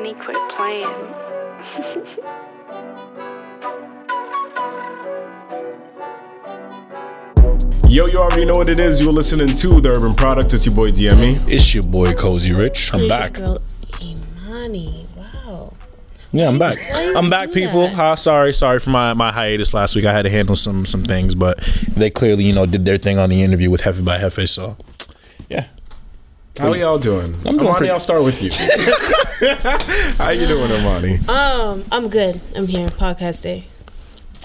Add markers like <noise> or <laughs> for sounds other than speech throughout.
Kenny quit playing. Yo, you already know what it is. You're listening to the Urban Product. It's your boy DME. It's your boy Cozy Rich. I'm Here's back. Your girl, Imani. Wow. Yeah, I'm back. I'm back, people. that? Sorry, sorry for my, my hiatus last week. I had to handle some some things, but they clearly, you know, did their thing on the interview with Hefe by Hefe. So, yeah, How are y'all doing? I'm doing Imani, pretty- I'll start with you. <laughs> <laughs> How you doing, Imani? Um, I'm good. I'm here. Podcast day.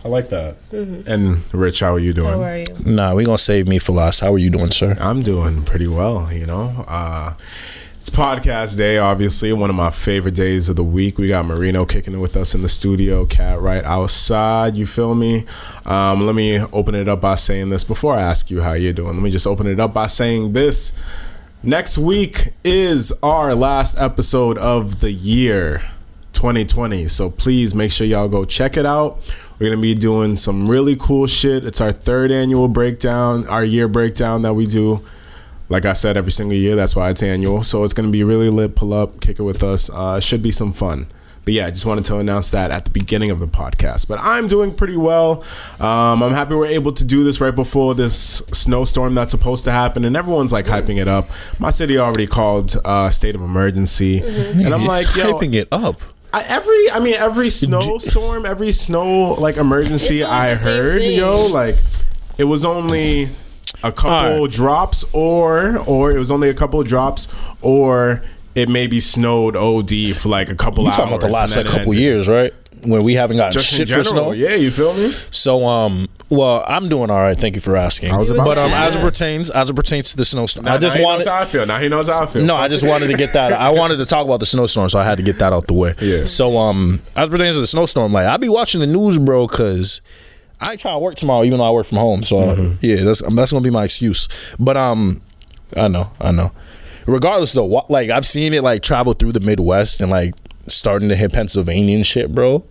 I like that. And Rich, how are you doing? How are you? nah, we gonna save me for last. How are you doing, sir? I'm doing pretty well, you know. Uh, it's podcast day, obviously, one of my favorite days of the week. We got Marino kicking it with us in the studio, Cat right outside. You feel me? Um, let me open it up by saying this before I ask you how you're doing. Let me just open it up by saying this. Next week is our last episode of the year 2020. So please make sure y'all go check it out. We're going to be doing some really cool shit. It's our third annual breakdown, our year breakdown that we do. Like I said, every single year. That's why it's annual. So it's going to be really lit. Pull up, kick it with us. Uh, should be some fun. But yeah, I just wanted to announce that at the beginning of the podcast. But I'm doing pretty well. Um, I'm happy we're able to do this right before this snowstorm that's supposed to happen, and everyone's like hyping it up. My city already called uh, state of emergency, and I'm like, yo, hyping it up. I, every I mean every snowstorm, every snow like emergency I heard, yo, like it was only a couple Alright. drops or or it was only a couple drops or it maybe snowed OD for like a couple You hours. talking about the last like couple ended. years, right? When we haven't got Just shit general, for snow. yeah, you feel me? So, um, well, I'm doing all right. Thank you for asking. I was about but to um, as it pertains, as it pertains to the snowstorm, Now, I just wanted. how I feel. Now he knows how I feel. No, I just wanted to get that. I wanted to talk about the snowstorm, so I had to get that out the way. Yeah. So, um, as it pertains to the snowstorm, like I be watching the news, bro, because I try to work tomorrow, even though I work from home. So, Mm-hmm. yeah, that's that's gonna be my excuse. But um, I know, I know. Regardless, though, what, like I've seen it like travel through the Midwest and like starting to hit Pennsylvania and shit, bro.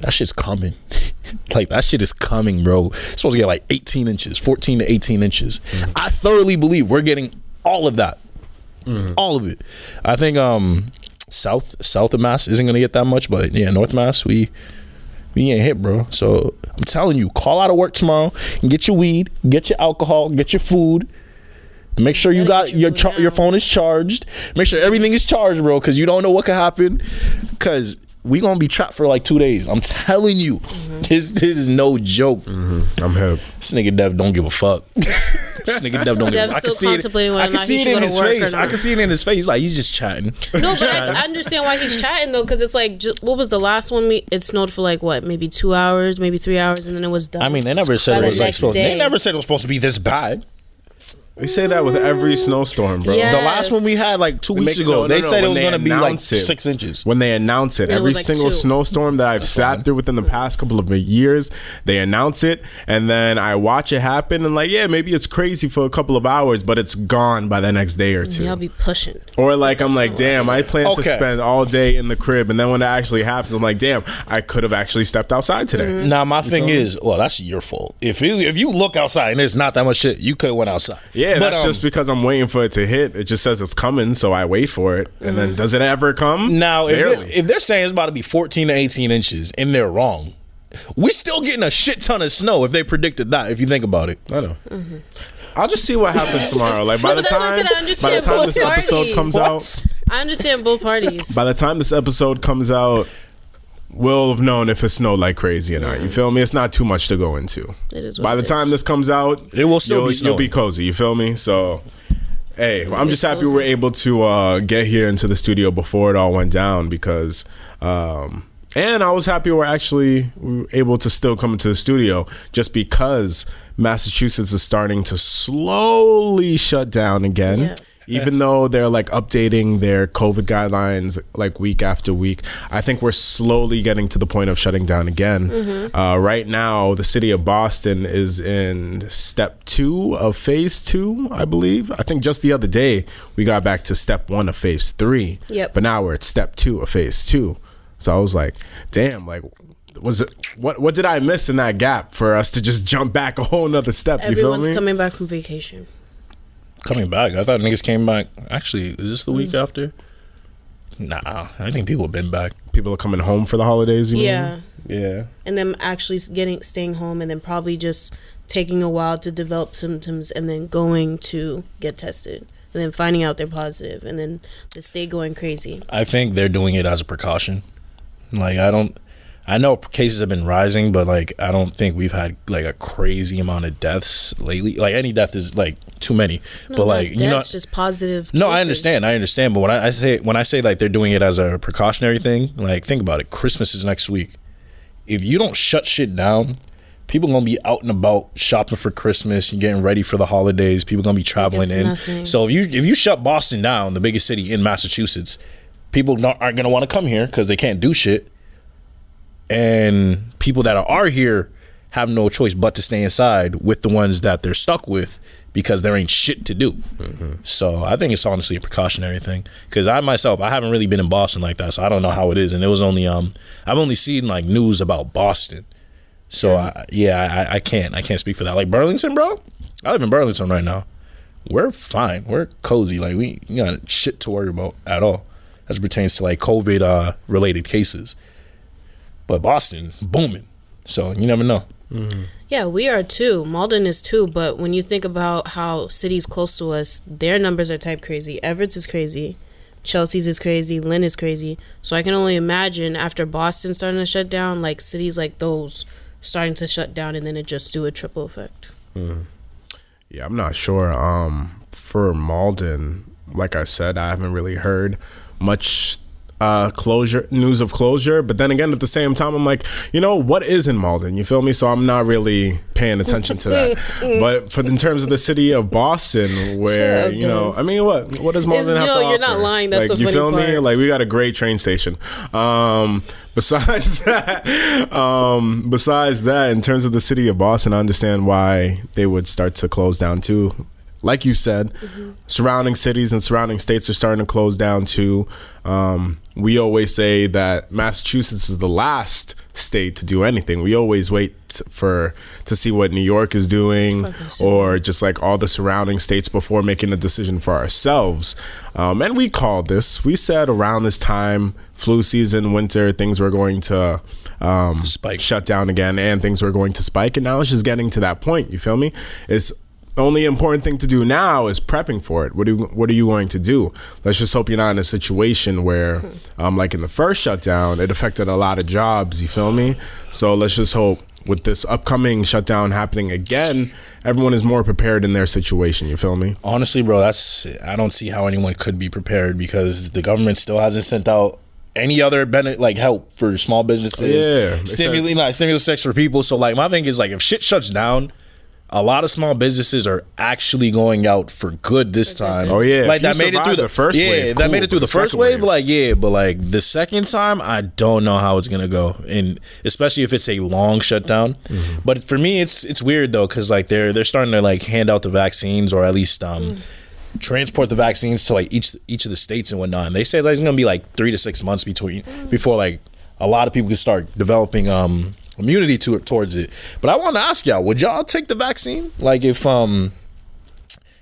That shit's coming. <laughs> like that shit is coming, bro. It's supposed to get like 18 inches, 14 to 18 inches. I thoroughly believe we're getting all of that. All of it. I think um south south of Mass isn't gonna get that much, but yeah, North Mass, we we ain't hit, bro. So I'm telling you, call out of work tomorrow and get your weed, get your alcohol, get your food. Make sure you Gotta got get your your char- your phone is charged. Make sure everything is charged, bro, because you don't know what could happen. Because we gonna be trapped for like two days. I'm telling you, mm-hmm. this, this is no joke. Mm-hmm. I'm here. This nigga Dev don't give a fuck. <laughs> this nigga Dev don't give a Dev's fuck. I can still see it. contemplating I whether or can see it in his face. I can see it in his face. Like he's just chatting. No, but I, I understand why he's chatting though, because it's like, ju- what was the last one? We it snowed for like what, maybe two hours, maybe three hours, and then it was done. I mean, they never By said it was like next supposed. They never said it was supposed to be this bad. They say that with every snowstorm, bro. Yeah. The last one we had like two weeks make- ago, no, no, they no, said it was gonna be like it. six inches. when they announce it. it Every like single two. snowstorm that I've sat through within the past couple of years, they announce it, and then I watch it happen, and like, yeah, maybe it's crazy for a couple of hours, but it's gone by the next day or two. y'all be pushing. Or like I'm like, damn, I plan to spend all day in the crib, and then when it actually happens, I'm like, damn, I could have actually stepped outside today. Mm-hmm. Now my thing is, well, that's your fault. If you if you look outside and there's not that much shit, you could have went outside. Yeah, But, that's um, just because I'm waiting for it to hit. It just says it's coming, so I wait for it, and then does it ever come? Now, if barely. they're, if they're saying it's about to be 14 to 18 inches and they're wrong, we're still getting a shit ton of snow if they predicted that. If you think about it, I know. I'll just see what happens tomorrow. Like by No, the but that's why I time, by the time both this episode comes What? out, I understand both parties. by the time this episode comes out, we'll have known if it snowed like crazy or not. You feel me? It's not too much to go into. It is what By the it time is. this comes out, It will still you'll, be You'll be cozy. You feel me? So, hey, I'm just happy cozy. we're able to uh, get here into the studio before it all went down because. Um, and I was happy we're actually able to still come into the studio just because Massachusetts is starting to slowly shut down again Yeah. <laughs> even though they're like updating their COVID guidelines like week after week, I think we're slowly getting to the point of shutting down again. Uh, right now, the city of Boston is in step two of phase two, I believe. I think just the other day we got back to step one of phase three. Yep. But now we're at step two of phase two. So I was like, damn, like. Was it what? What did I miss in that gap for us to just jump back a whole nother step? You feel Everyone's me? coming back from vacation. Coming back, I thought niggas came back. Actually, is this the week mm. after? Nah, I think people have been back. People are coming home for the holidays. You mean? Yeah. Yeah. and then actually getting staying home and then probably just taking a while to develop symptoms and then going to get tested and then finding out they're positive and then the state going crazy. I think they're doing it as a precaution. Like I don't I know cases have been rising, but like I don't think we've had like a crazy amount of deaths lately. Like any death is like too many. No, but like you know just positive. No, I understand. I understand. But when I, I say when I say like they're doing it as a precautionary thing, like think about it. Christmas is next week. If you don't shut shit down, people gonna be out and about shopping for Christmas and getting ready for the holidays. People gonna be traveling in. nothing. So if you if you shut Boston down, the biggest city in Massachusetts, people not, aren't gonna want to come here because they can't do shit. And people that are here have no choice but to stay inside with the ones that they're stuck with because there ain't shit to do. So I think it's honestly a precautionary thing. Because I myself, I haven't really been in Boston like that, so I don't know how it is. And it was only um, I've only seen like news about Boston. So I, yeah, I, I can't I can't speak for that. Like Burlington, bro. I live in Burlington right now. We're fine. We're cozy. Like we got shit to worry about at all as it pertains to like COVID uh, related cases. But Boston booming. So you never know. Yeah, we are too. Malden is too. But when you think about how cities close to us, their numbers are type crazy. Everett's is crazy. Chelsea's is crazy. Lynn is crazy. So I can only imagine after Boston starting to shut down, like cities like those starting to shut down, and then it just do a triple effect. Yeah, I'm not sure. Um, for Malden, like I said, I haven't really heard much uh, closure news of closure. But then again, at the same time, I'm like, you know, what is in Malden? You feel me? So I'm not really paying attention to that. <laughs> but for in terms of the city of Boston, where up, you know, I mean, what what does Malden have no, to offer? you're not lying. That's like, you funny feel me? part. Like we got a great train station. Um, besides <laughs> that, um, besides that, in terms of the city of Boston, I understand why they would start to close down too. Like you said, surrounding cities and surrounding states are starting to close down too. Um, we always say that Massachusetts is the last state to do anything. We always wait for to see what New York is doing, or just like all the surrounding states before making a decision for ourselves. Um, and we called this. We said around this time, flu season, winter, things were going to um, Spike. shut down again, and things were going to spike. And now it's just getting to that point. You feel me? It's the only important thing to do now is prepping for it. What do what are you going to do? Let's just hope you're not in a situation where, um, like in the first shutdown, it affected a lot of jobs. You feel me? So let's just hope with this upcoming shutdown happening again, everyone is more prepared in their situation. You feel me? Honestly, bro, that's I don't see how anyone could be prepared because the government still hasn't sent out any other benefit like help for small businesses. Yeah, they stimulus, like stimulus checks for people. So like my thing is like if shit shuts down. A lot of small businesses are actually going out for good this time. Oh, yeah. like If you that made it through the, the first yeah, wave, that made it through the the first wave. wave- Like yeah, but like the second time, I don't know how it's gonna go, and especially if it's a long shutdown. Mm-hmm. But for me, it's it's weird though because like they're they're starting to like hand out the vaccines or at least um transport the vaccines to like each each of the states and whatnot. And they say like, it's gonna be like three to six months between before like a lot of people can start developing um immunity to it towards it. But I want to ask y'all, would y'all take the vaccine? Like if um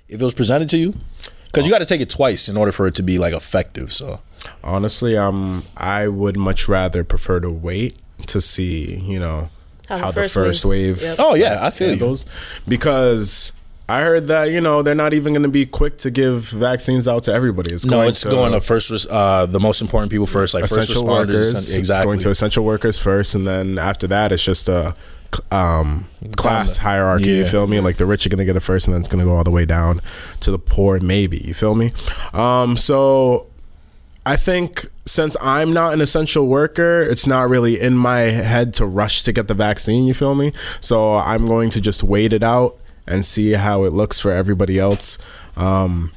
if it was presented to you? Because you got to take it twice in order for it to be like effective. So Honestly, um, I would much rather prefer to wait to see, you know, How how, the the first first wave- wave. Yep. Oh, yeah, I feel you. handles. because I heard that you know they're not even going to be quick to give vaccines out to everybody. It's no, going it's to going to first uh the most important people first, like first essential responders. workers. Exactly. It's going to essential workers first, and then after that, it's just a um, class hierarchy. You feel me? Like the rich are going to get it first, and then it's going to go all the way down to the poor. Maybe you feel me? Um, so I think since I'm not an essential worker, it's not really in my head to rush to get the vaccine. You feel me? So I'm going to just wait it out and see how it looks for everybody else. Um,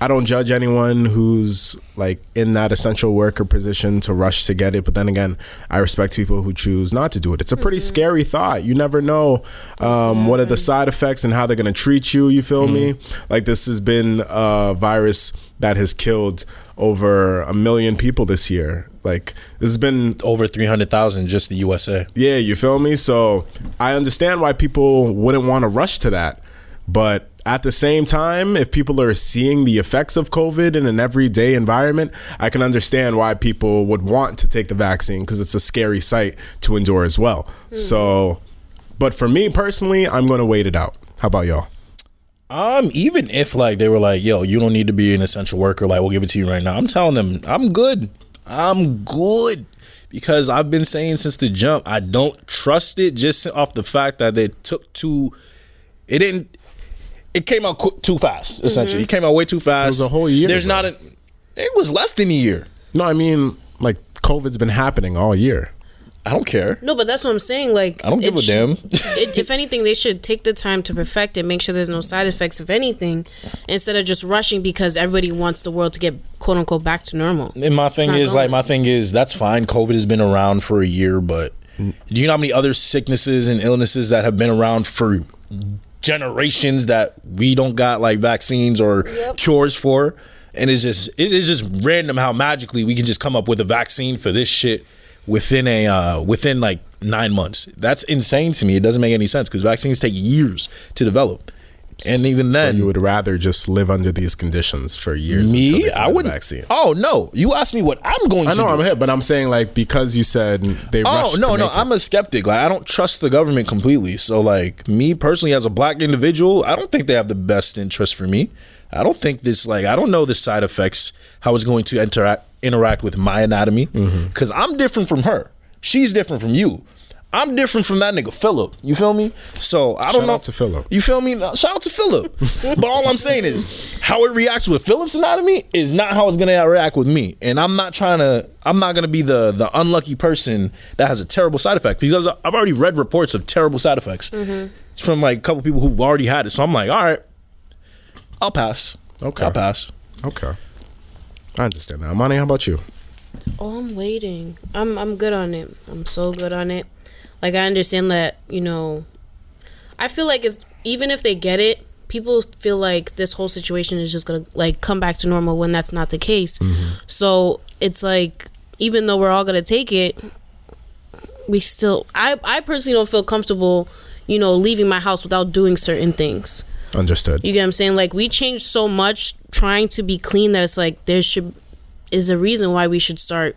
I don't judge anyone who's like in that essential worker position to rush to get it, but then again, I respect people who choose not to do it. It's a pretty scary thought. You never know um, what are the side effects and how they're going to treat you. You feel me? Like this has been a virus that has killed over a million people this year. Like this has been over three hundred thousand just the USA. yeah, you feel me? So I understand why people wouldn't want to rush to that, but at the same time, if people are seeing the effects of COVID in an everyday environment, I can understand why people would want to take the vaccine because it's a scary sight to endure as well. Hmm. So, but for me personally, I'm going to wait it out. How about y'all? Um, even if like they were like, "Yo, you don't need to be an essential worker," like we'll give it to you right now. I'm telling them, I'm good. I'm good because I've been saying since the jump, I don't trust it just off the fact that it took too. It didn't. It came out qu- too fast. Essentially, it came out way too fast. It was a whole year There's ago. not a. It was less than a year. No, I mean, like COVID's been happening all year. I don't care. No, but that's what I'm saying. Like, I don't give a sh- damn. it, if <laughs> anything, they should take the time to perfect it, make sure there's no side effects, if anything, instead of just rushing because everybody wants the world to get quote unquote back to normal. And my thing is like my thing is that's fine. COVID has been around for a year, but do you know how many other sicknesses and illnesses that have been around for generations that we don't got like vaccines or cures for? And it's just it's just random how magically we can just come up with a vaccine for this shit within a uh, within like nine months. That's insane to me. It doesn't make any sense because vaccines take years to develop, and even So then, you would rather just live under these conditions for years? me, I wouldn't. would. vaccine. Oh no! You asked me what I'm going I know. I'm here, but I'm saying like because you said they. Oh rushed no, no, it. I'm a skeptic. Like I don't trust the government completely. So like me personally as a black individual, I don't think they have the best interest for me. I don't think this like I don't know the side effects, how it's going to interact interact with my anatomy Mm-hmm. cuz I'm different from her. She's different from you. I'm different from that nigga Philip. You feel me? So I don't Shout know. out to Philip. You feel me? No, Shout out to Philip. <laughs> but all I'm saying is how it reacts with Philip's anatomy is not how it's gonna react with me. And I'm not trying to. I'm not gonna be the the unlucky person that has a terrible side effect because I've already read reports of terrible side effects from like a couple people who've already had it. So I'm like, all right, I'll pass. Okay. I'll pass. Okay, I understand that. Money, how about you? Oh, I'm waiting. I'm I'm good on it. I'm so good on it. Like I understand that, you know, I feel like it's even if they get it, people feel like this whole situation is just going to like come back to normal when that's not the case. Mm-hmm. So, it's like even though we're all going to take it, we still I I personally don't feel comfortable, you know, leaving my house without doing certain things. Understood. You get what I'm saying? Like we changed so much trying to be clean that it's like there should is a reason why we should start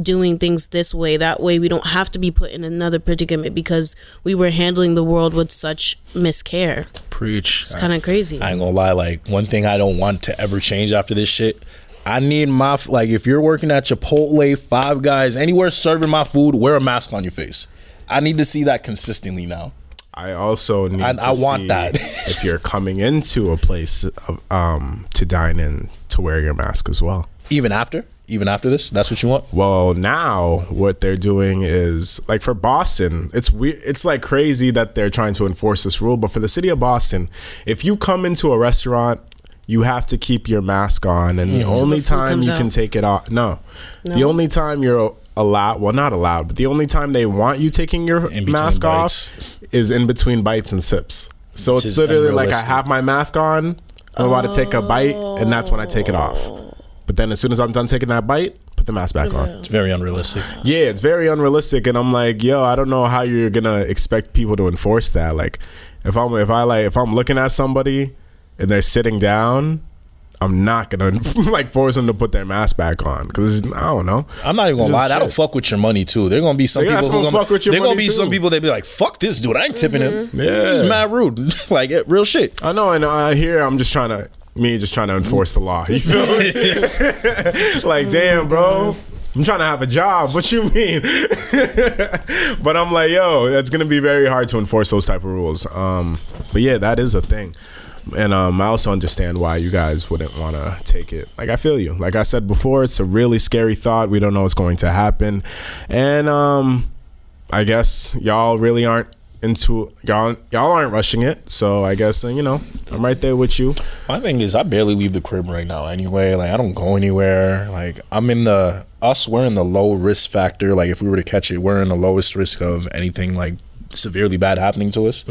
doing things this way. That way we don't have to be put in another predicament because we were handling the world with such miscare. Preach. It's kind of crazy. I ain't gonna lie. Like one thing I don't want to ever change after this shit. I need my like if you're working at Chipotle, Five Guys, anywhere serving my food, wear a mask on your face. I need to see that consistently now. I also need. I- to I want see that. if you're coming into a place of, um, to dine in, to wear your mask as well. Even after, even after this, that's what you want. Well, now what they're doing is like for Boston, it's we it's like crazy that they're trying to enforce this rule, but for the city of Boston, if you come into a restaurant, you have to keep your mask on and the only the time comes you can take it off no. The only time you're allowed, well not allowed, but the only time they want you taking your mask bites. off is in between bites and sips. So Which it's literally like I have my mask on, I'm about to take a bite and that's when I take it off. Oh. But then as soon as I'm done taking that bite, put the mask back on. It's very unrealistic. Yeah, it's very unrealistic, and I'm like, yo, I don't know how you're gonna expect people to enforce that. Like, if I'm if I like if I'm looking at somebody and they're sitting down, I'm not gonna <laughs> like force them to put their mask back on because I don't know. I'm not even gonna lie. That'll fuck with your money too. They're gonna be some that's people who gonna gonna, fuck with your They're gonna be some people that be like, "Fuck this dude. I ain't tipping him. Yeah. he's mad rude. <laughs> like real shit." I know, and uh, here I'm just trying to me just trying to enforce the law. You feel me? <laughs> like, damn, bro. I'm trying to have a job. What you mean? but I'm like, yo, it's gonna be very hard to enforce those type of rules. Um, but yeah, that is a thing. And um, I also understand why you guys wouldn't want to take it. Like I feel you. Like I said before, it's a really scary thought. We don't know what's going to happen, and um, I guess y'all really aren't into y'all. Y'all aren't rushing it. So I guess uh, you know I'm right there with you. My thing is, I barely leave the crib right now. Anyway, like I don't go anywhere. Like I'm in the us. We're in the low risk factor. Like if we were to catch it, we're in the lowest risk of anything like severely bad happening to us.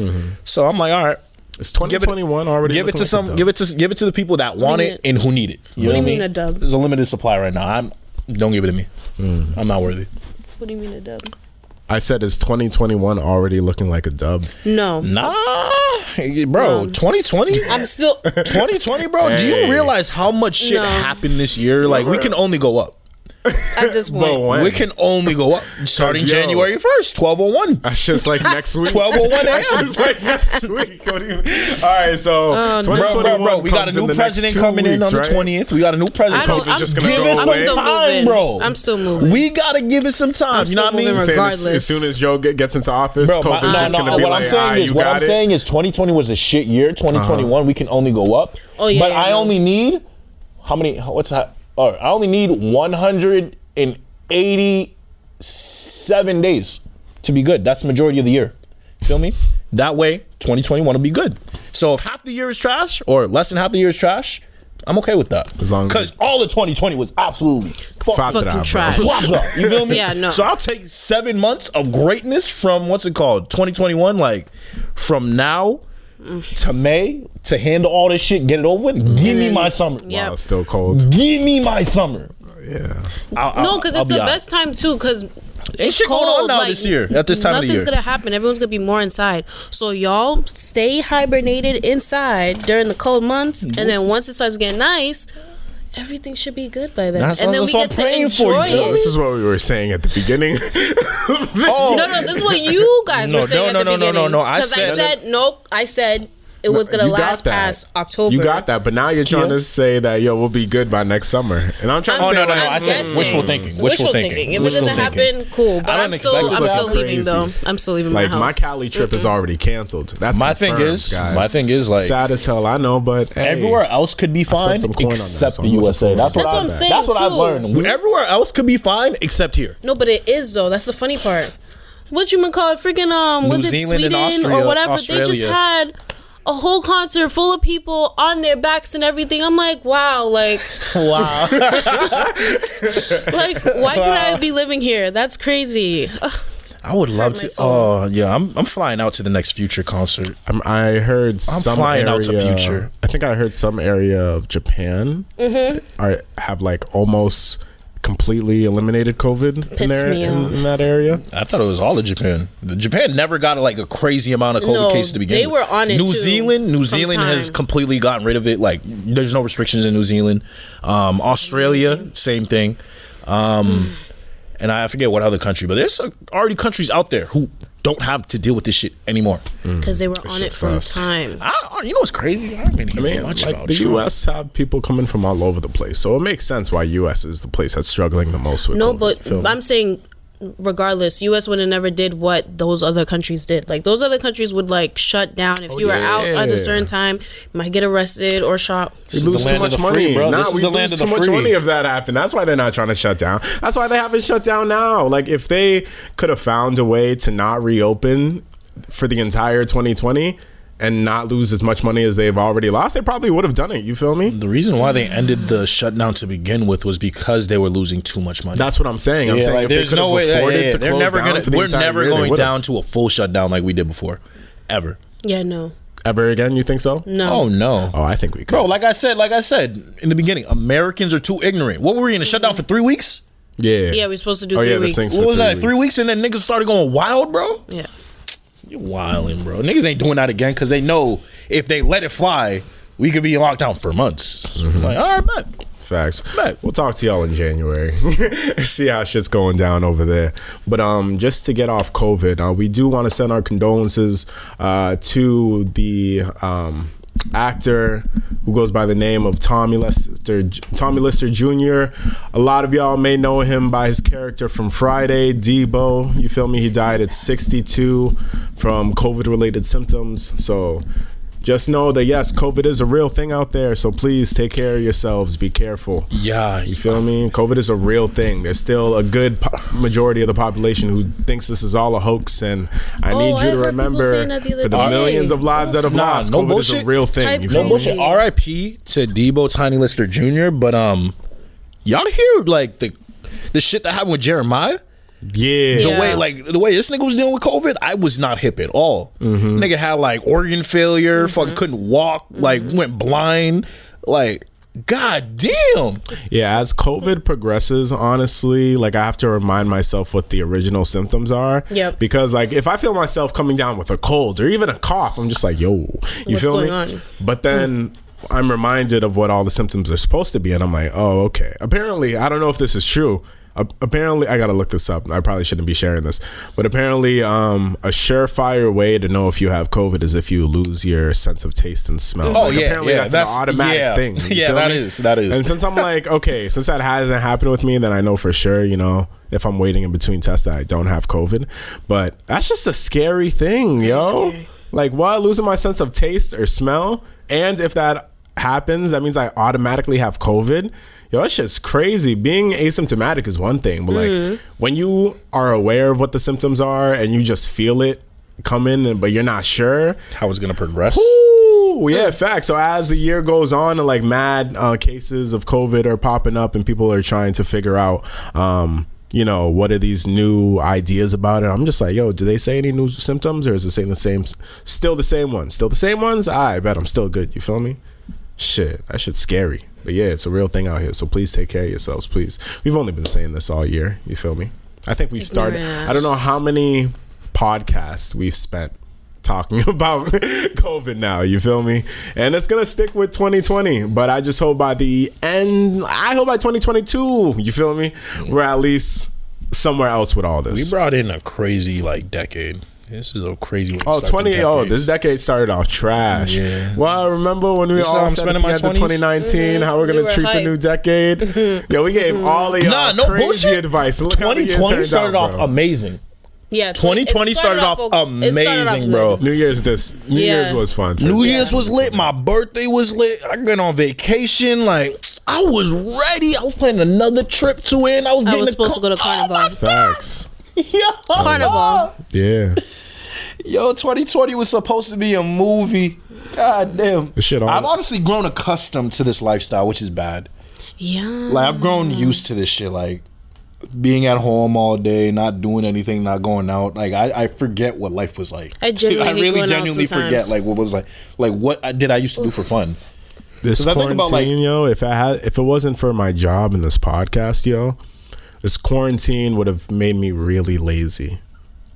So I'm like, all right. It's Give it- 2021 already. Give it to some. Give it to give it to the people that want it and who need it. You What know do you what mean a dub? There's a limited supply right now. I'm don't give it to me. Mm. I'm not worthy. What do you mean a dub? I said, is 2021 already looking like a dub? No, Nah, bro. 2020. <laughs> I'm still. 2020, bro. Do you realize how much shit No. happened this year? Like, we can only go up. At this But point, when? We can only go up starting yo. January 1st, 1201. That's just like <laughs> next week. 1201 That's a.m. just like next week. What do you- All right, so Oh, no. Bro, bro, 2021 bro, we got a in new the next president two coming in weeks, on the right? 20th. We got a new president I coming. don't. COVID's I'm just gonna go I'm away. still Time, moving, bro. I'm still moving. We gotta give it some time. I'm you know what I still mean? moving Saying as, regardless. as soon as Joe get, gets into office, Bro, my, COVID's no, just no. gonna be What like, I'm saying ah, is, you what got I'm it. Saying is, 2020 was a shit year. 2021, we can only go up. Oh, yeah, but yeah, I no. only need how many? What's that? Oh, I only need 187 days to be good. That's the majority of the year. Feel me? That way, 2021 will be good. So if half the year is trash, or less than half the year is trash, I'm okay with that. As long as- Because all of 2020 was absolutely fuck, Fucking bro. trash. <laughs> Blah, blah. You feel me? <laughs> Yeah, no. So I'll take seven months of greatness from what's it called, 2021. Like from now to May to handle all this shit, get it over with. Mm-hmm. Give me my summer. Yeah. Wow, it's still cold. Give me my summer. Yeah. I'll- No, because it's be the all right. best time too. Because Ain't shit going on now this year at this time of the Nothing's gonna happen. Everyone's gonna be more inside. So y'all stay hibernated inside during the cold months, and then once it starts getting nice, everything should be good by then. That's- and then that's we what get I'm to praying for, enjoy you it. This is what we were saying at the beginning. Oh, <laughs> No, no, this is what you guys No, were saying no, at the no, no, no, beginning. no, I Because I said- said nope. I said it was gonna You last that. past October. You got that, but now you're trying to say that yo, we'll be good by next summer, and I'm trying to I'm- say Oh no, no, no! like, I I'm said guessing. wishful thinking. Wishful, Wishful thinking. thinking. If it doesn't thinking. happen, cool. But I don't I'm still, I'm still happen. leaving though. I'm still leaving like my my. Cali trip is already canceled. That's My thing is- guys. my thing is, like- sad as hell. I know, but hey, Everywhere else could be fine some coin on that, except so the I'm USA. That's what, I've, I'm saying, That's what I've learned. Everywhere else could be fine except here. No, but it is though. That's the funny part. What you gonna call it? Freaking um, was it Sweden or whatever? They just had a whole concert full of people on their backs and everything. I'm like, wow, like, <laughs> Wow. <laughs> like, why could I be living here? That's crazy. I would love to. soul. Oh yeah, I'm I'm flying out to the next Future concert. I'm, I heard some flying area, out to Future. I think I heard some area of Japan Mm-hmm. are have like almost completely eliminated COVID in there in, in that area. I thought it was all of Japan. Japan never got like a crazy amount of COVID No, cases to begin with. they with. were on it, New too, Zealand, New Zealand has completely gotten rid of it. Like there's no restrictions in New Zealand. Um, Australia, same thing. Um, and I forget what other country, but there's uh, already countries out there who don't have to deal with this shit anymore. Mm. Because they were on it for from us. time. I, you know what's crazy? I don't I mean, much like about the Trump. U.S. have people coming from all over the place, so it makes sense why U.S. is the place that's struggling the most with. No, COVID. but Feel? I'm saying, regardless, U.S. would have never did what those other countries did. Like those other countries would like shut down if oh, you were out at a certain time, you might get arrested or shot. We lose too much money, free, bro. Nah, This is we lose too much free. money if that happened. That's why they're not trying to shut down. That's why they haven't shut down now. Like if they could have found a way to not reopen for the entire 2020 and not lose as much money as they've already lost, they probably would have done it. You feel me? The reason why they ended the shutdown to begin with was because they were losing too much money. That's what I'm saying. I'm Yeah, saying like, if they there's could no have way. yeah, afforded yeah, yeah. to They're close never down gonna. for the We're never year, going down to a full shutdown like we did before, ever. Yeah, no, ever again. You think so? no. Oh no. Oh, I think we could. Bro, like I said, like I said in the beginning, Americans are too ignorant. What were we in a shutdown for three weeks? yeah, Yeah, we're supposed to do Oh, three yeah, weeks. What was three that? Three weeks. weeks, and then niggas started going wild, bro. Yeah. You wilding, bro. Niggas ain't doing that again because they know if they let it fly, we could be in lockdown for months. Mm-hmm. Like, all right, bet. Facts. Bet. We'll talk to y'all in January. <laughs> See how shit's going down over there. But um, just to get off COVID, uh, we do want to send our condolences uh, to the um, actor who goes by the name of Tommy Lister. Tommy Lister Jr. A lot of y'all may know him by his character from Friday, Debo. You feel me? He died at 62 from COVID-related symptoms. So just know that yes, COVID is a real thing out there. So please take care of yourselves. Be careful. Yeah, You feel me? COVID is a real thing. There's still a good po- majority of the population who thinks this is all a hoax, and I Oh, need I you heard to remember the for the day. millions of lives that have Nah, lost, no COVID is a real thing. Type You No me? bullshit. R.I.P. to Debo Tiny Lister Jr. But um, y'all hear like the the shit that happened with Jeremiah? Yeah. The Yeah. way like the way this nigga was dealing with COVID, I was not hip at all. Mm-hmm. Nigga had like organ failure, fucking mm-hmm. couldn't walk, like mm-hmm. went blind, like God damn. Yeah, as COVID progresses, honestly, like I have to remind myself what the original symptoms are. Yep. Because like if I feel myself coming down with a cold or even a cough, I'm just like, yo, you What's feel me? on? But then I'm reminded of what all the symptoms are supposed to be, and I'm like, oh, okay. Apparently, I don't know if this is true. A- apparently, I gotta look this up. I probably shouldn't be sharing this, but apparently, um, a surefire way to know if you have COVID is if you lose your sense of taste and smell. Oh, Like, yeah, apparently yeah, that's, that's- an automatic yeah. thing. <laughs> Yeah, feel that me? is, that is. And since I'm like, okay, since that hasn't happened with me, then I know for sure, you know, if I'm waiting in between tests that I don't have COVID. But that's just a scary thing, yo. Like what? Losing my sense of taste or smell? And if that happens, that means I automatically have COVID. Yo, that shit's crazy. Being asymptomatic is one thing, but like when you are aware of what the symptoms are and you just feel it coming, but you're not sure, How it's gonna progress. Ooh, yeah, fact. So as the year goes on, and like mad uh, cases of COVID are popping up, and people are trying to figure out, um, you know, what are these new ideas about it? I'm just like, yo, do they say any new symptoms, or is it saying the same, still the same ones, still the same ones? I bet I'm still good. You feel me? Shit, that shit's scary. But yeah, it's a real thing out here. So please take care of yourselves, please. We've only been saying this all year. You feel me? I think we've started. I don't know how many podcasts we've spent talking <laughs> about COVID now. You feel me? And it's gonna stick with 2020. But I just hope by the end, I hope by 2022, you feel me? We're at least somewhere else with all this. We brought in a crazy like decade. This is a crazy way Oh, 20, oh, this decade started off trash. Yeah. Well, I remember when we This all I'm said spending the my end of 20s? 2019 mm-hmm. how we're gonna were treat the new decade. <laughs> Yo, we gave all the Nah, no crazy bullshit. advice. Look how the year 2020 started out, off bro. amazing. Yeah, 2020 it started off o- it started off amazing, bro. New Year's this New Yeah. Year's was fun. New sure. Year's was lit. My birthday was lit. I went on vacation. Like I was ready. I was planning another trip to in. I was I was a supposed to go to Carnival. Facts. <laughs> Yeah. Carnival. Yeah. Yo, 2020 was supposed to be a movie. God damn. This shit on- I've honestly grown accustomed to this lifestyle, which is bad. Yeah. Like I've grown used to this shit. Like being at home all day, not doing anything, not going out. Like I, I forget what life was like. I genuinely I really genuinely forget like what was like like what I- did I used to do for fun. This 'Cause I think quarantine, about, like- yo, if I had, if it wasn't for my job and this podcast, yo, this quarantine would have made me really lazy,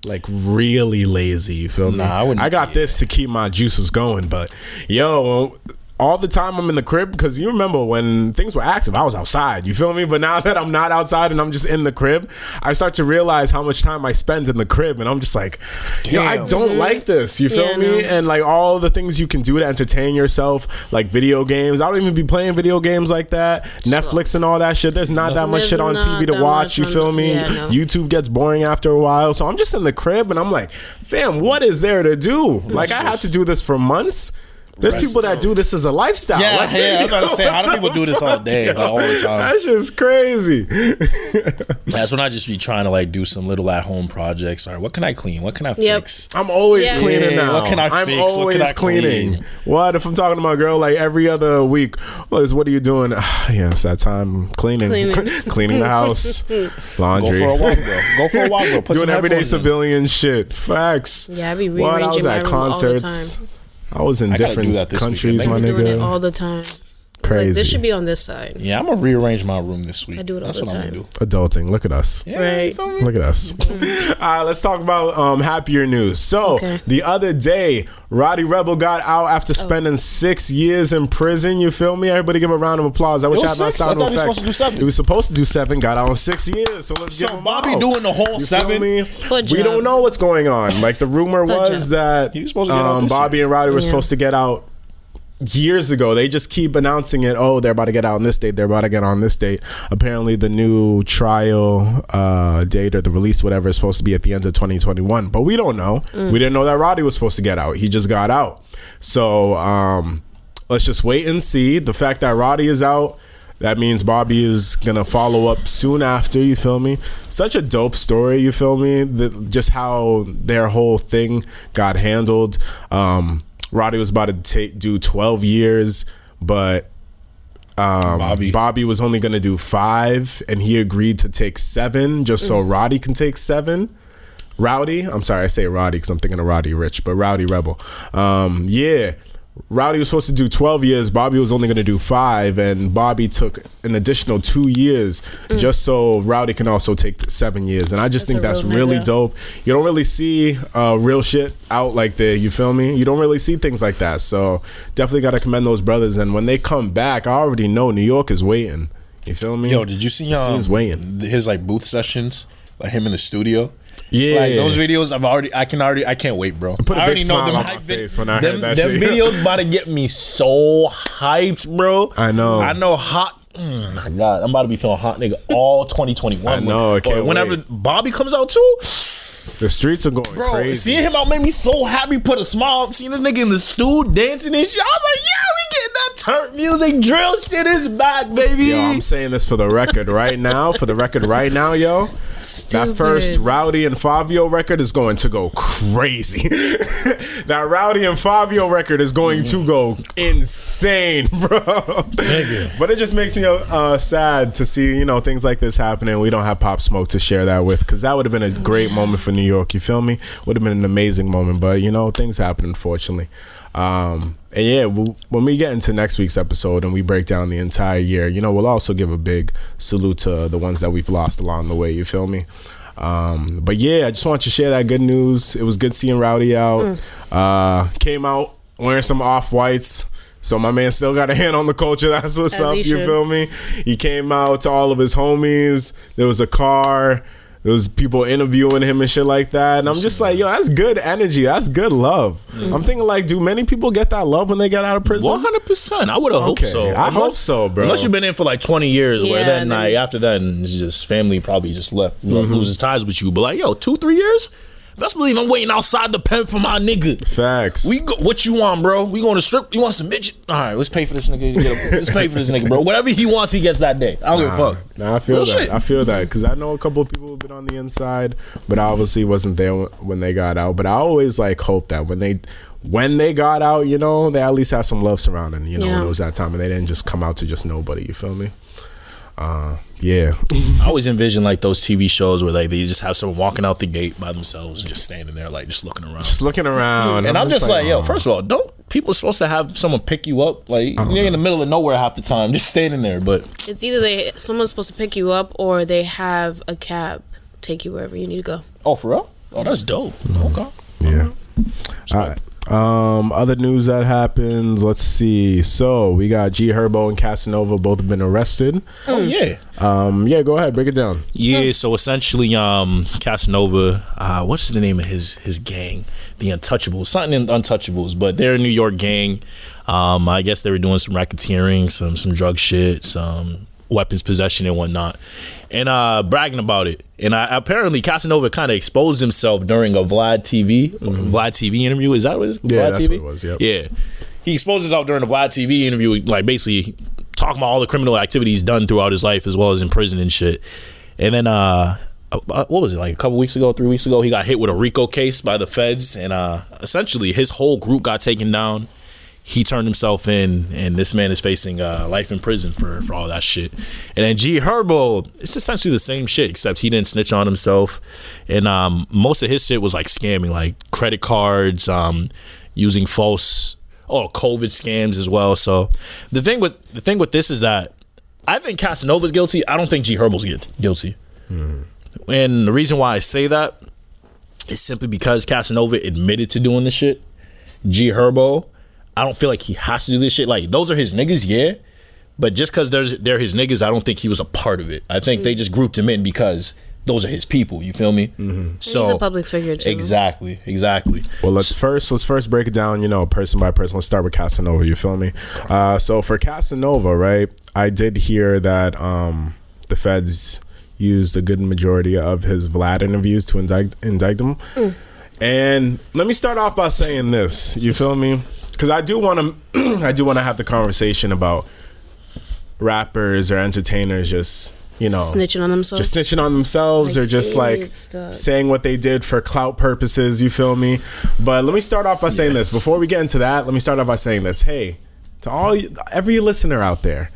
like really lazy. You feel me? Nah, I wouldn't- I got this to keep my juices going, but yo. All the time I'm in the crib because you remember when things were active, I was outside. You feel me? But now <laughs> that I'm not outside and I'm just in the crib, I start to realize how much time I spend in the crib, and I'm just like, yo, I don't like this. You feel Yeah, me? no. and like all the things you can do to entertain yourself, like video games. I don't even be playing video games like that. Netflix and all that shit. There's not that much There's shit on TV to watch. You feel me? yeah, no. YouTube gets boring after a while. So I'm just in the crib and I'm like, fam, what is there to do? Like I had to do this for months. There's people that do this as a lifestyle. Yeah, Like, yeah, I was about to say, how do people do this all <laughs> day, like, all the time? That's just crazy. That's when I just be trying to like do some little at home projects. All right, what can I clean? What can I Yep. fix? I'm always Yeah. cleaning Yeah, now. what can I I'm fix? What can always I cleaning. clean? What if I'm talking to my girl like every other week? Well, what are you doing? <sighs> yeah, it's that time cleaning, Cleaning. <laughs> cleaning the house, <laughs> laundry. Go for a walk, bro. Go for a walk, bro. Put Doing some everyday headphones in. civilian shit. Facts. Yeah, I be What? I was rearranging my at room all the concerts. time. I was in I different do that this countries, weekend. my I'm doing it nigga. all the time. Crazy. Like, this should be on this side. Yeah, I'm gonna rearrange my room this week. I do it all That's the what I'm time. gonna do. Adulting. Look at us. Yeah, Right. you me? Look at us. <laughs> All right, let's talk about um, happier news. So, Okay. the other day, Roddy Rebel got out Oh. after spending six years in prison. You feel me? Everybody give a round of applause. I wish It I was had my six? I sound thought he was effects. supposed to do seven. He was supposed to do seven. Got out in six years. So let's give him Bobby out. doing the whole You seven? feel me? Good We job. don't know what's going on. Like the rumor Good was job. that He was supposed to get out um, this Bobby and Roddy were Yeah. supposed to get out years ago. They just keep announcing it. Oh, they're about to get out on this date. They're about to get on this date. Apparently, the new trial uh, date or the release, whatever, is supposed to be at the end of 2021. But we don't know. Mm. We didn't know that Roddy was supposed to get out. He just got out. So um, let's just wait and see. The fact that Roddy is out. That means Bobby is gonna follow up soon after. You feel me? Such a dope story. You feel me? The, just how their whole thing got handled. Um, Roddy was about to take do twelve years, but um, Bobby. Bobby was only gonna do five, and he agreed to take seven just so Roddy can take seven. Rowdy, I'm sorry, I say Roddy because I'm thinking of Roddy Ricch, but Rowdy Rebel. Um, yeah, Rowdy was supposed to do 12 years. Bobby was only going to do five, and Bobby took an additional two years just so Rowdy can also take seven years. And I just Mm. That's think that's real really nigga. dope. You don't really see uh, real shit out like there. You feel me? You don't really see things like that. So definitely got to commend those brothers. And when they come back, I already know New York is waiting. You feel me? Yo, did you see The um, scene's waiting. his like booth sessions, like him in the studio? Yeah. Like those videos, I've already, I can already, I can't wait, bro. Put a I big already know smile them on my hype face vid- when I them, heard that them shit. videos about to get me so hyped, bro. I know. I know hot. Mm, my God, I'm about to be feeling hot, nigga, all <laughs> 2021. I know, I can't Or Whenever wait. Bobby comes out too, The streets are going bro, crazy. seeing him out made me so happy. Put a smile. Seeing this nigga in the stool dancing and shit, I was like, yeah, we getting that turn music. Drill shit is back, baby. Yo, I'm saying this for the record right now. For the record right now, yo. That first Rowdy and Fivio record is going to go crazy. <laughs> that Rowdy and Fivio record is going to go insane, <laughs> bro. But it just makes me uh, sad to see you know things like this happening. We don't have Pop Smoke to share that with because that would have been a great moment for New York. You feel me? Would have been an amazing moment. But you know things happen unfortunately. Um, and yeah, we'll, when we get into next week's episode and we break down the entire year, you know, we'll also give a big salute to the ones that we've lost along the way. You feel me? Um, but yeah, I just want to share that good news. It was good seeing Rowdy out. Uh, came out wearing some off whites. So my man still got a hand on the culture. <laughs> That's what's As up. You should. feel me? He came out to all of his homies. There was a car. There was people interviewing him and shit like that. And I'm just like, yo, that's good energy. That's good love. Mm. I'm thinking like, do many people get that love when they get out of prison? One hundred percent. I would have hoped so. I hope so, bro. Unless you've been in for like twenty years, where Yeah, then then- like after that, it's just family probably just left, Mm-hmm. loses ties with you. But like, yo, two three years. Best believe I'm waiting outside the pen for my nigga. Facts. We go, what you want, bro? We going to strip? You want some midget? All right, let's pay for this nigga. <laughs> Let's pay for this nigga, bro. Whatever he wants, he gets that day. I don't give a fuck. Nah, I feel Real that. shit. I feel that because I know a couple of people who've been on the inside, but obviously wasn't there when they got out. But I always like hope that when they when they got out, you know, they at least had some love surrounding. You know, when it was that time, and they didn't just come out to just nobody. You feel me? Uh, yeah. I always envision like those TV shows where like they just have someone walking out the gate by themselves and just standing there like just looking around. just looking around, And I'm just like, yo, first of all, don't people are supposed to have someone pick you up? Like you're in the middle of nowhere half the time, just standing there. But It's either they someone's supposed to pick you up or they have a cab take you wherever you need to go. oh, for real? Oh, that's dope. Okay. Yeah. All right. Um, other news that happens. Let's see. So we got G Herbo and Casanova both have been arrested. Oh yeah. Um, yeah, go ahead, break it down. Yeah, so essentially, um, Casanova, uh, what's the name of his his gang? The Untouchables, something in Untouchables, but they're a New York gang. Um, I guess they were doing some racketeering, some some drug shit, some weapons possession and whatnot, and uh, bragging about it. And I, apparently, Casanova kind of exposed himself during a Vlad TV Vlad TV interview. Is that what it is? Yeah, Vlad that's TV? what it was, yep. Yeah, he exposed himself during the Vlad TV interview, like basically talking about all the criminal activities done throughout his life, as well as in prison and shit. And then, uh, uh, what was it like a couple weeks ago, three weeks ago? He got hit with a RICO case by the feds, and uh, essentially his whole group got taken down. He turned himself in, and this man is facing uh, life in prison for, for all that shit. And then G Herbo, it's essentially the same shit, except he didn't snitch on himself. And um, most of his shit was like scamming, like credit cards, um, using false, oh, COVID scams as well. So the thing with the thing with this is that I think Casanova's guilty. I don't think G Herbo's guil- guilty. And the reason why I say that is simply because Casanova admitted to doing this shit. G Herbo, I don't feel like he has to do this shit. Like those are his niggas, yeah. But just because there's they're his niggas, I don't think he was a part of it. I think they just grouped him in because those are his people. You feel me? Mm-hmm. So He's a public figure too. exactly, exactly. Well, let's first let's first break it down. You know, person by person. Let's start with Casanova. You feel me? Uh, so for Casanova, right? I did hear that um, the feds used a good majority of his Vlad interviews to indict indict him. And let me start off by saying this. You feel me? Because I do want <clears throat> to, I do want to have the conversation about rappers or entertainers just you know Snitching on themselves. just snitching on themselves I or just like stuff. saying what they did for clout purposes you feel me but let me start off by saying this before we get into that let me start off by saying this hey to all every listener out there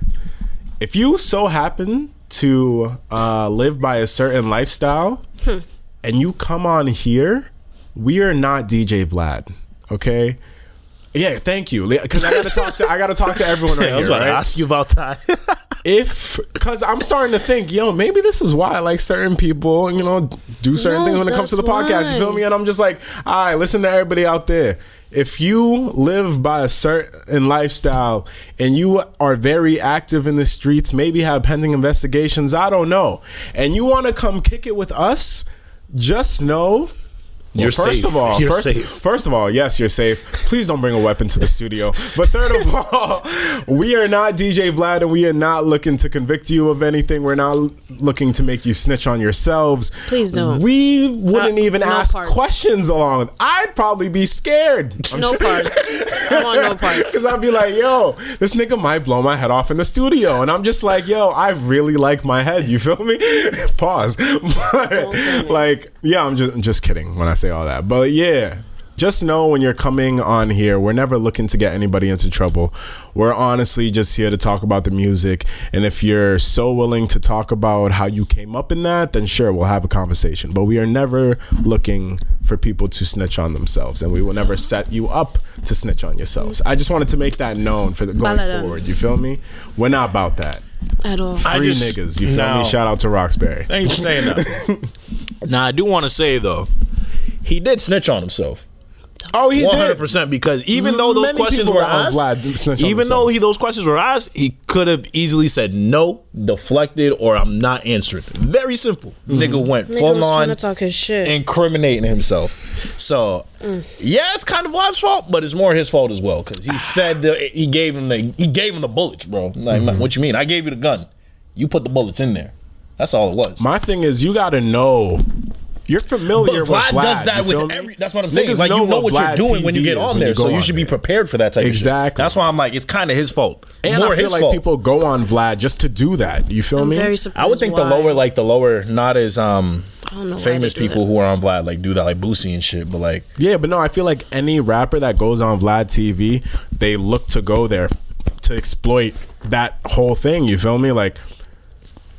if you so happen to uh, live by a certain lifestyle Hmm. and you come on here we are not dj vlad okay Yeah, thank you. Because I gotta talk to I gotta talk to everyone right <laughs> I was here. about to ask you about that. <laughs> If because I'm starting to think, yo, maybe this is why I like certain people, you know, do certain No, things when it comes to the that's podcast. You feel me? And I'm just like, all right, listen to everybody out there. If you live by a certain lifestyle and you are very active in the streets, maybe have pending investigations, I don't know, and you want to come kick it with us, just know. You're first safe. of all, You're first, safe. first of all, yes, you're safe. Please don't bring a weapon to the studio. But third of <laughs> all, we are not DJ Vlad and we are not looking to convict you of anything. We're not looking to make you snitch on yourselves. Please don't. We wouldn't Uh, even no ask parts. questions along. I'd probably be scared. No parts. I want no parts. <laughs> Because I'd be like, yo, this nigga might blow my head off in the studio. And I'm just like, yo, I really like my head. You feel me? <laughs> Pause. But, like, yeah, I'm just, I'm just kidding when I say all that. But yeah, just know when you're coming on here, we're never looking to get anybody into trouble. We're honestly just here to talk about the music. And if you're so willing to talk about how you came up in that, then sure, we'll have a conversation. But we are never looking for people to snitch on themselves. And we will never set you up to snitch on yourselves. I just wanted to make that known for the going Baladam. forward. You feel me? We're not about that. At all. I Free just- niggas. You feel now- me? Shout out to Roxbury. Thank you for saying that. <laughs> now I do want to say though, he did snitch on himself. Oh, he One hundred did. percent. Because even though those Many questions were asked, Vlad do snitch even though he, those questions were asked, he could have easily said no, deflected, or I'm not answering. Very simple. Mm-hmm. Nigga went Nigga full was on to talk his shit. incriminating himself. So yeah, it's kind of Vlad's fault, but it's more his fault as well because he said that he gave him the he gave him the bullets, bro. Like, Mm-hmm. what you mean? I gave you the gun. You put the bullets in there. That's all it was. My thing is, you got to know. You're familiar But Vlad with Vlad. does that with me? every. That's what I'm saying. Niggas like you know what, Vlad you're doing when you get on there, you so go you on should be prepared for that type of Exactly. That's why I'm like, it's kind of his fault. And More I feel like fault. people go on Vlad just to do that. You feel I'm me? very surprised. I would think the lower, like the lower, not as um don't know why famous people that. who are on Vlad, like do that, like Boosie and shit. But like, Yeah, but no, I feel like any rapper that goes on Vlad TV, they look to go there to exploit that whole thing. You feel me? Like,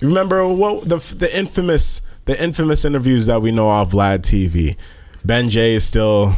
remember what the the infamous the infamous interviews that we know of Vlad TV. Ben J is still.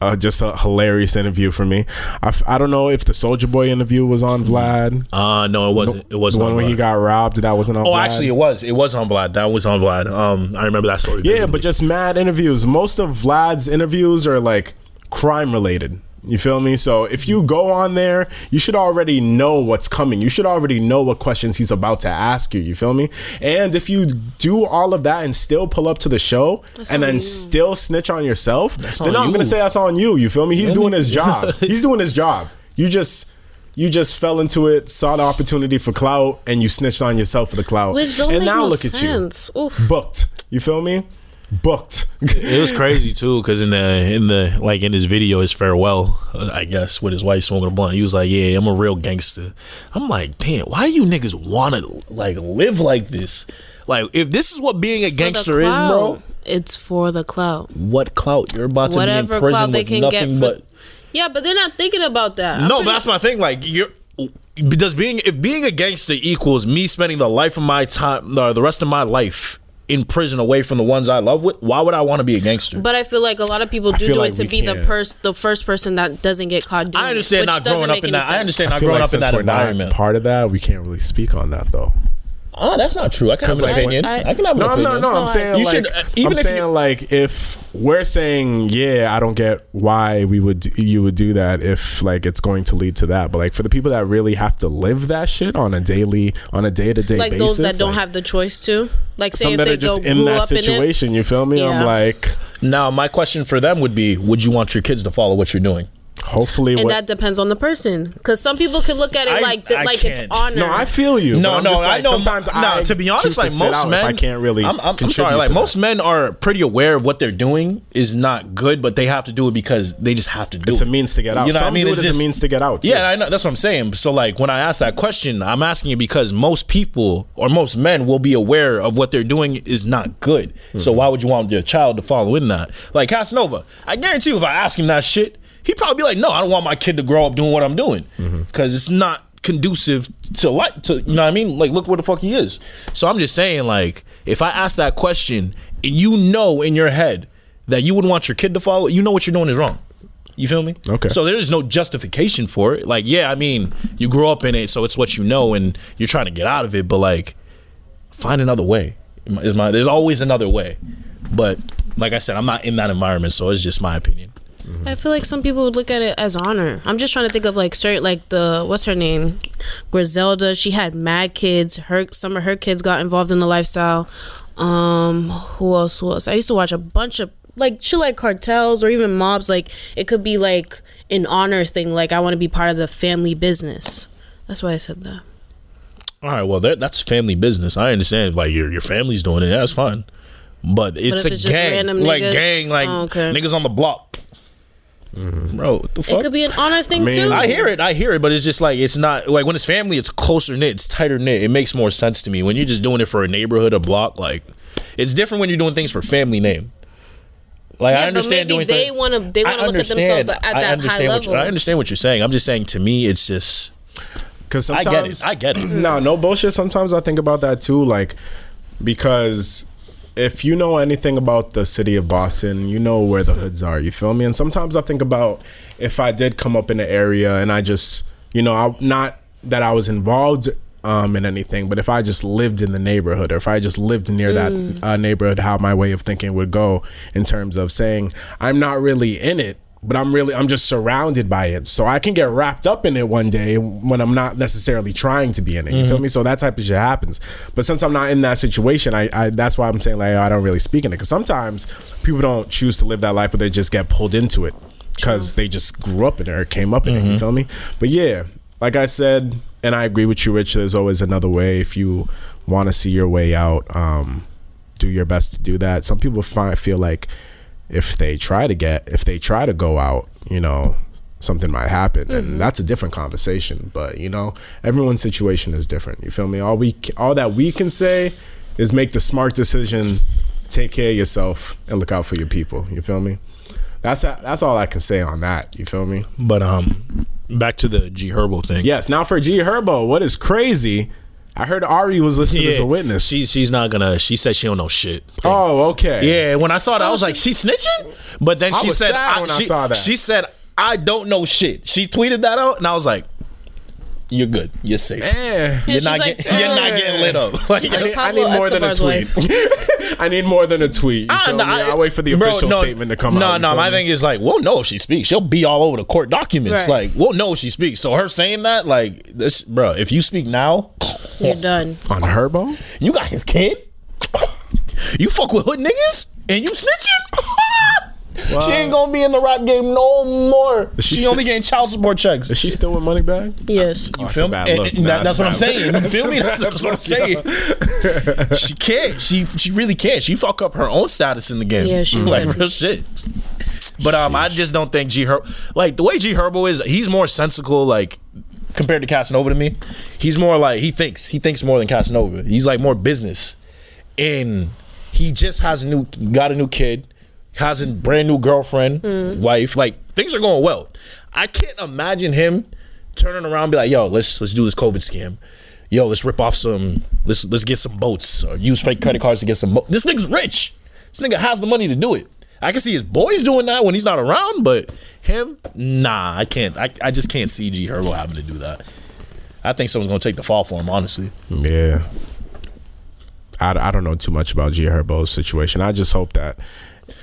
Uh, just a hilarious interview for me. I, f- I don't know if the Soulja Boy interview was on Vlad. uh no, it wasn't. It wasn't one on where he got robbed. That wasn't on. Oh, Vlad. actually, it was. It was on Vlad. That was on Vlad. Um, I remember that story. Yeah, but just mad interviews. Most of Vlad's interviews are like crime related. You feel me? So if you go on there, you should already know what's coming. You should already know what questions he's about to ask you. You feel me? And if you do all of that and still pull up to the show That's and then you. still snitch on yourself, then on I'm you. gonna say that's on you. You feel me? He's doing his job. <laughs> He's doing his job. You just you just fell into it, saw the opportunity for clout, and you snitched on yourself for the clout. Which don't and make now no look at you sense. Oof. booked. You feel me? Booked. it was crazy too because in the in the like in his video his farewell uh, i guess with his wife smoking a blunt he was like yeah i'm a real gangster i'm like damn why do you niggas want to like live like this like if this is what being a gangster is bro. It's for the clout. what clout you're about to Whatever be in prison clout they with can nothing get. but yeah, but they're not thinking about that. I'm no, pretty- but that's my thing. Like you're does being if being a gangster equals me spending the life of my time, the, the rest of my life in prison away from the ones I love with. Why would I want to be a gangster? But I feel like a lot of people do do like it to be the can't. pers- the first person that doesn't get caught doing I understand it, not which doesn't growing up in any that. I understand I not feel growing like up in since that we're not environment. part of that, we can't really speak on that though. Oh, that's not true. I can have an like, opinion. I, I- can have an No, I'm opinion. not. No, I'm saying you like, should, uh, even I'm if saying you- like, if we're saying, yeah, I don't get why we would you would do that if like it's going to lead to that. But like for the people that really have to live that shit on a daily, on a day to day like basis, those that don't have the choice to. Like say some if that they are just go in that up in situation. You feel me? I'm like, Now, my question for them would be: Would you want your kids to follow what you're doing? Hopefully, And what. that depends on the person, because some people could look at it I- like th- like it's can't. honor. no, I feel you. but No, I'm no, just I know. Sometimes no, I to be honest, like most men, I can't really. I'm, I'm, I'm sorry. to Like that. most men are pretty aware of what they're doing is not good, but they have to do it because they just have to do It's it. a means to get out. You know what I mean? do it It's as a means to get out. too. Yeah, I know. That's what I'm saying. So, like, when I ask that question, I'm asking it because most people or most men will be aware of what they're doing is not good. So, Mm-hmm. why would you want your child to follow in that? Like Casanova, I guarantee you, if I ask him that shit, he'd probably be like, "No, I don't want my kid to grow up doing what I'm doing Mm-hmm. because it's not conducive to like to you know what I mean. Like, look where the fuck he is. So, I'm just saying, like, if I ask that question, and you know in your head that you wouldn't want your kid to follow, you know what you're doing is wrong. You feel me? Okay. So there's no justification for it. Like, yeah, I mean, you grew up in it, so it's what you know, and you're trying to get out of it. But like, find another way. Is my there's always another way. But like I said, I'm not in that environment, so it's just my opinion. I feel like some people would look at it as honor. I'm just trying to think of like certain like the what's her name, Griselda. She had mad kids. Her some of her kids got involved in the lifestyle. Um, who else? was? I used to watch a bunch of like she like cartels or even mobs. Like it could be like an honor thing. Like I want to be part of the family business. That's why I said that. All right, well that that's family business. I understand. Like your your family's doing it, that's fine. But it's if a it's gang, like niggas? gang, like Oh, okay. niggas on the block. Mm-hmm. Bro, what the fuck? It could be an honor thing mean, too. I hear it, I hear it, but it's just like it's not like when it's family, it's closer knit, it's tighter knit. It makes more sense to me when you're just doing it for a neighborhood, a block. Like it's different when you're doing things for family name. Like Yeah, I understand but maybe doing they things- want to. They I want to look at understand. themselves at I that high understand what level. you- I understand what you're saying. I'm just saying to me, it's just Because I sometimes get it. I get it. no, no bullshit. Sometimes I think about that too, like because if you know anything about the city of Boston, you know where the hoods are. You feel me? And sometimes I think about if I did come up in the area and I just, you know, I, not that I was involved um, in anything, but if I just lived in the neighborhood or if I just lived near that uh, neighborhood, how my way of thinking would go in terms of saying I'm not really in it but I'm really I'm just surrounded by it. So I can get wrapped up in it one day when I'm not necessarily trying to be in it. You feel me? So that type of shit happens. But since I'm not in that situation, I, I that's why I'm saying like I don't really speak in it because sometimes people don't choose to live that life, but they just get pulled into it because they just grew up in it or came up in it. You feel me? But yeah, like I said, and I agree with you, Rich. There's always another way if you want to see your way out. Um, do your best to do that. Some people find feel like if they try to get if they try to go out, you know, something might happen, and that's a different conversation. But you know, everyone's situation is different. You feel me? All we all that we can say is make the smart decision, take care of yourself, and look out for your people. You feel me? That's that's all I can say on that. You feel me? But um, back to the G Herbo thing. Yes. Now for G Herbo, what is crazy? I heard Ari was listed as a witness. She's she's not gonna. She said she don't know shit. oh, okay. Yeah, when I saw that, I Oh, was like, she snitching? But then I she was said, sad when I she, saw that. she said, I don't know shit. She tweeted that out, and I was like, you're good. You're safe. Eh. You're not, like, getting, you're not getting lit up. Like, like, I need, I Pablo need more than a tweet. <laughs> I need more than a tweet. You Ah, feel no, me? I, wait for the bro, official no, statement to come no, out. No, No, my me? thing is like, we'll know if she speaks. She'll be all over the court documents. Right. Like, we'll know if she speaks. So her saying that, like, this, bro, if you speak now, You're done. on Herbo. you got his kid. You fuck with hood niggas and you snitching. <laughs> She ain't gonna be in the rap game no more. she She, sti- only getting child support checks. Is she still with Moneybagg? Yes. You feel me? And- and that- that's what I'm saying. You feel me? That's, <laughs> that's what I'm saying. she can't. She she really can't. She fuck up her own status in the game. Yeah, she <laughs> like real shit. But um, I just don't think G Herbo like the way G Herbo is. He's more sensical, like compared to Casanova to me. He's more like he thinks. He thinks more than Casanova. He's like more business, and he just has a new got a new kid, has a brand new girlfriend, mm. wife. Like things are going well. I can't imagine him turning around and be like, "Yo, let's let's do this COVID scam." Yo, let's rip off some. Let's let's get some boats or use fake credit cards to get some. Bo- this nigga's rich. This nigga has the money to do it. I can see his boys doing that when he's not around, but him, nah, I can't. I, I just can't see G Herbo having to do that. I think someone's gonna take the fall for him, honestly. Yeah. I, I don't know too much about G Herbo's situation. I just hope that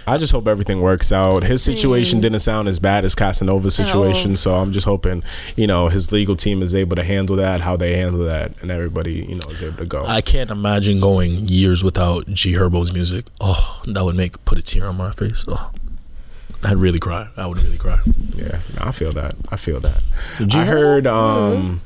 I just hope everything works out. His situation didn't sound as bad as Casanova's situation, so I'm just hoping, you know, his legal team is able to handle that, how they handle that, and everybody, you know, is able to go. I can't imagine going years without G Herbo's music. Oh, that would make put a tear on my face. Oh, I'd really cry. I would really cry. Yeah, I feel that. I feel that. Did I heard um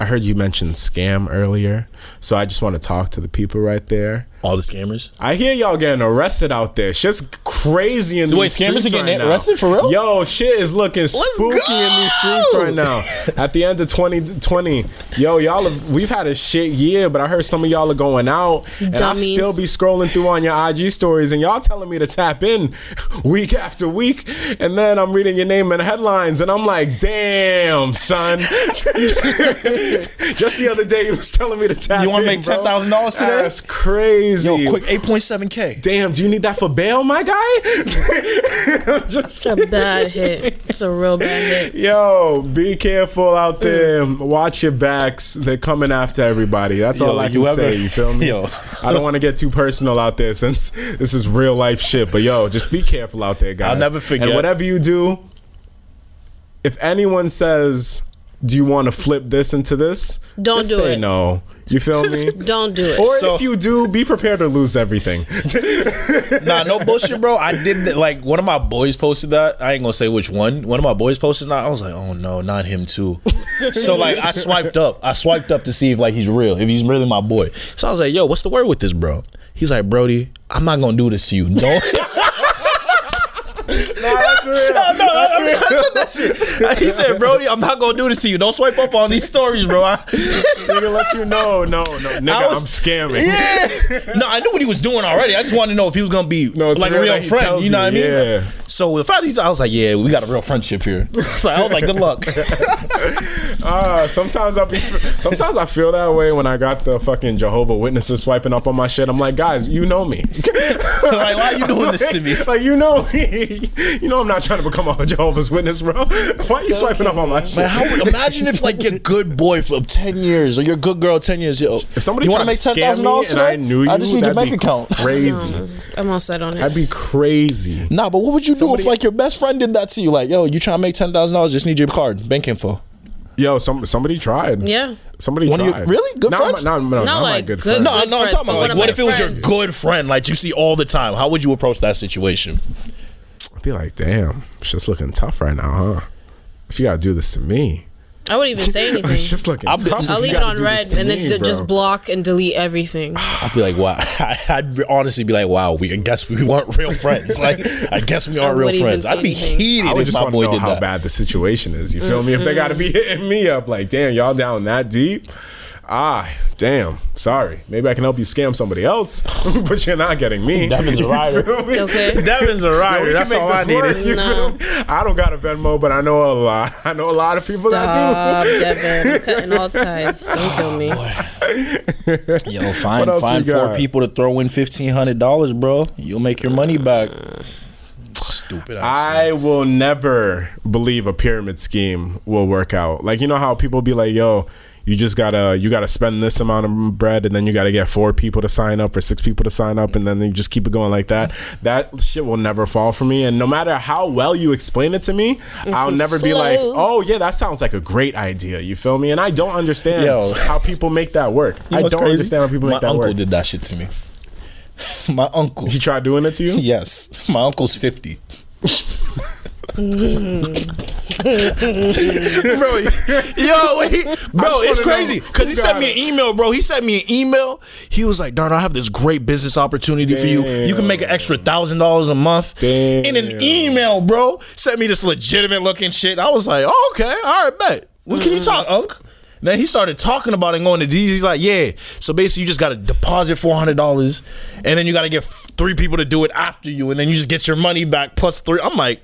I heard you mention scam earlier. So I just want to talk to the people right there. All the scammers. I hear y'all getting arrested out there. Shit's crazy in So wait, these scammers streets are getting right now. arrested for real? Yo, shit is looking spooky in these streets right now. At the end of 2020, yo, y'all have we've had a shit year, but I heard some of y'all are going out, and I Dummies. still be scrolling through on your IG stories, and y'all telling me to tap in <laughs> week after week, and then I'm reading your name in headlines, and I'm like, damn, son. <laughs> Just the other day, he was telling me to tap. You wanna in, make $10,000 today? That's crazy. Crazy. Yo, quick, eight point seven k. Damn, do you need that for bail, my guy? <laughs> Just It's a bad hit. It's a real bad hit. Yo, be careful out mm. there. Watch your backs. They're coming after everybody. That's all I can ever- say. You feel me? <laughs> Yo. I don't want to get too personal out there since this is real life shit. But yo, just be careful out there, guys. I'll never forget. And whatever you do, if anyone says, "Do you want to flip this into this?" Don't just do say it. no. You feel me? <laughs> Don't do it. Or So- if you do, be prepared to lose everything. <laughs> Nah, no bullshit, bro. I did that- like one of my boys posted that. I ain't gonna say which one. One of my boys posted that. I was like, oh no, not him too. <laughs> so like I swiped up. I swiped up to see if like he's real, if he's really my boy. So I was like, yo, what's the word with this, bro? He's like, Brody, I'm not gonna do this to you. Don't. That's <laughs> real. no, no, I, I said that shit. He said, Brody, I'm not gonna do this to you. Don't swipe up on these stories, bro. I- Nigga, let you know. No, no, nigga, I was- I'm scamming. Yeah. No, I knew what he was doing already. I just wanted to know if he was gonna be No, like a real real friend. You know what I mean? yeah. So the fact he's, I was like, yeah, we got a real friendship here. So I was like, good luck. <laughs> Ah, sometimes I be, sometimes I feel that way when I got the fucking Jehovah Witnesses swiping up on my shit. I'm like, guys, you know me. <laughs> like, why are you doing this to me? Like, you know me. You know I'm not trying to become a Jehovah's Witness, bro. Why are you swiping up on my shit? Man, how, imagine if like your good boy for ten years or your good girl ten years. Yo, if somebody you wanna make ten thousand dollars and I knew you, I just need your that'd bank account. <laughs> Crazy. I'm all set on it. That'd be crazy. Nah, but what would you Somebody- do if like your best friend did that to you? Like, yo, you trying to make ten thousand dollars? Just need your card, bank info. Yo, some somebody tried. Yeah. Somebody One of your- tried. really? Good not friends? My, no, no, not, Not my good good- friends. No, no, I'm friends, talking about one like what if it was your good friend, like you see all the time? How would you approach that situation? I'd be like, damn, shit's looking tough right now, huh? If you gotta do this to me, I wouldn't even say <laughs> anything. it's just looking I'll tough. be- I'll I'll leave it on red this to and then me, d- just block and delete everything. <sighs> I'd be like, wow. <laughs> I'd honestly be like, wow. We I guess we weren't real friends. <laughs> Like, I guess we aren't real friends. I'd be anything. heated I would if just my want to boy know did how that. bad the situation is. You feel me? If they got to be mm-hmm. hitting me up, like, damn, y'all down that deep? Ah, damn. Sorry. Maybe I can help you scam somebody else, <laughs> but you're not getting me. Devin's a <laughs> You rider. Okay. Devin's a Yeah, rider. we That's all I this needed. you No. I don't got a Venmo, but I know a lot. <laughs> I know a lot of people Stop, that do. Devin. I'm cutting all ties. Don't kill me. Yo, find find four got? people to throw in fifteen hundred dollars, bro. You'll make your money back. Stupid. I will never believe a pyramid scheme will work out. Like you know how people be like, "Yo, you just gotta you gotta spend this amount of bread, and then you gotta get four people to sign up or six people to sign up, and then you just keep it going like that." That shit will never fall for me. And no matter how well you explain it to me, I'll so never be like, "Oh yeah, that sounds like a great idea." You feel me? And I don't understand Yo. how people make that work. You know I don't crazy? understand how people My make that work my uncle work. did that shit to me. <laughs> My uncle. He tried doing it to you. Yes, my uncle's fifty. <laughs> <laughs> <laughs> bro, yo, wait, bro, it's crazy because he sent me an email, bro. He sent me an email. He was like, "Darn, I have this great business opportunity for you. You can make an extra thousand dollars a month Damn. in an email, bro." Sent me this legitimate looking shit. I was like, oh, "Okay, all right, bet. When can you talk, Unc?" Then he started talking about it and going to these. He's like, yeah. So basically, you just got to deposit four hundred dollars, and then you got to get three people to do it after you, and then you just get your money back plus three. I'm like,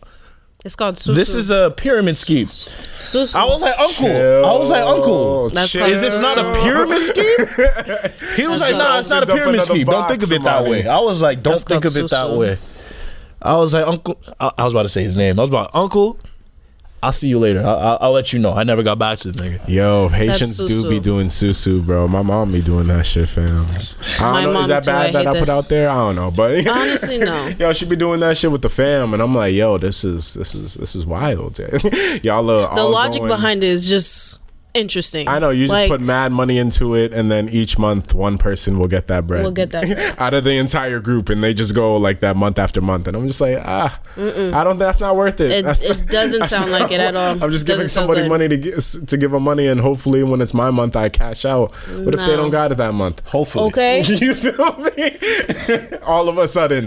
It's called Susu. this is a pyramid scheme. Susu. I was like, uncle. I was like, uncle. That's Is this not a pyramid scheme? <laughs> He was That's like, called nah, it's not a pyramid scheme. Don't think of it that way. I was like, don't That's think of called it that way. I was like, uncle. I, I was about to say his name. I was about, uncle. I'll see you later. I, I, I'll let you know. I never got back to the nigga. Yo, Haitians do be doing susu, bro. My mom be doing that shit, fam. I don't know. mom Is that too, I bad that hate I put that. out there? I don't know, but <laughs> Honestly, no. yo, she be doing that shit with the fam, and I'm like, yo, this is this is this is wild. <laughs> Y'all are the all logic going- behind it is just interesting. I know you just put mad money into it, and then each month one person will get that bread. Will get that bread. <laughs> out of the entire group, and they just go like that month after month, and I'm just like, ah, I don't. That's not worth it. It- That's it doesn't <laughs> sound not like it at all. I'm just giving somebody good. money to give, to give them money, and hopefully when it's my month, I cash out. What if they don't got it that month? Hopefully. okay. <laughs> You feel me? All of a sudden.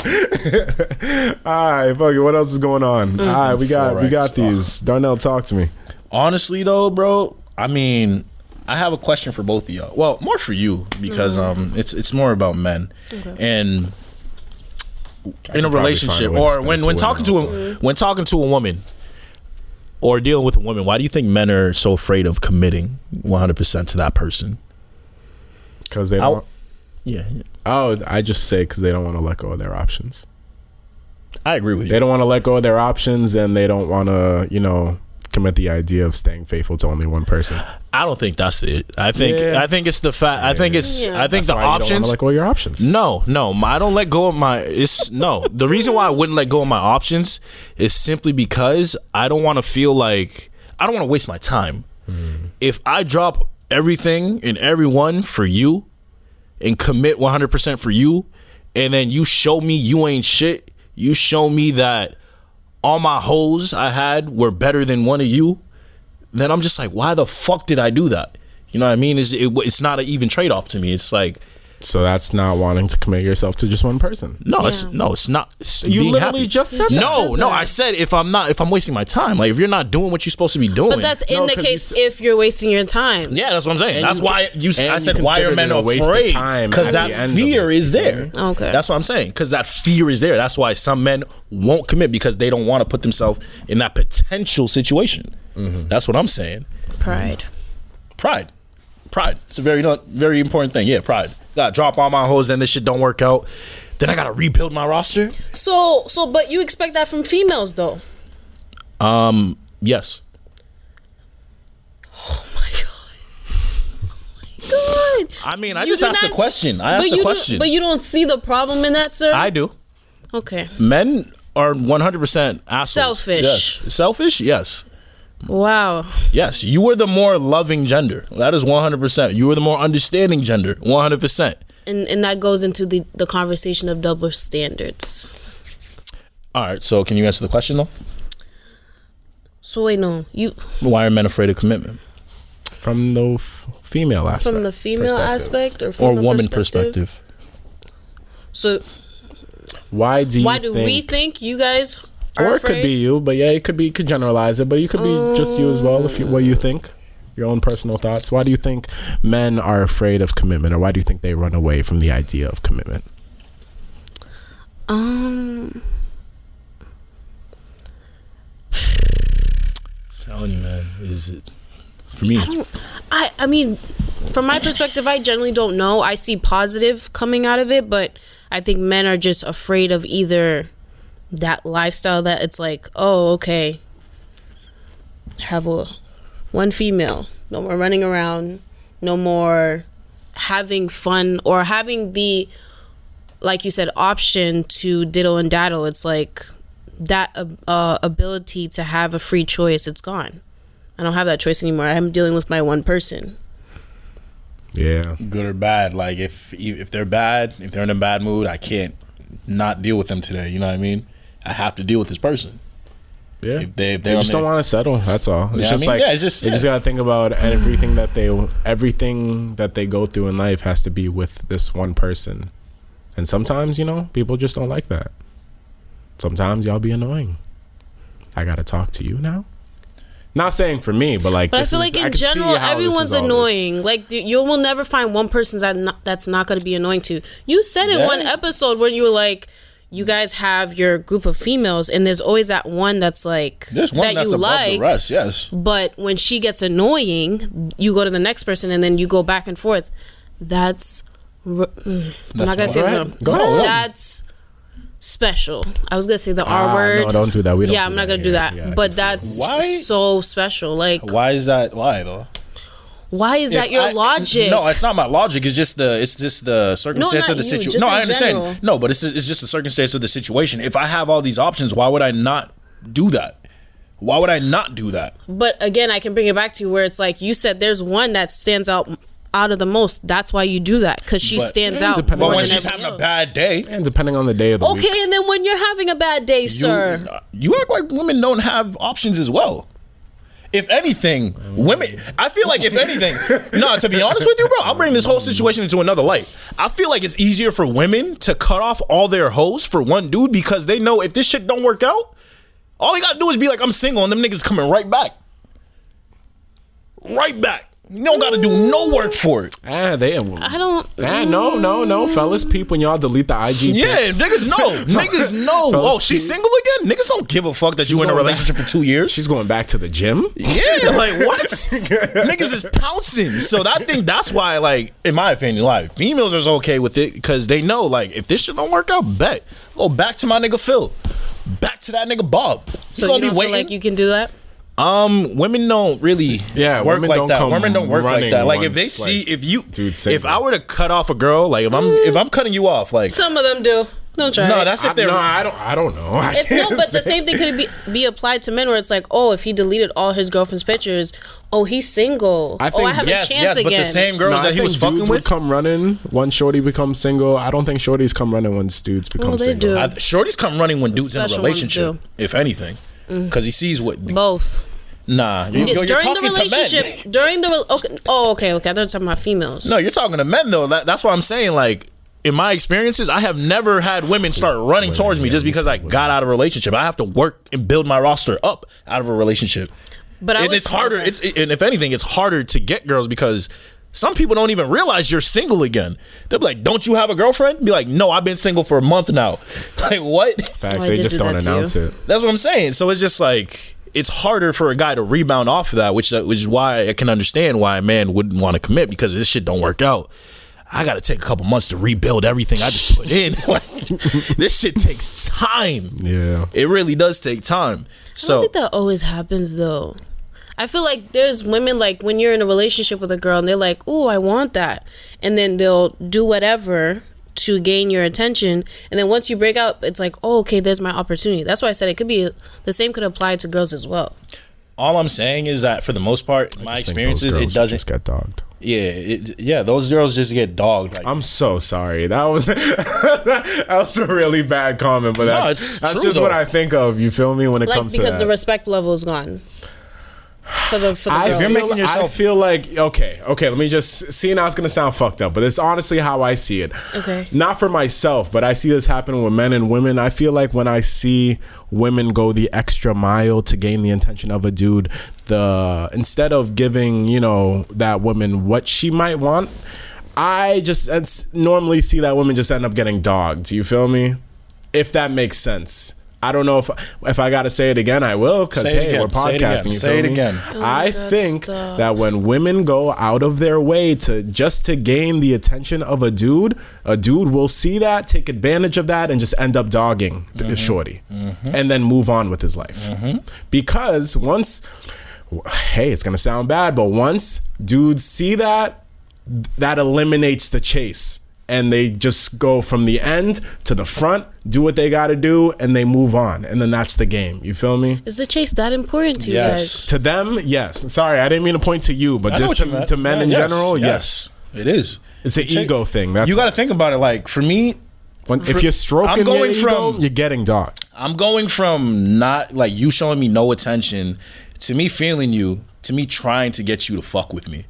All right, fuck it. What else is going on? All right, we got we got these. Darnell, talk to me. Honestly, though, bro, I mean, I have a question for both of y'all. Well, more for you because um, it's it's more about men and in a relationship a or when when talking to a when talking to a woman or dealing with a woman. Why do you think men are so afraid of committing 100 percent to that person? Because they don't. Yeah, yeah. Oh, I just say because they don't want to let go of their options. I agree with you. They don't want to let go of their options, and they don't want to, you know, commit the idea of staying faithful to only one person. I don't think that's it. I think Yeah. I think it's the fact. I think it's Yeah. I think That's the why you don't want options. to let go of your options. No, no, my- I don't let go of my. It's no. The reason why I wouldn't let go of my options is simply because I don't want to feel like I don't want to waste my time. Hmm. If I drop everything and everyone for you, and commit one hundred percent for you, and then you show me you ain't shit. You show me that all my hoes I had were better than one of you. Then I'm just like, why the fuck did I do that? You know what I mean? Is it, it's not an even trade off to me. It's like. So that's not wanting to commit yourself to just one person. No, it's no, it's not. It's You literally happy. just said no, that. no. I said if I'm not, if I'm wasting my time, like if you're not doing what you're supposed to be doing. But that's in No, the 'cause you case s- if you're wasting your time. yeah, that's what I'm saying. And that's you why you. and I you said why are men it of afraid? time Because at that the end fear it. is there. Okay. that's what I'm saying. Because that fear is there. That's why some men won't commit because they don't want to put themselves in that potential situation. Mm-hmm. That's what I'm saying. Pride. Pride, pride. It's a very very important thing. Yeah, pride. Got to drop all my hoes, and this shit don't work out. Then I gotta rebuild my roster. So so but you expect that from females though. Um, yes. Oh my god. Oh my god. I mean, I You just asked the question. I asked the question. Do, but you don't see the problem in that, sir? I do. okay. Men are 100% assholes. Selfish. Yes. Selfish? Yes. Wow. Yes. You were the more loving gender. That is 100%. You were the more understanding gender. 100%. And and that goes into the the conversation of double standards. All right. So, can you answer the question, though? So wait, no, you Why are men afraid of commitment? From the f- female aspect. from the female aspect or from Or the woman perspective? So Why do you why do think, we think you guys are or it could be you, but yeah, it could be you could generalize it, but you could be just you as well if you what you think. Your own personal thoughts. Why do you think men are afraid of commitment, or why do you think they run away from the idea of commitment? Um, <sighs> telling you, man. Is it for me? I I mean, from my perspective, I generally don't know. I see positive coming out of it, but I think men are just afraid of either that lifestyle that it's like, oh, okay, have a one female, no more running around, no more having fun or having the like you said option to diddle and daddle. It's like that uh, ability to have a free choice. It's gone. I don't have that choice anymore. I'm dealing with my one person. Yeah, Good or bad? Like if if they're bad, if they're in a bad mood, I can't not deal with them today. You know what I mean? I have to deal with this person. yeah. If they- if they they're just don't want to settle. That's all. It's Yeah, I just mean, like yeah, it's just- you just gotta think about everything that they everything that they go through in life has to be with this one person, and sometimes you know people just don't like that. Sometimes y'all be annoying. I gotta talk to you now. Not saying for me, but like. But I feel is- like in general, everyone's is all this- annoying. Like you will never find one person that not, that's not going to be annoying to. You said in one episode where you were like, you guys have your group of females, and there's always that one that's like There's one that that's you above like. the rest. Yes. But when she gets annoying, you go to the next person, and then you go back and forth. That's. r- mm, I'm not gonna say the ahead. Go. That's special. I was gonna say the R Ah, word. No, don't do that. We don't yeah, I'm not that gonna do that. Yeah, but that's Why? so special. Like, Why is that? Why though? Why is that your I- logic? No, it's not my logic. It's just the it's just the circumstance not of the situation. No, in I understand. general. No, but it's it's just the circumstance of the situation. If I have all these options, why would I not do that? Why would I not do that? But again, I can bring it back to where it's like you said. There's one that stands out out of the most. That's why you do that because she But- stands out But when she's everyone having a bad day, And depending on the day of the week. Okay, and then when you're having a bad day, you, sir. you act like women don't have options as well. If anything, women. I feel like if anything, <laughs> no. To be honest with you, bro, I'll bring this whole situation into another light. I feel like it's easier for women to cut off all their hoes for one dude because they know if this shit don't work out, all you gotta do is be like, I'm single, and them niggas coming right back, right back. You don't got to do no work for it. Ah, they. I don't. Ah, no, no, no, fellas, peep when y'all delete the IG. Yeah, pics. niggas know. <laughs> niggas know. Fellas, Oh, she's single again? Niggas don't give a fuck that you in a going back. relationship for two years. She's going back to the gym. Yeah, <laughs> like what? Niggas is pouncing. So I think that's why, like, in my opinion, like females are okay with it because they know, like, if this shit don't work out, bet. Go back to my nigga Phil. Back to that nigga Bob. So you you gonna be don't waiting. feel like you can do that? Um, women don't really Yeah, work women like don't that. come Women don't work like that. Like if they see like, if you dude, if single. I were to cut off a girl, like if I'm if I'm cutting you off, like Some of them do. Don't try. no, it. that's I, if they're no, I don't. I don't know. I It's, no, can't but the same thing could be be applied to men, where it's like, oh, if he deleted all his girlfriend's pictures, oh, he's single. I oh, think- I have yes, a chance yes, again. but the same No, girls I that he think was fucking dudes with. would come running once Shorty becomes single. I don't think Shorties come running once dudes become Well, they single. do. I, shorties come running when dudes in a relationship, if anything, Mm. because he sees what. Both. Nah, you, Yeah, you're, you're during the talking to men. relationship, during the okay, oh, okay, okay. I thought you were talking about females. No, you're talking to men though. That, that's why I'm saying like. In my experiences, I have never had women start running towards me just because I got out of a relationship. I have to work and build my roster up out of a relationship. but and was, it's harder. It's and if anything, it's harder to get girls because some people don't even realize you're single again. They'll be like, "Don't you have a girlfriend?" Be like, "No, I've been single for a month now." <laughs> Like what? Facts. I they just do don't announce you. it. That's what I'm saying. So it's just like it's harder for a guy to rebound off of that, which uh, which is why I can understand why a man wouldn't want to commit because this shit don't work out. I got to take a couple months to rebuild everything I just put in. <laughs> like, this shit takes time. Yeah. It really does take time. I don't So think that always happens though. I feel like there's women like when you're in a relationship with a girl and they're like, "Oh, I want that," and then they'll do whatever to gain your attention, and then once you break up, it's like, "Oh, okay, there's my opportunity." That's why I said it could be the same could apply to girls as well. all I'm saying is that for the most part, in my I just experiences, it doesn't. just get dogged. Yeah, it, yeah, those girls just get dogged. Like, I'm so sorry. That was <laughs> that was a really bad comment, but that's it's that's true, just what. I think of. You feel me when it Like comes to because the respect level is gone for the for the I girls. you're feel, making I feel like okay, okay. Let me just see. Now it's gonna sound fucked up, but it's honestly how I see it. Okay. Not for myself, but I see this happening with men and women. I feel like when I see women go the extra mile to gain the attention of a dude, the instead of giving you know that woman what she might want, I just it's, normally see that woman just end up getting dogged. You feel me? If that makes sense. I don't know if if I got to say it again, I will because hey, again. we're Say it again. podcasting. Say it again. I think stop. that when women go out of their way to just to gain the attention of a dude, a dude will see that, take advantage of that, and just end up dogging the Mm-hmm. shorty, and then move on with his life. Because once, hey, it's gonna sound bad, but once dudes see that, that eliminates the chase. And they just go from the end to the front, do what they got to do, and they move on. And then that's the game. You feel me? is the chase that important to you Yes. guys? To them, yes. Sorry, I didn't mean to point to you, but I just what you to, to men Yeah, in yes, general, yes. it is. It's an Check- ego thing. That's you got to think about it. Like for me, when, if you're stroking I'm going your ego, from- you're getting dogged. I'm going from not like you showing me no attention to me feeling you to me trying to get you to fuck with me.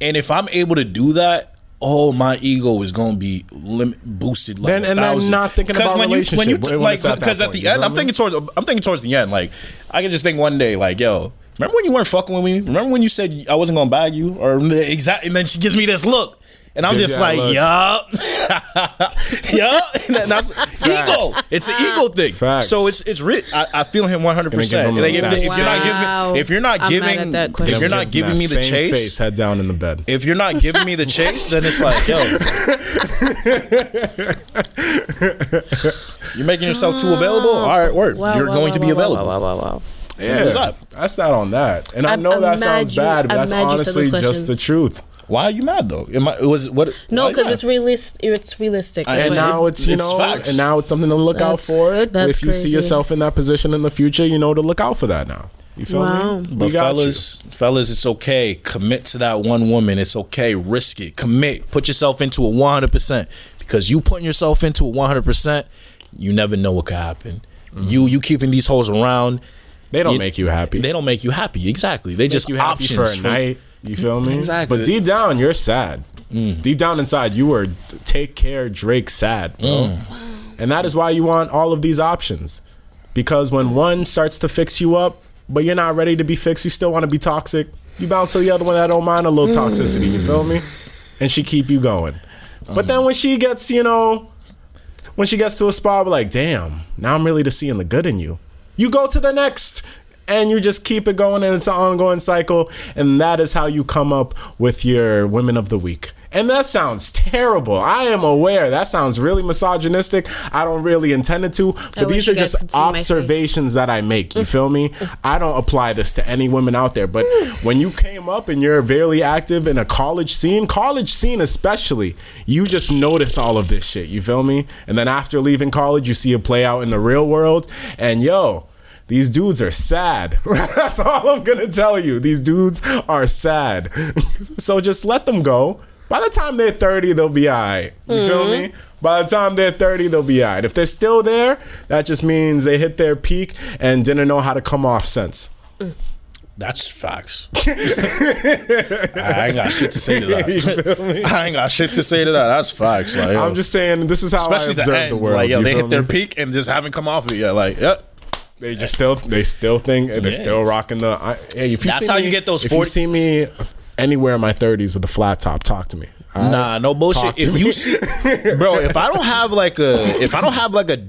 And if I'm able to do that, oh, my ego is going to be lim- boosted. Like Then- and then not thinking about when you, when you relationship, like because at the end, I'm thinking towards I'm thinking towards the end. Like I can just think one day, like yo. Remember when you weren't fucking with me? Remember when you said I wasn't gonna bag you? Or exactly, and then she gives me this look, and I'm Gives just like, look. yup, <laughs> yup. And then that's ego. It's an ego thing. Facts. So it's it's re- I, I feel him 100. percent Gonna Like give if, him if you're not giving, if you're not giving, if you're not giving me the chase, face, head down in the bed. if you're not giving me the chase, then it's like, yo, <laughs> you're making yourself too available. All right, word. Wow, you're wow, going wow, to be available. Wow, wow, wow, wow. Simple as that. That's not on that. And i I'm- know I'm that sounds bad, but that's mad you said those honestly just the truth. Why are you mad though? Am I, it was what? No, because it's realist. It's realistic. And It's- now it's you it's know, facts. and now it's something to look out for. It that's if you see yourself in that position in the future, you know to look out for that now. You feel Wow. me? But We got you. fellas, fellas, it's okay. Commit to that one woman. It's okay. Risk it. Commit. Put yourself into a 100% because you putting yourself into a 100%, you never know what could happen. Mm-hmm. You you keeping these hoes around, they don't you- make you happy. they don't make you happy. Exactly. They just make you happy options for a from- night. You feel me? Exactly. Mm. But deep down, you're sad. Deep down inside, you were take care Drake sad, bro. Mm. And that is why you want all of these options. Because when one starts to fix you up, but you're not ready to be fixed. You still want to be toxic. You bounce to the other one that don't mind a little toxicity. You feel me? And she keep you going. But then when she gets, you know, when she gets to a spot, we're like, damn, now I'm really just seeing the good in you. You go to the next and you just keep it going and it's an ongoing cycle. And that is how you come up with your women of the week. And that sounds terrible. I am aware that sounds really misogynistic. I don't really intend it to, but wish these are just could see my face. observations that I make. You feel me? <laughs> I don't apply this to any women out there. But when you came up and you're very active in a college scene, college scene especially, you just notice all of this shit. You feel me? And then after leaving college, you see it play out in the real world. And yo, these dudes are sad. <laughs> That's all I'm gonna tell you. These dudes are sad. <laughs> so just let them go. By the time they're 30, they'll be alright. You feel me? Mm-hmm. By the time they're 30, they'll be alright. If they're still there, that just means they hit their peak and didn't know how to come off since. Mm. That's facts. <laughs> I ain't got shit to say to that. I ain't got shit to say to that. That's facts. Like. I'm just saying, this is how especially I the observe end. the, world. like, yo, you they feel hit their peak and just haven't come off it yet. Like, yep. They just still, they still think they're Yeah. still rocking the. I, hey, if you That's see how me- you get those If 40 you see me anywhere in my 30s with a flat top, talk to me. all right? Nah, no bullshit. Talk to If me. you see, <laughs> bro, if I don't have like a, if I don't have like a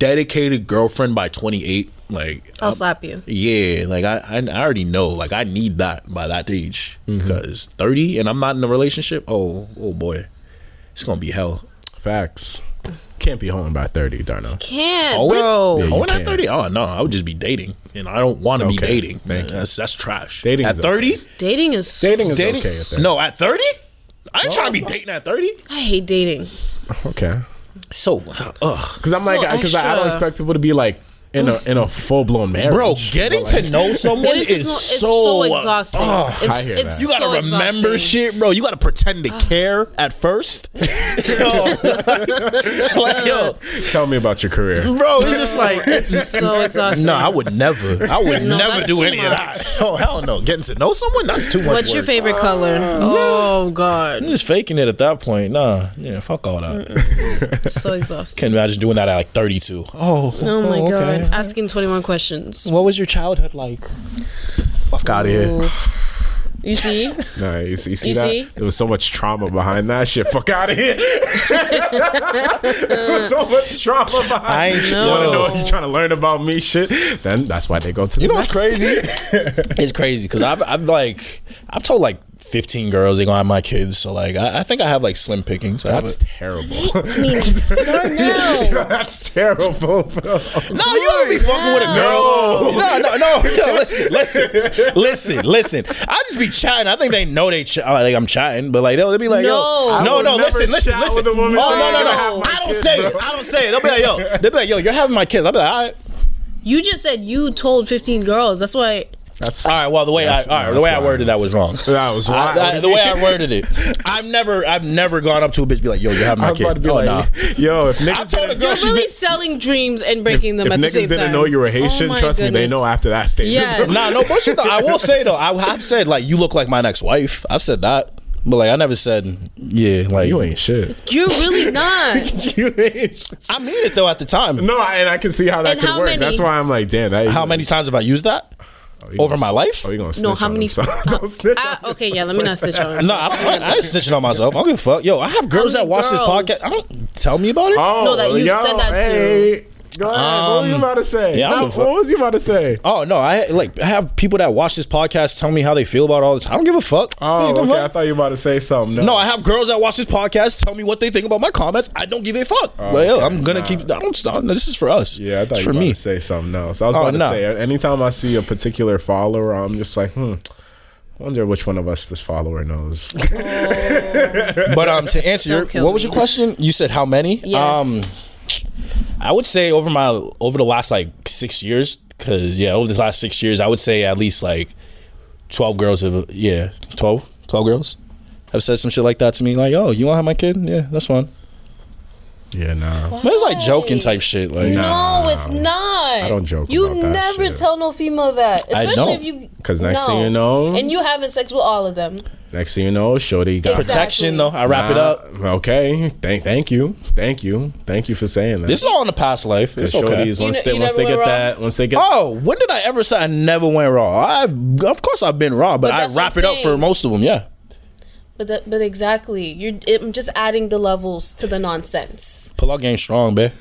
dedicated girlfriend by 28, like, I'll slap you. yeah, like I, I, I already know, like I need that by that age Mm-hmm. because 30 and I'm not in a relationship. Oh, oh boy, it's gonna be hell. Facts. Can't be home by 30, Darnell. Can't, Oh, bro. Yeah, you oh, at 30? Oh no, I would just be dating, and I don't want to be dating. thank you. That's that's trash. Dating at is 30. Dating is Dating is Dating? okay at 30. No, at 30. I ain't trying to be oh. dating at 30. I hate dating. Okay. So, uh, ugh. Because I'm So like, because I, I don't expect people to be like in a in a full blown marriage. Bro, getting like, to know <laughs> someone Getting to is so, so uh, exhausting. Ugh. it's I hear it's you gotta so remember exhausting. shit, bro. You gotta pretend to care at first. <laughs> yo, <laughs> like, yo, Tell me about your career. bro, it's just like It's so exhausting. no, I would never. I would No, never do too any of that. Oh hell no! Getting to know someone that's too much. What's your work. favorite color? Uh, oh God, I'm just faking it at that point. Nah, yeah, fuck all that. so exhausting. Can't imagine doing that at like 32. Oh, Oh my oh, God, okay. asking twenty one questions. What was your childhood like? Fuck out of here. Ooh. You see, <laughs> Nah, you see, you see You that? see? There was so much trauma behind that shit. Fuck out of here. there was so much trauma behind. I ain't You want to know if you're trying to learn about me shit? Then that's why they go to You the know what's crazy? <laughs> it's crazy because I've, I've like I've told like 15 girls They're gonna have my kids. So like I, I think I have like slim pickings. I have That's terrible. I mean, <laughs> Darnell. that's terrible. bro. No, you don't be fucking with a girl. No, no, no. Yo, listen, listen, listen, listen. I just be chatting. I think they know they ch- like I'm chatting, but like they'll, they'll be like, No. yo, I no, would no. never Listen, listen, chat listen. with a woman oh saying no, no, you're no. gonna have my I don't kids, say bro. it. I don't say it. They'll be like, yo, they'll be like, yo, you're having my kids. I'll be like, all right. You just said you told fifteen girls. That's why. That's All right. Well, the way I, That's- all right, the way I worded that was wrong. that was I- wild. that- the way I worded it, <laughs> I've never, I've never gone up to a bitch and be like, "Yo, you have having I my was kid." about to be oh, like, nah. <laughs> yo, if I niggas told a didn't, girl You're really been- selling dreams and breaking them if at the niggas same didn't time. know you were Haitian, Oh my trust me, they know after that statement. Yes. Nah, no bullshit though. I will say though, I have said like you look like my next wife. I've said that. But like I never said yeah, like You ain't shit. You're really <laughs> not. you ain't shit. I mean it though at the time. No, and I can see how that And could how work. many- That's why I'm like, damn. That, How many times have I used that? You over gonna my life? Oh, you gonna snitch No, how on many? himself. <laughs> Don't <laughs> snitch Ah, on okay, yeah. Let me not snitch on. <laughs> No, I, don't, I ain't snitching on myself. I don't give a fuck. Yo, I have girls that many watch this podcast. I don't tell me about it. Oh, No, that you yo, said that to. Hey. Go ahead. what were you about to say? Um, yeah, I don't Nah, give a fuck. what was you about to say? Oh no, I like I have people that watch this podcast tell me how they feel about all this. I don't give a fuck. I Oh, don't give a okay. I thought you were about to say something. Else. No, I have girls that watch this podcast tell me what they think about my comments. I don't give a fuck. like, yo, I'm gonna keep. I don't stop. This is for us. Oh, Yeah, I thought it's you for were about me. to say something else. I was Oh, about to no. say, anytime I see a particular follower, I'm just like, hmm. Wonder which one of us this follower knows. <laughs> But um, to answer your, Don't kill what was your question? You said how many? Yes. Um, I would say over my over the last like six years, because yeah, over the last six years, I would say at least like twelve girls have yeah 12, 12 girls have said some shit like that to me. Like, oh, you want to have my kid? Yeah, that's fine. yeah, nah. But it's like joking type shit. Like, No, it's not. I don't joke You about that never shit. tell no female that, I especially don't. if you. 'Cause next thing you know- and you having sex with all of them. Next thing you know, Shorty got Exactly. Protection though. I wrap it up. Okay, thank thank you, thank you, thank you for saying that. This is all in the past life. It's Because okay. Shorties, once ne- they you once they get went that, once they get Oh, when did I ever say I never went raw? I of course I've been raw, but, But I wrap I'm it up for most of them. Yeah. But that, but exactly, you're I'm just adding the levels to the nonsense. Pull out game strong, babe.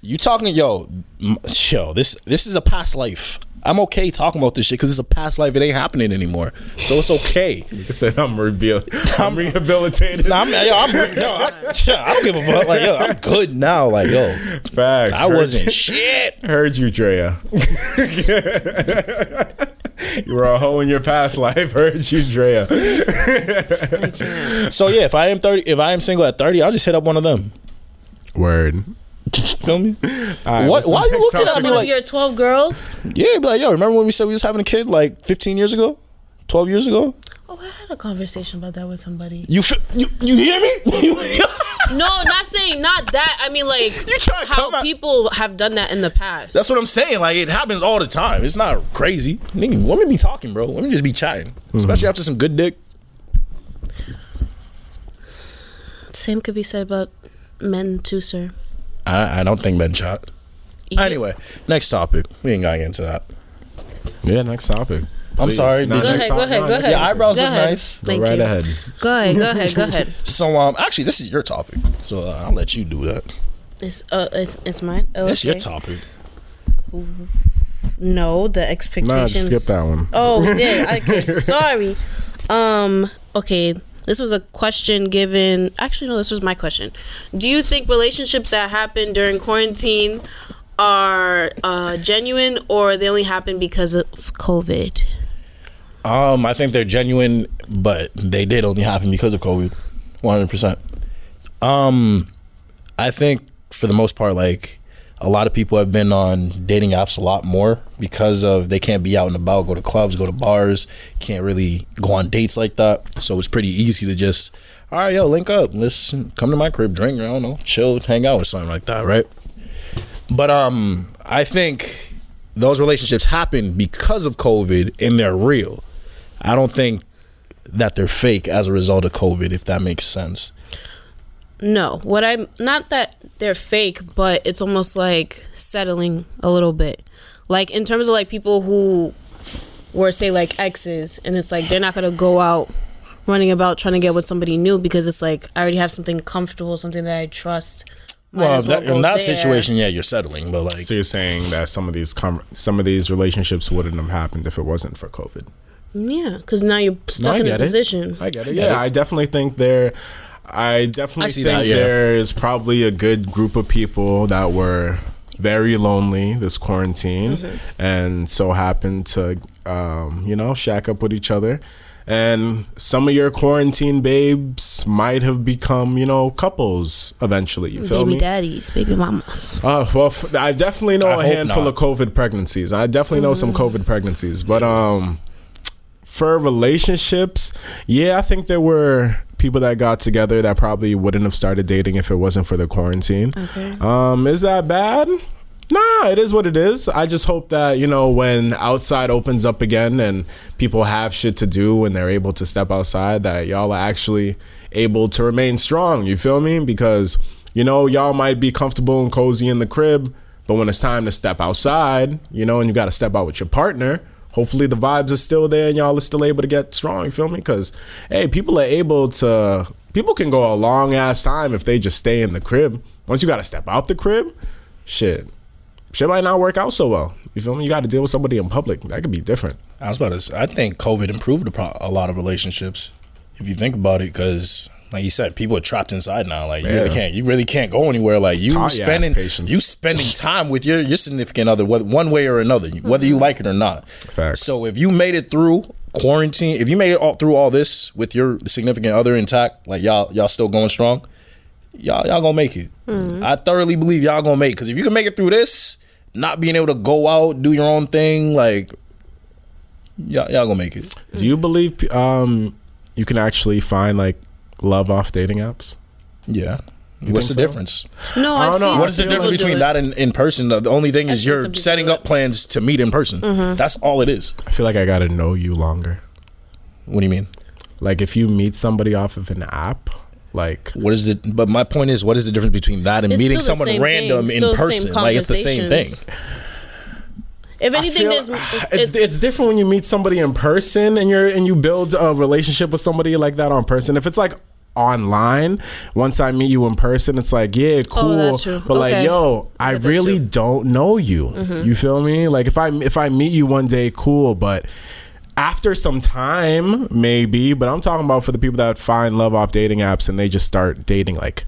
You talking, yo, yo? This this is a past life. I'm okay talking about this shit because it's a past life. It ain't happening anymore, so it's okay. you said I'm, rehabil- <laughs> I'm rehabilitated. Nah, I'm, yo, I'm, yo, I, yo, I don't give a fuck. Like, yo, I'm good now. Like, yo, Facts. I wasn't you- shit. Heard you, Drea. <laughs> you were a hoe in your past life. Heard you, Drea. So yeah, if I am thirty, if I am single at thirty, I'll just hit up one of them. Word. Feel me? All right, What- what's the why you next looking at topic? me One like- of your twelve girls. Yeah, be like, yo, remember when we said we was having a kid like 15 years ago, 12 years ago? Oh, I had a conversation about that with somebody. You fi- you, you hear me? <laughs> No, not saying not that. I mean, like You trying to how come at- people have done that in the past. That's what I'm saying. Like it happens all the time. It's not crazy. Nigga, women be talking, bro. Women just be chatting, mm-hmm. especially after some good dick. Same could be said about men too, sir. I, I don't think men chat. You- Anyway, next topic. We ain't gotta get into that. Yeah, next topic. I'm Please. sorry, No, did you- next Go ahead, go ahead, no, go next ahead. Your eyebrows Go are ahead. nice. Go Thank right you. ahead. Go ahead, go ahead, go ahead. <laughs> So um, actually, this is your topic. So uh, I'll let you do that. It's uh, it's it's mine. Oh, That's your okay. topic. No, the Nah, expectations. just skip that one. Oh, we did. Okay, <laughs> sorry. Um. Okay. This was a question given. Actually, no. This was my question. Do you think relationships that happen during quarantine are uh, genuine, or they only happen because of COVID? Um, I think they're genuine, but they did only happen because of COVID, one hundred percent. Um, I think for the most part, like a lot of people have been on dating apps a lot more because of they can't be out and about, go to clubs, go to bars, can't really go on dates like that. So it's pretty easy to just, all right, yo, link up, let's come to my crib, drink, I don't know, chill, hang out, or something like that, right? But um, I think those relationships happen because of COVID and they're real. I don't think that they're fake as a result of COVID, if that makes sense. No, what I'm not that they're fake, but it's almost like settling a little bit. Like in terms of like people who were say like exes, and it's like they're not gonna go out running about trying to get with somebody new because it's like I already have something comfortable, something that I trust. Might Well, well that, in that there. situation, yeah, you're settling, but like, So you're saying that some of these com- some of these relationships wouldn't have happened if it wasn't for COVID? yeah, because now you're stuck I in a get it. position. I get it. get Yeah, it. I definitely think there. I definitely I see think that, yeah. there's probably a good group of people that were very lonely this quarantine, Mm-hmm. and so happened to, um, you know, shack up with each other. And some of your quarantine babes might have become, you know, couples eventually. You feel me? baby me? daddies, baby mamas. Uh, well, f- I definitely know I a handful not. of COVID pregnancies. I definitely know some COVID pregnancies, but um, for relationships, yeah, I think there were people that got together that probably wouldn't have started dating if it wasn't for the quarantine. Okay. Um, is that bad? Nah, it is what it is. I just hope that, you know, when outside opens up again and people have shit to do and they're able to step outside, that y'all are actually able to remain strong. You feel me? Because, you know, y'all might be comfortable and cozy in the crib, but when it's time to step outside, you know, and you got to step out with your partner, hopefully the vibes are still there and y'all are still able to get strong. You feel me? Because, hey, people are able to, people can go a long ass time if they just stay in the crib. Once you got to step out the crib, shit shit might not work out so well. You feel me? You got to deal with somebody in public. That could be different. I was about to say, I think COVID improved a, lot of relationships, if you think about it, because like you said, people are trapped inside now. Like you really can't, you really can't go anywhere. Like you Taught spending, patience. you spending time with your your significant other, whether one way or another, whether you like it or not. Facts. So if you made it through quarantine, if you made it all through all this with your significant other intact, like y'all y'all still going strong, y'all y'all gonna make it. I thoroughly believe y'all gonna make it. Because if you can make it through this, not being able to go out, do your own thing, like y'all y'all gonna make it. Do you believe um, you can actually find like love off dating apps? Yeah. What's the so? difference? No, I I've don't know. seen What What is the difference between that and in person? The the only thing is you're setting up plans to meet in person. That's all it is. I feel like I got to know you longer. What do you mean? Like if you meet somebody off of an app, like What is the? But my point is, what is the difference between that and It's meeting someone random in Still the same person? Like it's the same thing. If anything, there's <sighs> it's it- it's different when you meet somebody in person and you're and you build a relationship with somebody like that on person. If it's like online, once I meet you in person, it's like yeah, cool. Oh, that's true. But like yo, I really too. don't know you. Mm-hmm. You feel me? Like if I if I meet you one day, cool, but. After some time, maybe, but I'm talking about for the people that find love off dating apps and they just start dating like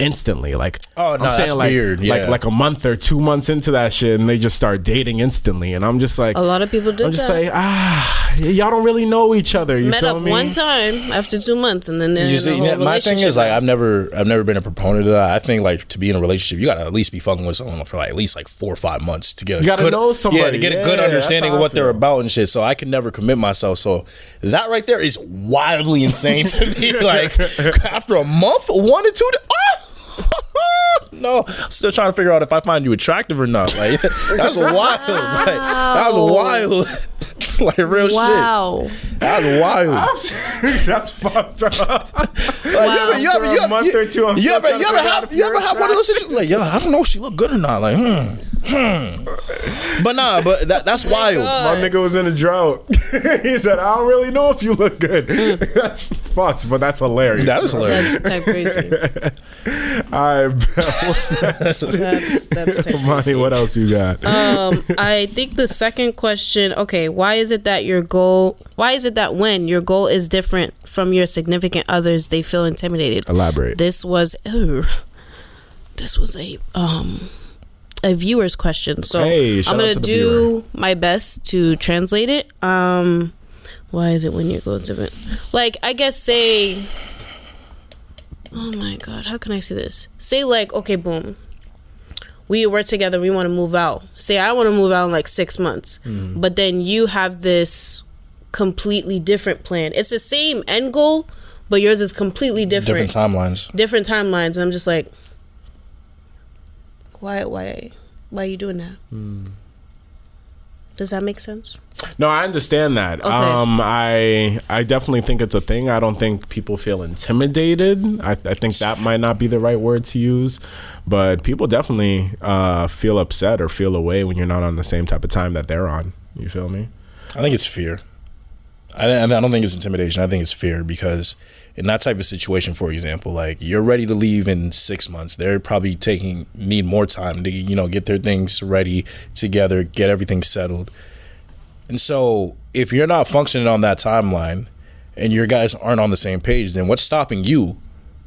instantly. Like, Oh, no, I'm saying that's like, weird, like yeah. like a month or two months into that shit, and they just start dating instantly, and I'm just like, a lot of people do I'm just that. like, ah, y'all don't really know each other. You Met feel up me? one time after two months, and then they're You in a see, whole my thing is like I've never, I've never been a proponent of that. I think like to be in a relationship, you gotta at least be fucking with someone for like at least like four or five months to get a You gotta good, know somebody. yeah, to get a good Yeah, understanding of what they're about and shit. So I can never commit myself. So that right there is wildly insane to me. <laughs> Like after a month, one or two, oh. <laughs> no, still trying to figure out if I find you attractive or not. Like <laughs> that's wild. <laughs> Like, that was wild. like real shit. wow. shit. That's wild. That's fucked up. Like, you ever, you ever, For a you ever, month you, or two, I'm you ever, you ever have, you ever have one of those situations? Like, yo, I don't know if she look good or not. Like, hmm, hmm. But nah, but that, that's wild. My nigga was in a drought. he said, "I don't really know if you look good." that's fucked, but that's hilarious. That is hilarious. That's type crazy. I bet. <laughs> What's next? That's that's <laughs> Money, what else you got? Um, I think the second question. Okay, why is it that your goal? Why is it that when your goal is different from your significant others, they feel intimidated? Elaborate. This was. Ew, this was a um a viewer's question. So Hey, I'm gonna do my best to translate it. Um, why is it when your goal is different? Like I guess say. Oh my god, how can I say this? Say like, okay, boom. We were together, we want to move out. Say I want to move out in like 6 months. Mm-hmm. But then you have this completely different plan. It's the same end goal, but yours is completely different. Different timelines. different timelines. And I'm just like why why why are you doing that? Hmm. Does that make sense? No, I understand that. Okay. Um, I I definitely think it's a thing. I don't think people feel intimidated. I, I think that might not be the right word to use, but people definitely uh, feel upset or feel away when you're not on the same type of time that they're on. You feel me? I think it's fear. I, I don't think it's intimidation. I think it's fear because in that type of situation, for example, like you're ready to leave in six months, they're probably taking need more time to you know get their things ready together, get everything settled. And so, if you're not functioning on that timeline, and your guys aren't on the same page, then what's stopping you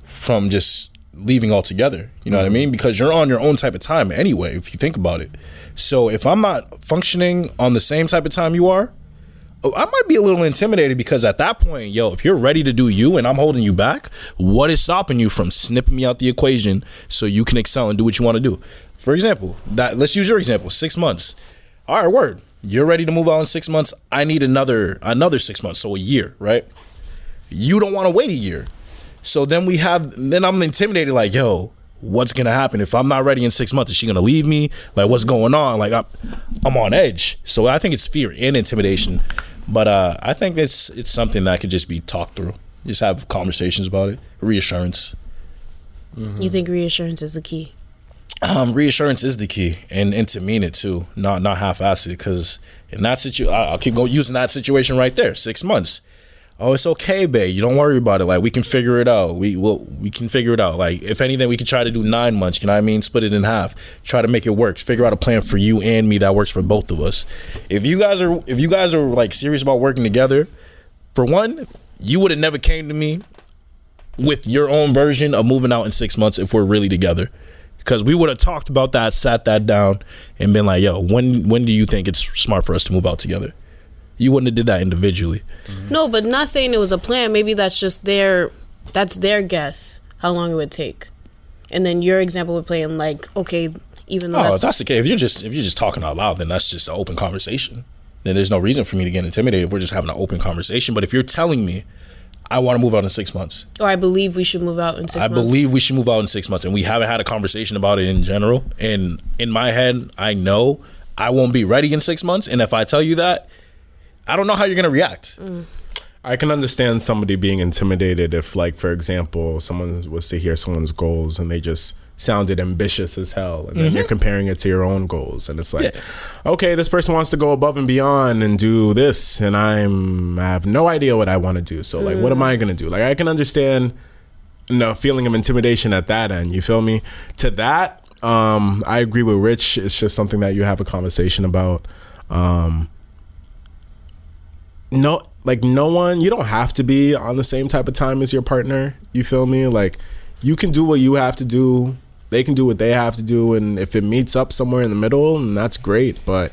from just leaving altogether? You know what I mm-hmm. mean? Because you're on your own type of time anyway. If you think about it. So if I'm not functioning on the same type of time you are, oh, I might be a little intimidated because at that point, yo, if you're ready to do you and I'm holding you back, what is stopping you from snipping me out the equation so you can excel and do what you want to do? For example, that let's use your example, six months. All right, word. You're ready to move out in six months. I need another another six months, so a year, right? You don't want to wait a year. So then we have then I'm intimidated, like, yo, what's gonna happen if I'm not ready in six months? Is she gonna leave me? Like, what's going on? Like, I'm, I'm on edge. So I think it's fear and intimidation, but uh, I think it's it's something that could just be talked through. Just have conversations about it, reassurance. You think reassurance is the key? Um, reassurance is the key, and and to mean it too, not not half-assed. Because in that situation, I'll keep going using that situation right there. Six months. Oh, it's okay, babe. You don't worry about it. Like we can figure it out. We will. We can figure it out. Like if anything, we can try to do nine months. You know what I mean? Split it in half. Try to make it work. Figure out a plan for you and me that works for both of us. If you guys are, if you guys are like serious about working together, for one, you would have never came to me with your own version of moving out in six months if we're really together. Because we would have talked about that, sat that down, and been like, "Yo, when when do you think it's smart for us to move out together?" You wouldn't have did that individually. No, but not saying it was a plan. Maybe that's just their that's their guess how long it would take. And then your example would play in like, okay, even though Oh, that's, that's the case. If you're just if you're just talking out loud, then that's just an open conversation. Then there's no reason for me to get intimidated if we're just having an open conversation. But if you're telling me I want to move out in six months, or I believe we should move out in six I months. believe we should move out in six months, and we haven't had a conversation about it in general. And in my head, I know I won't be ready in six months. And if I tell you that, I don't know how you're gonna react. Mm. I can understand somebody being intimidated if, like, for example, someone was to hear someone's goals and they just sounded ambitious as hell, and then Mm-hmm. you're comparing it to your own goals, and it's like, okay, this person wants to go above and beyond and do this, and I'm I have no idea what I want to do. So, like, what am I gonna do? Like, I can understand no feeling of intimidation at that end. You feel me? To that, um, I agree with Rich. It's just something that you have a conversation about. Um, no, like no one. You don't have to be on the same type of time as your partner. You feel me? Like you can do what you have to do. They can do what they have to do, and if it meets up somewhere in the middle, and that's great. But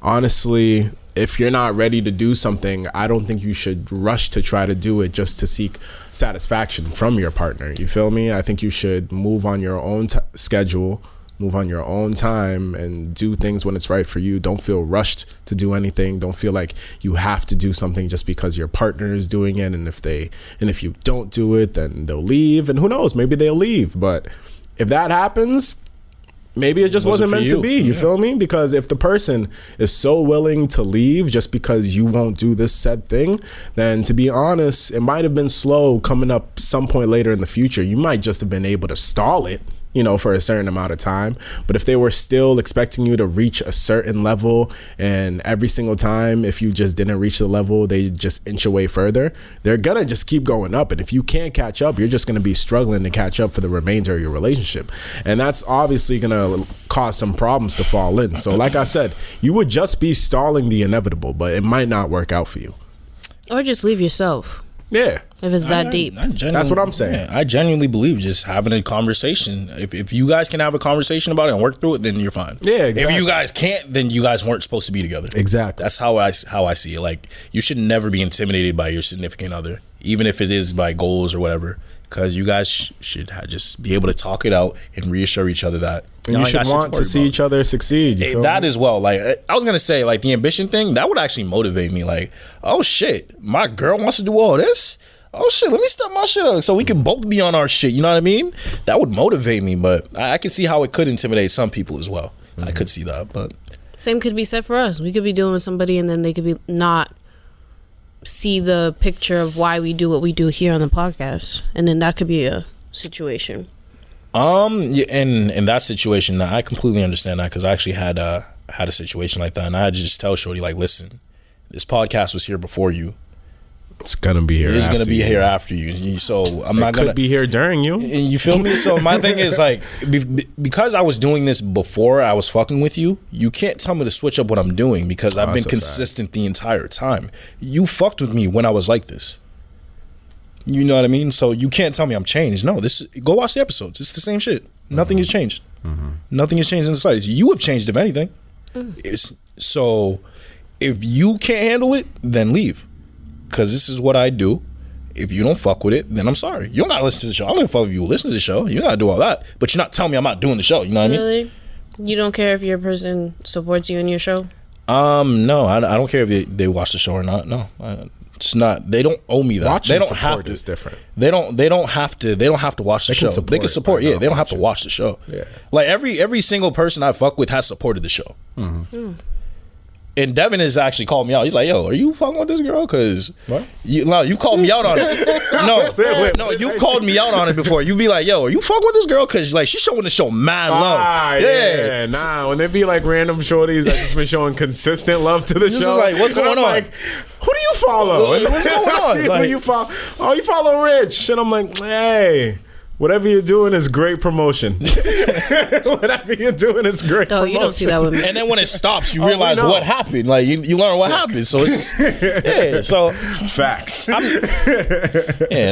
honestly, if you're not ready to do something, I don't think you should rush to try to do it just to seek satisfaction from your partner. You feel me? I think you should move on your own t- schedule, move on your own time, and do things when it's right for you. Don't feel rushed to do anything. Don't feel like you have to do something just because your partner is doing it. And if they and if you don't do it, then they'll leave. And who knows? Maybe they'll leave. But if that happens, maybe it just Wasn't wasn't, meant to be. You feel me? Because if the person is so willing to leave just because you won't do this said thing, then to be honest, it might have been slow coming up some point later in the future. You might just have been able to stall it. You know, for a certain amount of time. But if they were still expecting you to reach a certain level, and every single time, if you just didn't reach the level, they just inch away further, they're gonna just keep going up. And if you can't catch up, you're just gonna be struggling to catch up for the remainder of your relationship. And that's obviously gonna cause some problems to fall in. So, like I said, you would just be stalling the inevitable, but it might not work out for you. Or just leave yourself Yeah. if it's that deep. I genuinely- That's what I'm saying. yeah, I genuinely believe just having a conversation. If, if you guys can have a conversation about it and work through it, then you're fine. Yeah, If you guys can't, then you guys weren't supposed to be together. Exactly. That's how I how I see it. Like you should never be intimidated by your significant other, even if it is by goals or whatever. Because you guys sh- should ha- just be able to talk it out and reassure each other that And y'all you should want to worry see about. each other succeed. you Eh, feel that me? as well. Like I was gonna say, like the ambition thing that would actually motivate me. Like, oh shit, my girl wants to do all this. Oh shit, let me step my shit up so we can both be on our shit. You know what I mean? That would motivate me, but I, I can see how it could intimidate some people as well. I could see that, but Same could be said for us. We could be dealing with somebody and then they could be not see the picture of why we do what we do here on the podcast. And then that could be a situation. Um, yeah, in in that situation, I completely understand that because I actually had uh had a situation like that, and I had to just tell Shorty like, listen, this podcast was here before you. It's gonna be here. It's gonna be you. here after you. So I'm It not could gonna be here during you. And you feel me? So my thing is like, be, be- because I was doing this before I was fucking with you, you can't tell me to switch up what I'm doing because I've been a fact. consistent the entire time. You fucked with me when I was like this. You know what I mean? So you can't tell me I'm changed. No, this go watch the episodes. It's the same shit. Nothing has changed. Nothing has changed in the slightest. You have changed, if anything. It's, so if you can't handle it, then leave. Because this is what I do. If you don't fuck with it, then I'm sorry. You don't gotta listen to the show. I don't give a fuck if you listen to the show. You gotta do all that. But you're not telling me I'm not doing the show. You know what I mean? Really? You don't care if your person supports you in your show? Um, no, I, I don't care if they, they watch the show or not. No, I, it's not. They don't owe me that. Watching they don't have to. is different. They don't. They don't have to. They don't have to watch the They can show. they can support support. Yeah, they don't have to watch the show. Yeah. Like every every single person I fuck with has supported the show. Mm-hmm. Hmm. And Devin has actually called me out. He's like, "Yo, are you fucking with this girl? Because What? you no, you called me out on it. No, <laughs> no, you've called me out on it before. You be like, "Yo, are you fucking with this girl? Because like she's showing the show mad love. Ah, yeah. Nah, when there be like random shorties that just been showing consistent love to the This show. like, what's <laughs> going on? Like, who do you follow? What's going <laughs> on? see who you follow? Oh, you follow Rich, and I'm like, hey. Whatever you're doing is great promotion. <laughs> Whatever you're doing is great Oh, promotion. you don't see that with me. And then when it stops, you Oh, realize know. what happened. Like you, you learn what happened. So it's just <laughs> yeah. So Facts. <laughs> yeah,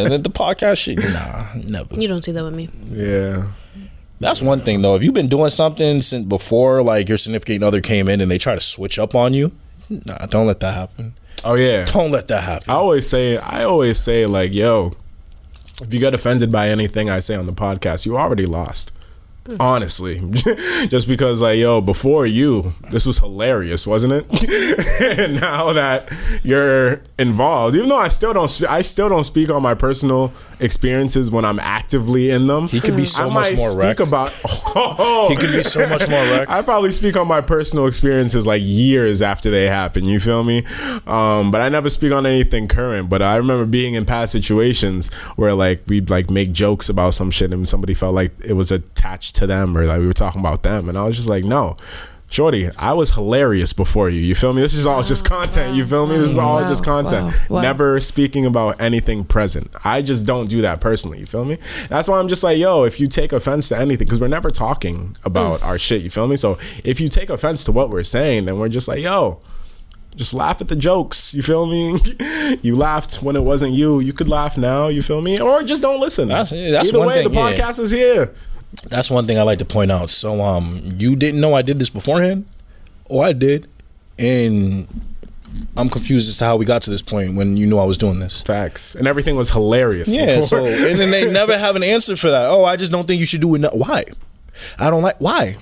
the, the podcast shit. Nah, never. You don't see that with me. yeah. That's one thing though. If you've been doing something since before, like your significant other came in and they try to switch up on you, nah, don't let that happen. Oh, yeah. Don't let that happen. I always say, I always say, like, yo, if you get offended by anything I say on the podcast, you already lost. Honestly, <laughs> just because like yo, before you, this was hilarious, wasn't it? <laughs> and now that you're involved, even though I still don't, I still don't speak on my personal experiences when I'm actively in them. He could be so I much more speak wreck. about. <laughs> Oh, He could be so much more wreck. I probably speak on my personal experiences like years after they happen. You feel me? Um, but I never speak on anything current. But I remember being in past situations where like we'd like make jokes about some shit and somebody felt like it was attached to them or like we were talking about them, and I was just like, no. Shorty, I was hilarious before you. You feel me? This is all just content. You feel me? This is all Wow, just content. wow, wow. Never speaking about anything present. I just don't do that personally. You feel me? That's why I'm just like, yo, if you take offense to anything, because we're never talking about Mm. our shit. You feel me? So if you take offense to what we're saying, then we're just like, yo, just laugh at the jokes. You feel me? <laughs> you laughed when it wasn't you. You could laugh now. You feel me? Or just don't listen. That's- that's Either one way, thing, the yeah. podcast is here. That's one thing I like to point out. So, um, you didn't know I did this beforehand, or I did, and I'm confused as to how we got to this point when you knew I was doing this. Facts. And everything was hilarious. Yeah. before. So, and then they <laughs> never have an answer for that. Oh, I just don't think you should do it. No- Why? I don't like. Why?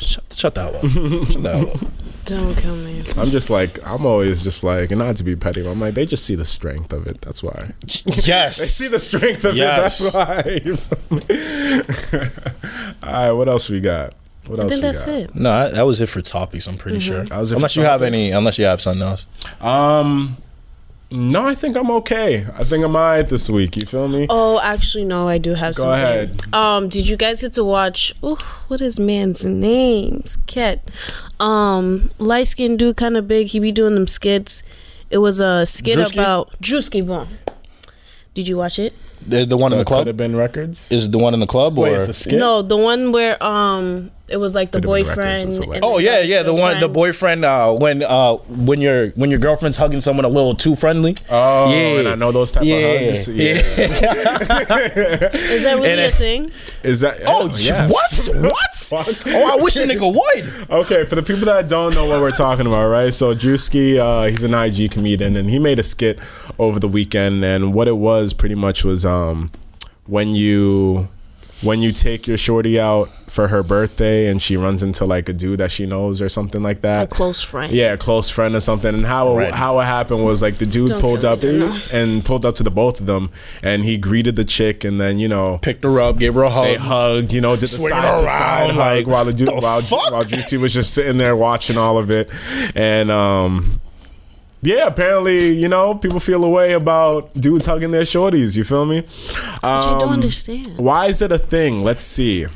Shut, shut the hell up. shut the hell up. <laughs> Don't kill me. I'm just like, I'm always just like, and not to be petty, but I'm like, they just see the strength of it. That's why. <laughs> Yes. They see the strength of Yes. it. That's why. <laughs> All right, what else we got? What I else think we that's got? it. No, that- that was it for topics. I'm pretty sure. That was it for Unless you have topics? any, unless you have something else. Um, no, I think I'm okay. I think I'm alright this week. You feel me? Oh, actually, no. I do have Go something. ahead. Um, did you guys get to watch? Ooh, what is man's name? Ket. Um, light skinned dude, kind of big. He be doing them skits. It was a skit Druski? about Druski Bon. Did you watch it? The, the one in the Could have club been records. is it the one in the club or Wait, it's a skit. No, the one where um, it was like the Could've been records, boyfriend. it's and. Oh yeah, yeah, the one, the girlfriend. boyfriend. Uh, when uh, when your when your girlfriend's hugging someone a little too friendly. Oh, Yeah. and I know those type Yeah. of hugs. <laughs> Yeah. <laughs> Is that really And a it- thing? Is that? Oh, yes. what? What? <laughs> Fuck. Oh, I wish a nigga would. Okay, for the people that don't know what we're talking about, right? So Druski, uh, he's an IG comedian, and he made a skit over the weekend, and what it was pretty much was um, when you when you take your shorty out for her birthday, and she runs into like a dude that she knows or something like A that. close friend. Yeah, a close friend or something. And how Right. how it happened was like the dude Don't pulled up me, and pulled up to the both of them, and he greeted the chick, and then you know Picked her up, gave her a hug. they hugged, you know, did the side to side hug like, while the dude, the while, fuck? while Juicy was just sitting there watching all of it, and um, yeah, apparently, you know, people feel a way about dudes hugging their shorties. You feel me? Which I don't Um, understand. Why is it a thing? Let's see.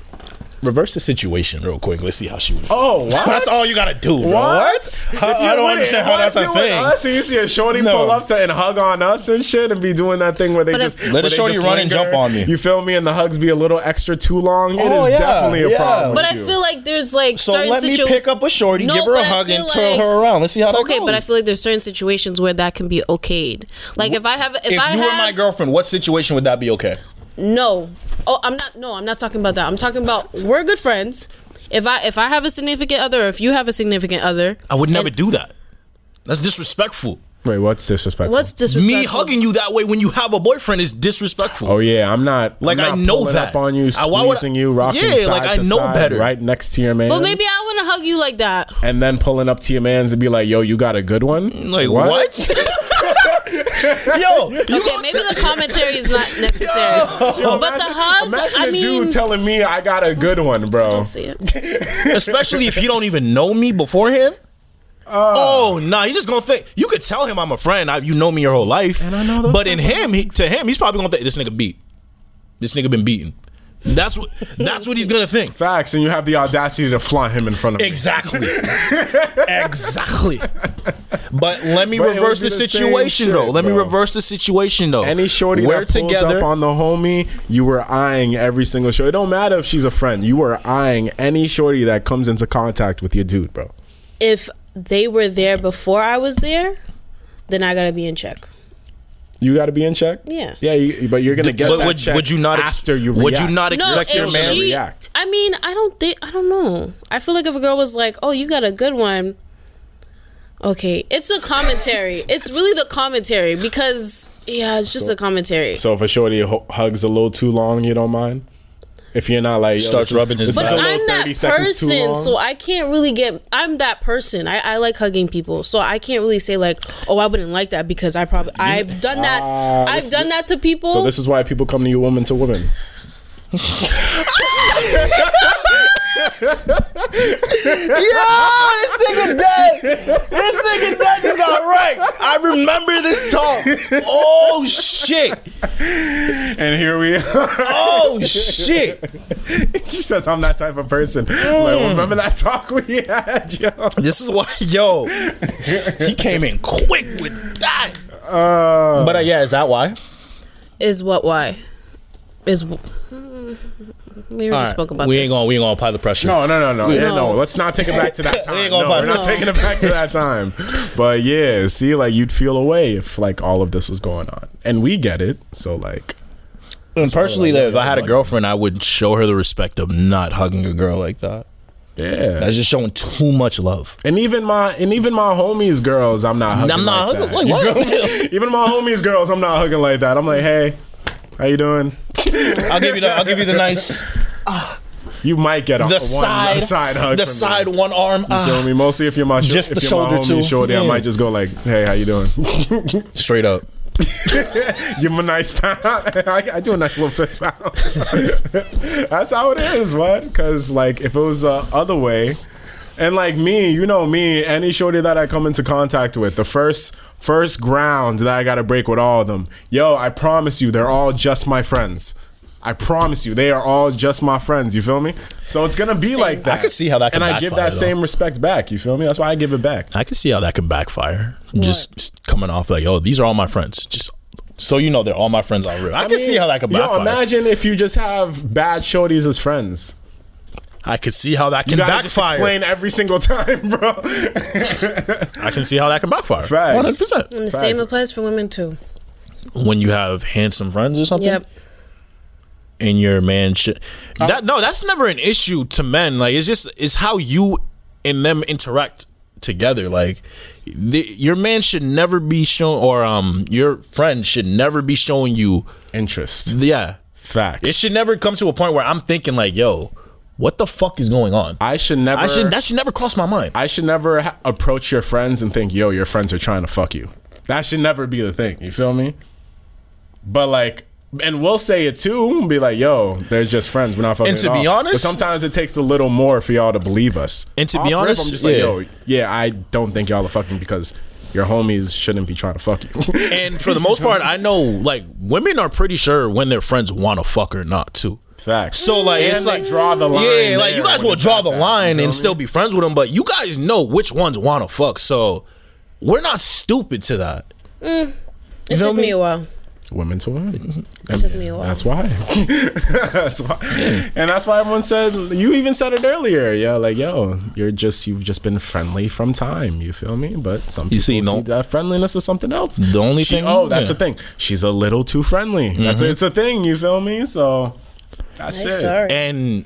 Reverse the situation real quick. Let's see how she would. Oh, <laughs> what? That's all you gotta do, bro. What? How- I don't with- understand how that's a you're thing. Us, and you see a shorty No. pull up to and hug on us and shit, and be doing that thing where they But just if- Let where a shorty just run and jump on me. You feel me? And the hugs be a little extra too long. It oh, is Oh, yeah, definitely a yeah. problem. But with I you. feel like there's like So certain let me situations. pick up a shorty, No, give her a hug, feel and turn like- her around. Let's see how that Okay, goes. but I feel like there's certain situations where that can be okayed. Like if I have, if, if I you have, were my girlfriend, what situation would that be okay? no, oh, I'm not. No, I'm not talking about that. I'm talking about we're good friends. If I if I have a significant other, or if you have a significant other, I would never and- do that. That's disrespectful. Wait, what's disrespectful? What's disrespectful? Me hugging you that way when you have a boyfriend is disrespectful. Oh yeah, I'm not. Like, I'm I know that. up on you, I- why would I- you, rocking Yeah, side like, I to know side, better. right next to your man. Well, maybe I want to hug you like that. and then pulling up to your man's and be like, "Yo, you got a good one." Like what? <laughs> <laughs> Yo, you Okay, maybe the commentary is not <laughs> necessary, Yo, but the imagine- hug. Imagine I a mean, dude telling me I got a good one, bro. don't see it. <laughs> especially if you don't even know me beforehand. Uh. oh nah, you just gonna think you could tell him I'm a friend. I, you know me your whole life, And I know those but in him, he, to him, he's probably gonna think this nigga beat. This nigga been beaten. That's what. That's what he's gonna think. Facts, and you have the audacity to flaunt him in front of me. Exactly. <laughs> exactly. But let me But reverse the the situation shit, though. Let me reverse the situation though. Any shorty We're that pulls together. up on the homie, you were eyeing every single shorty. It don't matter if she's a friend. You were eyeing any shorty that comes into contact with your dude, bro. If they were there before I was there, then I gotta be in check. You got to be in check. Yeah. yeah, you, but you're gonna get But that would- check would you not ex- after you would you react. not No, expect your if man to she, react. I mean, I don't think I don't know. I feel like if a girl was like, "Oh, you got a good one," okay, it's a commentary. <laughs> it's really the commentary because yeah, it's just a commentary. So if a shorty ho- hugs a little too long, you don't mind. If you're not like Starts rubbing his this is back. But I'm that 30 seconds person, so I can't really get. I'm that person. I, I like hugging people, so I can't really say like, oh, I wouldn't like that because I probably I've done that. Ah, I've done that to people. So this is why people come to you woman to woman. <laughs> <laughs> Yo, this nigga dead. This nigga dead is not right. I remember this talk. Oh shit. And here we are. Oh shit. <laughs> she says I'm that type of person. Like, remember that talk we had, yo? This is why, yo, he came in quick with that. Uh, But uh, yeah, is that why? is what why is. We already All right, spoke about we this. ain't gonna we ain't gonna apply the pressure. no, no, no, no, yeah, no. No. Let's not take it back to that <laughs> time. ain't no, gonna we're fight. not No. taking it back to that time. But yeah, see, like you'd feel away if like all of this was going on, and we get it. So like, And personally, like, if I had a girlfriend, I would show her the respect of not hugging a girl like that. yeah. That's just showing too much love. and even my and even my homies girls, I'm not hugging I'm not like hugging- that. like, You what? <laughs> even my homies girls, I'm not hugging like that. I'm like, hey, how you doing? <laughs> I'll give you the I'll give you the nice You might get a, the one, side a side hug. the from me. side one arm. You feel uh, me? Mostly if you're my sh- Just if the you're my shoulder homie too. shorty, I might just go like, "Hey, how you doing?" <laughs> straight up. <laughs> Give him a nice pound. I, I do a nice little fist pound. That's how it is, man. Because like if it was the other way, and like me, you know me, any shorty that I come into contact with, the first first ground that I got to break with all of them, yo, I promise you, they're all just my friends. I promise you, they are all just my friends. You feel me? So it's gonna be Same. like that. I can see how that could and I give that though. same respect back. You feel me? That's why I give it back. I can see how that could backfire. Just coming off like, oh, these are all my friends. Just so you know, they're all my friends on real. I, can mean, see how that could Yo, backfire. imagine if you just have bad shorties as friends. I can see how that can gotta just backfire. explain every single time, <laughs> bro. I can see how that can backfire. Facts. One hundred percent. And the Facts. same applies for women too. When you have handsome friends or something. Yep. and your man should Uh, that no that's never an issue to men like it's just it's how you and them interact together like the, your man should never be shown or um your friend should never be showing you Interest. yeah Facts. it should never come to a point where i'm thinking like yo what the fuck is going on I should never. i should that should never cross my mind I should never ha- approach your friends and think, yo, your friends are trying to fuck you. That should never be the thing. You feel me? But like, and we'll say it too. We'll be like, yo, they're just friends. We're not fucking. And to be all. honest- but sometimes it takes a little more for y'all to believe us. And to Off be rip, honest, I'm just like, yeah. yo, yeah, I don't think y'all are fucking because your homies shouldn't be trying to fuck you. and for the most part i know like women are pretty sure when their friends want to fuck or not too Facts. So like And it's like draw the line Yeah, like you guys will draw the that, line and me? still be friends with them, but you guys know which ones want to fuck. So we're not stupid to that. It feel took me me? a while. women to women. It took me a while. <laughs> That's why. that's why. And that's why everyone said you even said it earlier. Yeah, like yo, you're just you've just been friendly from time. You feel me? But some people You see, see, no- that friendliness is something else. The only She- thing- Oh, that's yeah. the thing. She's a little too friendly. That's Mm-hmm. it's a thing. You feel me? So that's Nice, it. sorry. And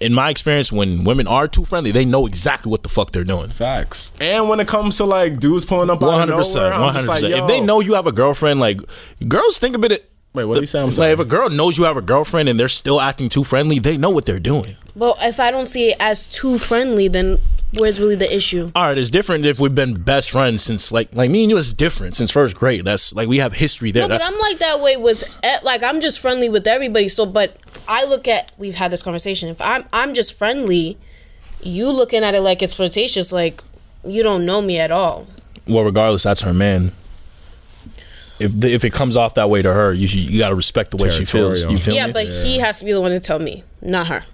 in my experience, when women are too friendly, they know exactly what the fuck they're doing. Facts. And when it comes to like dudes pulling up One out of one hundred percent, I'm just hundred like, percent. If they know you have a girlfriend, like girls think about it. Wait, what did he say? I'm Like sorry. if a girl knows you have a girlfriend and they're still acting too friendly, they know what they're doing. Well, if I don't see it as too friendly, then where's really the issue? All right, it's different if we've been best friends since like like me and you. It's different since first grade. That's like we have history there. No, but I'm like that way with e- like I'm just friendly with everybody. So, but I look at we've had this conversation. If I'm I'm just friendly, you looking at it like it's flirtatious, like you don't know me at all. well, regardless, that's her man. If the, if it comes off that way to her, you should, you got to respect the way she feels. You feel yeah, me? but he has to be the one to tell me, not her.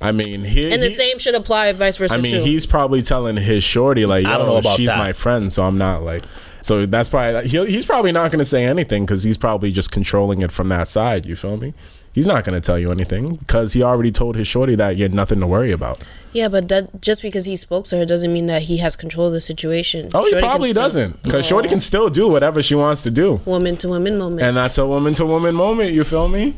I mean, he, And the he- same should apply vice versa I mean, too. he's probably telling his shorty like, Yo, I don't know about she's that. my friend, so I'm not like. So that's probably he'll, he's probably not going to say anything because he's probably just controlling it from that side. You feel me? He's not going to tell you anything because he already told his shorty that you had nothing to worry about. yeah, but that, just because he spoke to her doesn't mean that he has control of the situation. Oh, he Shorty can probably doesn't because shorty can still do whatever she wants to do, Woman to woman moment. and that's a woman to woman moment. You feel me?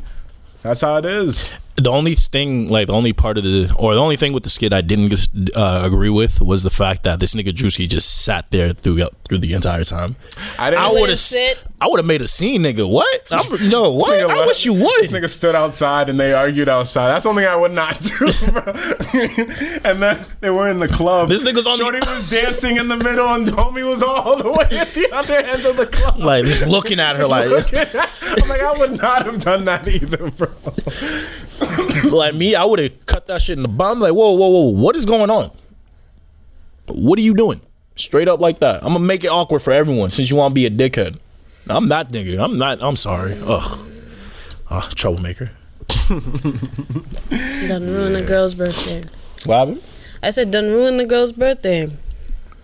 That's how it is. The only thing, like the only part of the, or the only thing with the skit I didn't uh, agree with was the fact that this nigga Druski just sat there through through the entire time. I didn't. I wouldn't have sit. I would have made a scene, nigga. What? I'm, no, what? Nigga I what? wish you This would. nigga stood outside and they argued outside. That's something I would not <laughs> do, bro. and then they were in the club. This nigga's on the- Shorty was <laughs> dancing in the middle and Tommy was all the way at the <laughs> other end of the club. Like just looking at her, like, at- I'm like, I would not have done that either, bro. Like me, I would have cut that shit in the bum. Like, whoa, whoa, whoa, what is going on? What are you doing? Straight up like that. I'm gonna make it awkward for everyone since you want to be a dickhead. I'm not nigga. I'm not. I'm sorry. Ugh. Ah, troublemaker. <laughs> Done ruin the girl's birthday. What happened? I said done ruin the girl's birthday.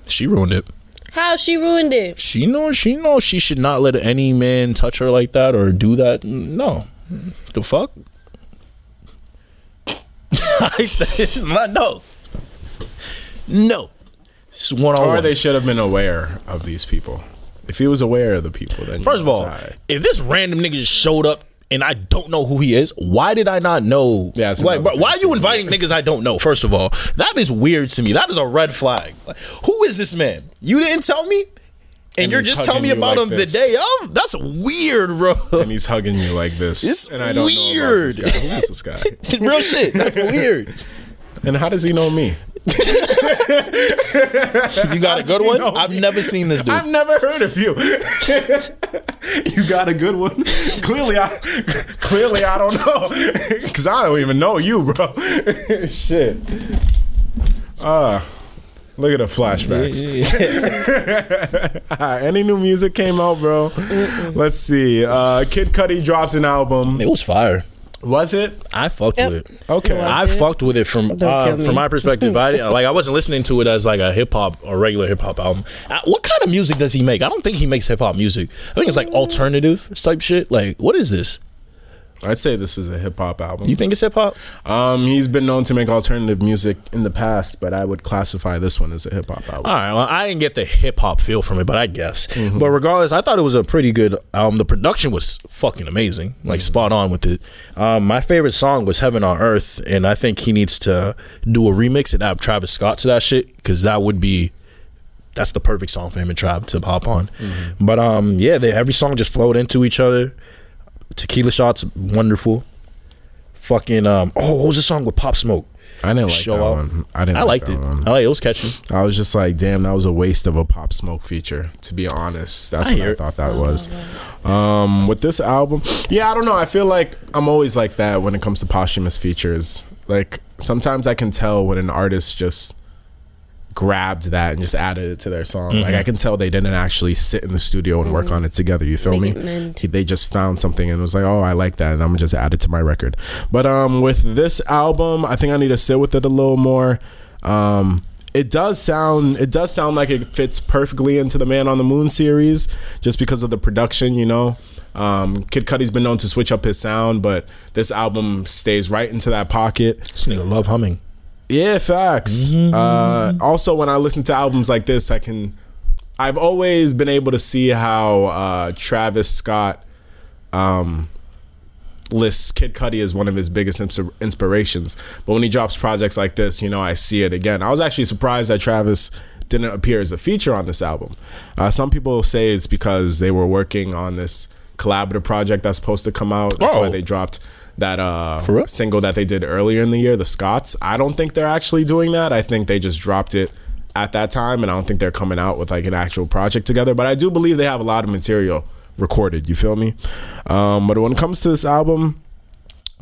She ruined it. How she ruined it? She knows. She knows she should not let any man touch her like that or do that. No. The fuck. I no. No. It's one on Or one. they should have been aware of these people. If he was aware of the people, then First of all, if this random nigga just showed up and I don't know who he is, why did I not know? Yeah, that's like, another bro, why are you inviting niggas I don't know? First of all, that is weird to me. That is a red flag. Like, who is this man? You didn't tell me, and, And you're just telling me about like him this. the day of. That's weird, bro. and he's hugging you like this, It's and I don't weird. know. Who is this guy? <laughs> Real shit. That's <laughs> weird. And how does he know me? You got a good one? I've never seen this dude. I've never heard of you. <laughs> you got a good one. Clearly, I clearly I don't know because I don't even know you, bro. Shit. Ah, look at the flashbacks. <laughs> <laughs> Any new music came out, bro? Let's see. Uh, Kid Cudi dropped an album. It was fire. Was it? I fucked Yep. with it. Okay. It was. I it? fucked with it from uh, from my perspective. I like I wasn't listening to it as like a hip hop or regular hip hop album. Uh, what kind of music does he make? I don't think he makes hip hop music. I think it's like alternative type shit. Like what is this? I'd say this is a hip hop album. You think it's hip hop? Um, he's been known to make alternative music in the past, but I would classify this one as a hip hop album. All right, well, I didn't get the hip hop feel from it, but I guess. Mm-hmm. But regardless, I thought it was a pretty good album. The production was fucking amazing, like Mm-hmm. spot on with it. Um, my favorite song was "Heaven on Earth," and I think he needs to do a remix and add Travis Scott to that shit because that would be. That's the perfect song for him and Trav to hop on. Mm-hmm. But um, yeah, they, every song just flowed into each other. Tequila shots, wonderful. Fucking um, oh, what was the song with Pop Smoke? I didn't like Show that one. I didn't. I like liked that it. One. I like it. It was catchy. I was just like, damn, that was a waste of a Pop Smoke feature. To be honest, that's I what I thought that was. Um, with this album, yeah, I don't know. I feel like I'm always like that when it comes to posthumous features. Like sometimes I can tell when an artist just grabbed that and just added it to their song. Like Mm-hmm. I can tell they didn't actually sit in the studio and work on it together. You feel Make me? it mend. He- they just found something and was like, "Oh, I like that," and I'm gonna just add it to my record. But um, with this album, I think I need to sit with it a little more. Um, it does sound it does sound like it fits perfectly into the Man on the Moon series, just because of the production. You know, um, Kid Cudi's been known to switch up his sound, but this album stays right into that pocket. This nigga love humming. Yeah, facts. Uh, also, when I listen to albums like this, I can. I've always been able to see how uh, Travis Scott um, lists Kid Cudi as one of his biggest ins- inspirations. But when he drops projects like this, you know, I see it again. I was actually surprised that Travis didn't appear as a feature on this album. Uh, some people say it's because they were working on this collaborative project that's supposed to come out. That's why Oh. they dropped that uh, single that they did earlier in the year, the Scotts. I don't think they're actually doing that. I think they just dropped it at that time, and I don't think they're coming out with like an actual project together. But I do believe they have a lot of material recorded. You feel me? Um, but when it comes to this album,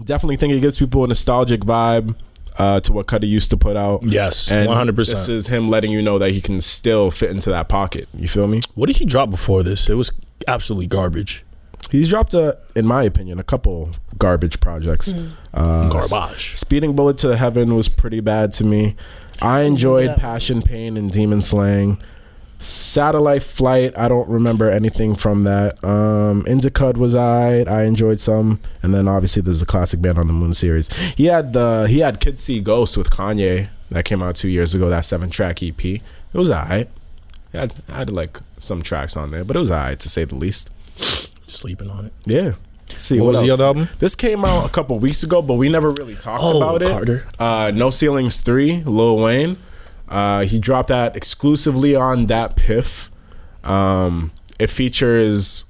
definitely think it gives people a nostalgic vibe. Uh, to what Cudi used to put out. Yes, And 100%. This is him letting you know that he can still fit into that pocket. You feel me? What did he drop before this? It was absolutely garbage. He's dropped a, in my opinion, a couple garbage projects. Uh, Garbage. Speeding Bullet to Heaven was pretty bad to me. I enjoyed that. Passion, Pain, and Demon Slaying. Satellite Flight, I don't remember anything from that. Um, Indicud was I. I enjoyed some, and then obviously there's the classic Man on the Moon series. He had the he had Kid See Ghost with Kanye that came out two years ago. That seven track EP. It was alright. I had, I had like some tracks on there, but it was I to say the least. Sleeping on it. Yeah. Let's see What was the other album? This came out a couple weeks ago, but we never really talked Oh, about it. Carter. Uh, no Ceilings Three, Lil Wayne. Uh, he dropped that exclusively on DatPiff. Um, it features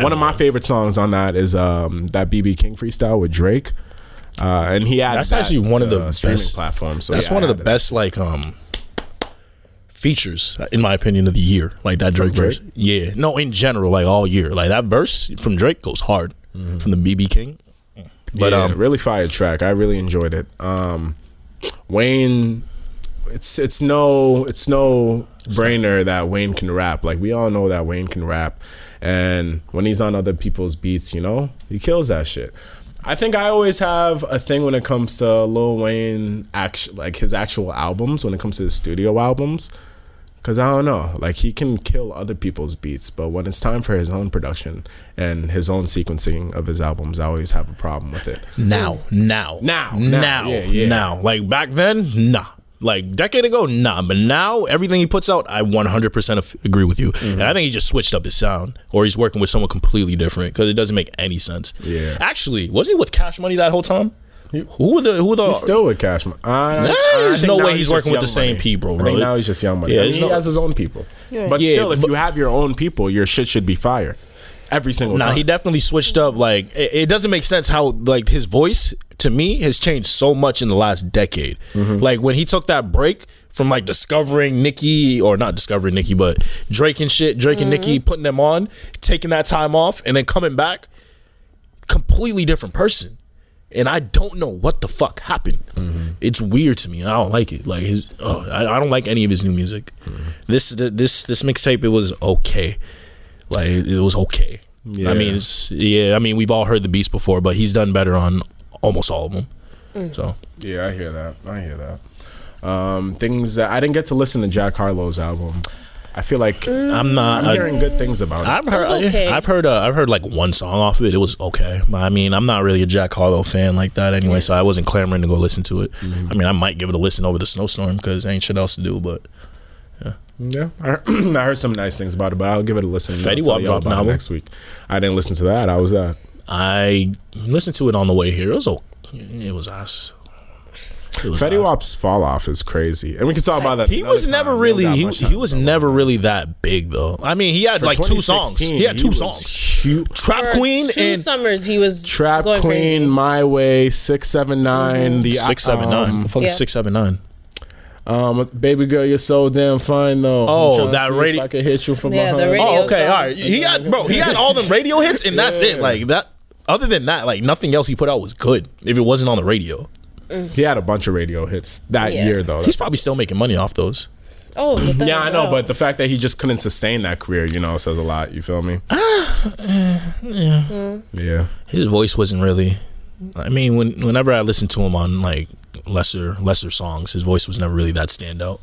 one of my favorite songs on that is um, that BB King freestyle with Drake. Uh, and he had That's that actually one of the streaming best- platforms. So That's yeah, one of the best like um features in my opinion of the year. Like that Drake, Drake? verse. Yeah. No, in general, like all year. Like that verse from Drake goes hard. From the BB King. But yeah, um really fire track. I really enjoyed it. Um, Wayne, it's it's no it's no brainer that Wayne can rap. Like we all know that Wayne can rap, and when he's on other people's beats, you know, he kills that shit. I think I always have a thing when it comes to Lil Wayne, act like his actual albums. When it comes to his studio albums, Cause I don't know, like he can kill other people's beats, but when it's time for his own production and his own sequencing of his albums, I always have a problem with it. now, now. Now, now, Now. yeah, yeah. Now. Like back then, nah. Like decade ago, nah. But now everything he puts out, I 100% agree with you. Mm-hmm. And I think he just switched up his sound, or he's working with someone completely different because it doesn't make any sense. Yeah. Actually, was he with Cash Money that whole time? Who the who were the He's still with Cash Money. I, Nah, I there's no way he's just working with the Young same Money. people, I think now he's just Young Money. Yeah, I mean, there's he no- has his own people. You're But right. still, if but- you have your own people, your shit should be fire. Every single Nah, time. he definitely switched up. Like it, it doesn't make sense how like his voice to me has changed so much in the last decade. Mm-hmm. Like when he took that break from like discovering Nicki or not discovering Nicki, but Drake and shit, Drake and Nicki putting them on, taking that time off, and then coming back, completely different person. And I don't know what the fuck happened. Mm-hmm. It's weird to me. I don't like it. Like his, oh, I, I don't like any of his new music. Mm-hmm. This this this mixtape it was okay. Like it was okay. Yeah. I mean, it's yeah. I mean, we've all heard the beats before, but he's done better on almost all of them. Mm. So yeah, I hear that. I hear that. Um, things that I didn't get to listen to Jack Harlow's album. I feel like I'm not. I'm I, hearing good things about it. I've heard. was okay. I've heard. Uh, I've heard like one song off of it. It was okay. But I mean, I'm not really a Jack Harlow fan like that anyway, so I wasn't clamoring to go listen to it. Mm-hmm. I mean, I might give it a listen over the snowstorm because ain't shit else to do. But Yeah, I heard, <clears throat> I heard some nice things about it, but I'll give it a listen. Fetty Wap dropped an album. next week. I didn't listen to that. I was uh I listened to it on the way here. It was okay. It was ass. It was Fetty ass. Wap's fall off is crazy, and we can talk about that. He was never We don't really got he, he was never about really that big though. I mean, he had For like two songs. 2016, He had two was songs. huge. Trap For Queen two and summers he was Trap going Queen, crazy. My Way, six seven nine, the six seven nine. um, The fuck Yeah. six seven nine? Um, baby girl, you're so damn fine though. Oh, I'm trying to that radio- I can hit you from Yeah, the behind. radio- Oh, okay, song. all right. He had bro. He had all them radio hits, and that's it. <laughs> Like that. Other than that, like nothing else he put out was good. If it wasn't on the radio, He had a bunch of radio hits that Yeah. year though. he's probably still making money off those. Oh, <laughs> yeah, I know, well. but the fact that he just couldn't sustain that career, you know, says a lot. You feel me? yeah. Yeah. His voice wasn't really. I mean, when whenever I listened to him on like lesser lesser songs, his voice was never really that standout.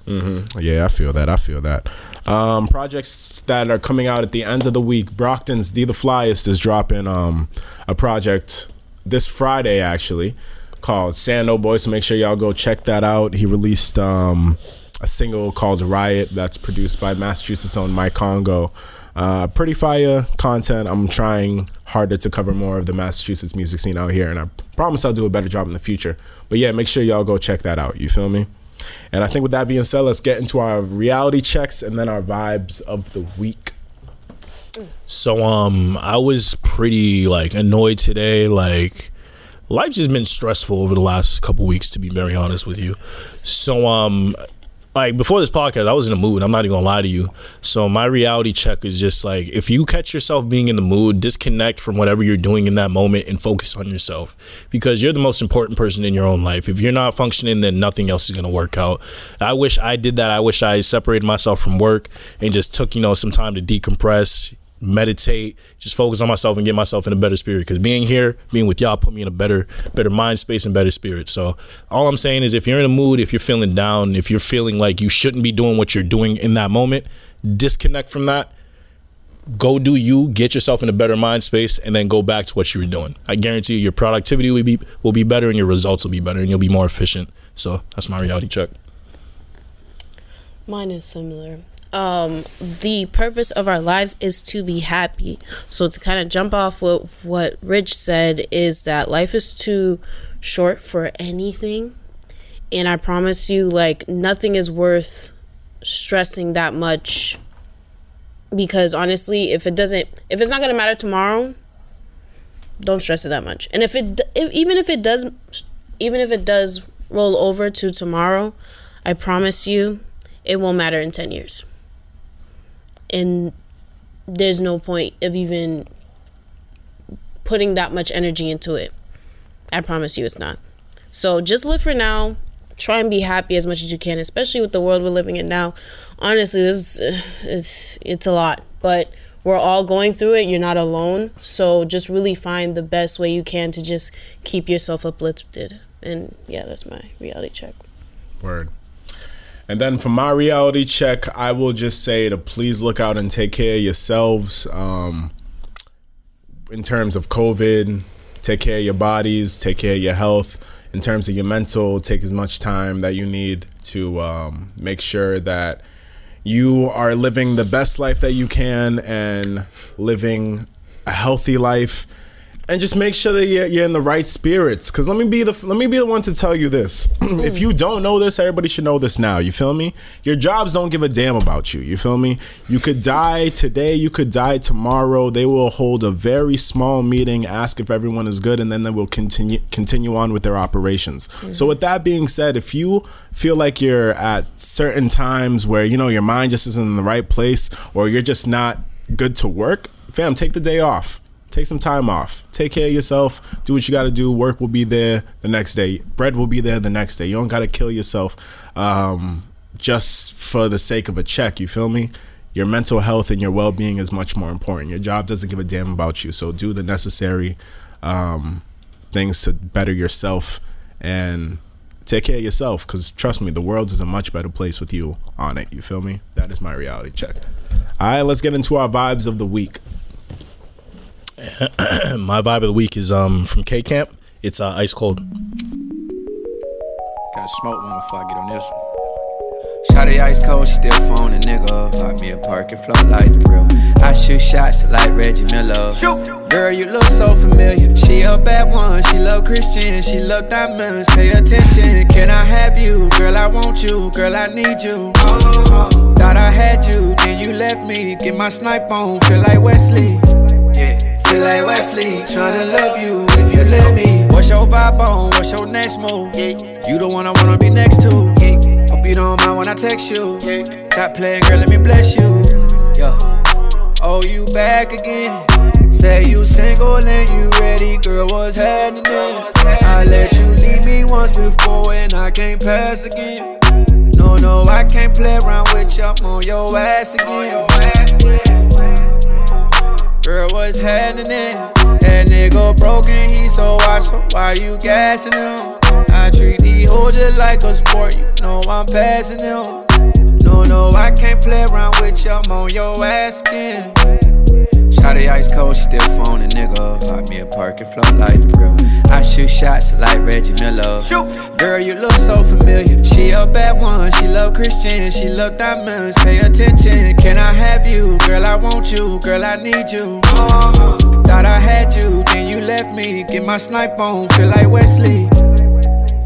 Yeah, I feel that. I feel that. Um, projects that are coming out at the end of the week. Brockton's D the Flyest is dropping um, a project this Friday actually called Sando Boy. So make sure y'all go check that out. He released um, a single called Riot that's produced by Massachusetts own Mike Congo. Uh, pretty fire content. I'm trying harder to cover more of the Massachusetts music scene out here, and I promise I'll do a better job in the future. But yeah, make sure y'all go check that out. You feel me? And I think with that being said, let's get into our reality checks and then our vibes of the week. So um I was pretty like annoyed today like life's just been stressful over the last couple weeks to be very honest with you. So um like before this podcast I was in a mood, I'm not even to lie to you. So my reality check is just like if you catch yourself being in the mood, disconnect from whatever you're doing in that moment and focus on yourself because you're the most important person in your own life. If you're not functioning then nothing else is to work out. I wish I did that. I wish I separated myself from work and just took, you know, some time to decompress, meditate, just focus on myself and get myself in a better spirit. Because being here, being with y'all, put me in a better, better mind space and better spirit. So all I'm saying is, if you're in a mood, if you're feeling down, if you're feeling like you shouldn't be doing what you're doing in that moment, disconnect from that. Go do you, get yourself in a better mind space, and then go back to what you were doing. I guarantee you, your productivity will be will be better, and your results will be better, and you'll be more efficient. So that's my reality check. Mine is similar. Um, the purpose of our lives is to be happy. So to kind of jump off what what Rich said is that life is too short for anything, and I promise you, like nothing is worth stressing that much. Because honestly, if it doesn't, if it's not gonna matter tomorrow, don't stress it that much. And if it, if, even if it does, even if it does roll over to tomorrow, I promise you, it won't matter in ten years and there's no point of even putting that much energy into it. I promise you it's not. So just live for now. Try and be happy as much as you can, especially with the world we're living in now. Honestly, this uh, it's it's a lot, but we're all going through it. You're not alone. So just really find the best way you can to just keep yourself uplifted. And yeah, that's my reality check. Word. And then for my reality check, I will just say to please look out and take care of yourselves. Um, in terms of COVID, take care of your bodies, take care of your health. In terms of your mental, take as much time that you need to um, make sure that you are living the best life that you can and living a healthy life and just make sure that you're, you're in the right spirits. Because let me be the let me be the one to tell you this. <clears throat> if you don't know this, everybody should know this now. You feel me? Your jobs don't give a damn about you. You feel me? You could die today. You could die tomorrow. They will hold a very small meeting, ask if everyone is good, and then they will continue continue on with their operations. Mm-hmm. So with that being said, if you feel like you're at certain times where you know your mind just isn't in the right place, or you're just not good to work, fam, take the day off take some time off. Take care of yourself. Do what you got to do. Work will be there the next day. Bread will be there the next day. You don't got to kill yourself um, just for the sake of a check. You feel me? Your mental health and your well being is much more important. Your job doesn't give a damn about you. So do the necessary um, things to better yourself and take care of yourself because trust me, the world is a much better place with you on it. You feel me? That is my reality check. All right, let's get into our vibes of the week. <coughs> my vibe of the week is um from K Camp. It's uh, ice cold. Got smoke one before I get on this one. Shotty ice cold, still phone a nigga. Pop me a park and float like the real. I shoot shots like Reggie Miller. Girl, you look so familiar. She a bad one, she love Christian, she love diamonds. Pay attention, can I have you? Girl, I want you, girl, I need you. Oh, thought I had you, then you left me. Get my snipe on, feel like Wesley. Feel like Wesley, tryna love you if you let me. What's your vibe on? What's your next move? You the one I wanna be next to. Hope you don't mind when I text you. Stop playing, girl, let me bless you. Yeah. Oh, you back again. Say you single and you ready, girl, what's happening? I let you leave me once before and I can't pass again. No, no, I can't play around with you, I'm on your ass again. Girl, what's happening? That nigga broken, he so watch, so why you gassing him? I treat these hoes just like a sport, you know I'm passing them. No, no, I can't play around with you, I'm on your ass again. Shotty ice cold, she still phone a nigga. Pop me a park and float like the real. I shoot shots like Reggie Miller. Girl, you look so familiar. She a bad one, she love Christian, she love diamonds. Pay attention, can I have you? Girl, I want you, girl, I need you. Uh, thought I had you, then you left me. Get my snipe on, feel like Wesley.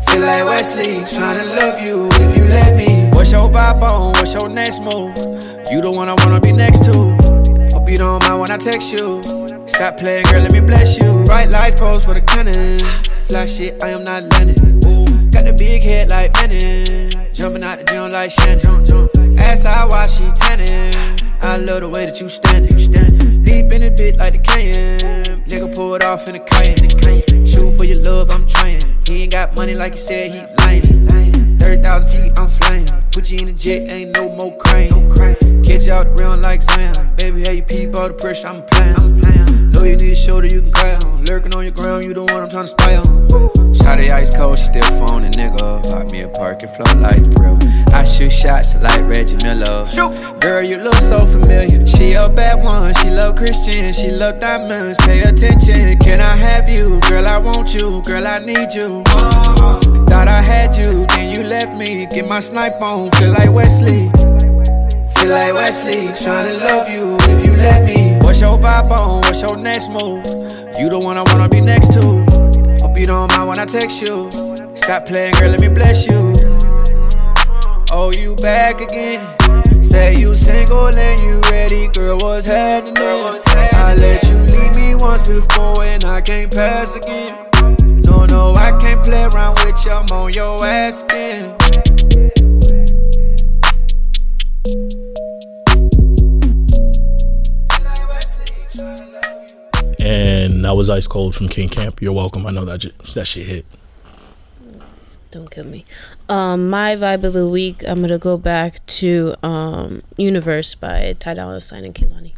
Feel like Wesley, tryna love you if you let me. What's your vibe on? What's your next move? You the one I wanna be next to. Hope you don't mind when I text you. Stop playing, girl, let me bless you. Right life pose for the cannon. Flash shit, I am not landing. Got the big head like Manning. Jumping out the gym like Shannon. Ass I while she tanning. I love the way that you standing. Deep in the bit like the canyon. Nigga pull it off in the Cayenne. Shoot for your love, I'm trying. He ain't got money like he said, he lying. 30,000 feet, I'm flying. Put you in a jet, ain't no more crane. Catch you out the ground like Zion. Baby, how you peep all the pressure I'm applying. Know you need a shoulder you can cry on. Lurking on your ground, you the one I'm trying to spy on. Shotty ice cold, still phone a nigga. Pop me a park and float like the real. I shoot shots like Reggie Miller. Shoot. Girl, you look so familiar. She a bad one, she love Christian, she love diamonds. Pay attention, can I have you? Girl, I want you, girl, I need you. Uh, thought I had you, then you left me. Get my snipe on, feel like Wesley. Feel like Wesley, tryna love you if you let me. What's your backbone? What's your next move? You the one I wanna be next to. Hope you don't mind when I text you. Stop playing, girl, let me bless you. Oh, you back again. Say you single and you ready, girl, what's happening? I let you leave me once before and I can't pass again. No, no, I can't play around with you, I'm on your ass again. And that was Ice Cold from K Camp. You're welcome. I know that j- that shit hit. Don't kill me. Um, my vibe of the week, I'm gonna go back to um, Universe by Ty Dolla Sign and Kehlani.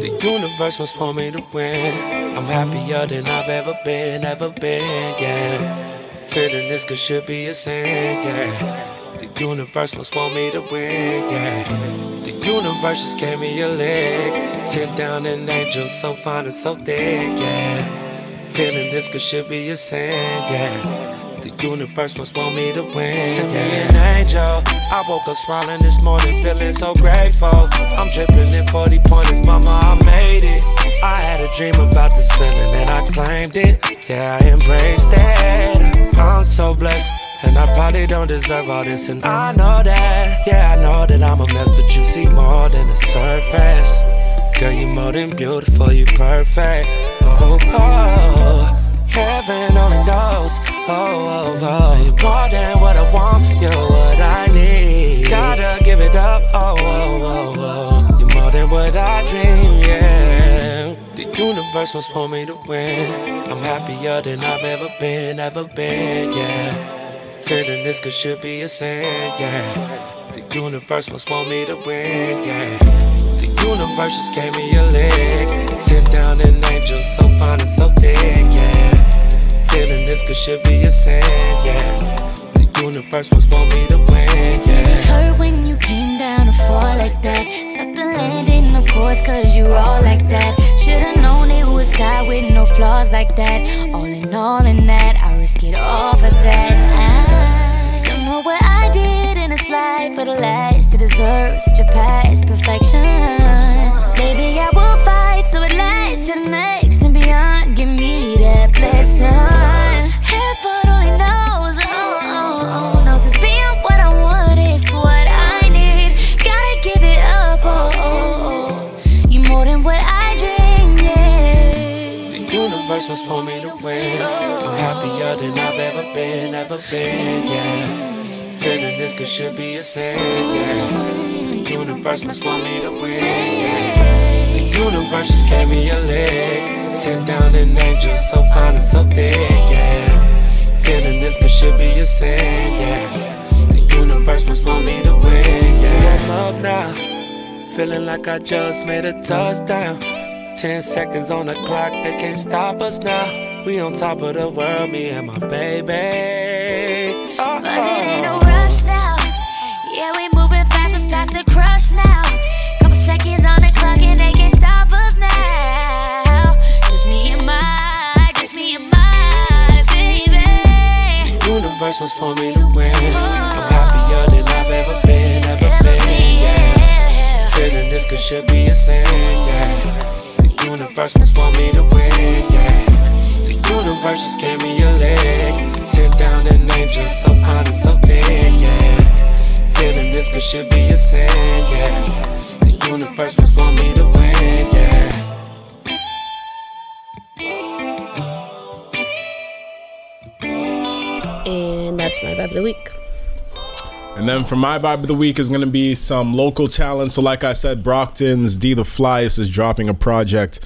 The universe was for me to win. I'm happier than I've ever been, ever been, yeah. Feeling this could should be a sin, yeah. The universe must want me to win, yeah. The universe just gave me a leg. Sit down an angel so fine and so thick, yeah. Feeling this could should be a sin, yeah. The universe must want me to win. Send me an angel. I woke up smiling this morning, feeling so grateful. I'm dripping in 40 pointers, mama, I made it. I had a dream about this feeling and I claimed it. Yeah, I embraced it. I'm so blessed. And I probably don't deserve all this, and I know that. Yeah, I know that I'm a mess, but you see more than the surface. Girl, you're more than beautiful, you're perfect. Oh, oh. oh. Heaven only knows, oh, oh, oh. You're more than what I want, you're what I need. Gotta give it up, oh, oh, oh, oh. You're more than what I dream, yeah. The universe was for me to win. I'm happier than I've ever been, ever been, yeah. Feeling this could should be a sin, yeah. The universe must want me to win, yeah. The universe just gave me a leg. Sit down an angel so fine and so thick, yeah. Feeling this could should be a sin, yeah. The universe must want me to win, It hurt when you came down to fall like that. Suck the landing, of course, cause you all like that. Should've known it was God with no flaws like that. All in all, in that, I risk it all for that. I don't know what I did in this life for the last to deserve such a past perfection. Universe was for me to win. I'm happier than I've ever been, ever been, yeah. Feeling this could should be a sin, yeah. The universe must want me to win, yeah. The universe just gave me a leg. Sit down an angel so fine and so thick, yeah. Feeling this could should be a sin, yeah. The universe must want me to win, yeah. Love now. Feeling like I just made a touchdown. Ten seconds on the clock, they can't stop us now. We on top of the world, me and my baby. Oh, But it ain't no rush now. Yeah, we moving fast, it's starts to crush now. Couple seconds on the clock and they can't stop us now. Just me and my, just me and my baby. The universe was for me to win. I'm happier than I've ever been, ever been, yeah. Feeling this could should be a sin, yeah. Universe must want me to win, yeah. The universe just gave me a leg. Sit down an angel so fine and so thick, yeah. Feeling this should be a sin, yeah. The universe must want me to win, yeah. And that's my vibe of the week. And then for my vibe of the week is going to be some local talent. So, like I said, Brockton's D the Flyest is dropping a project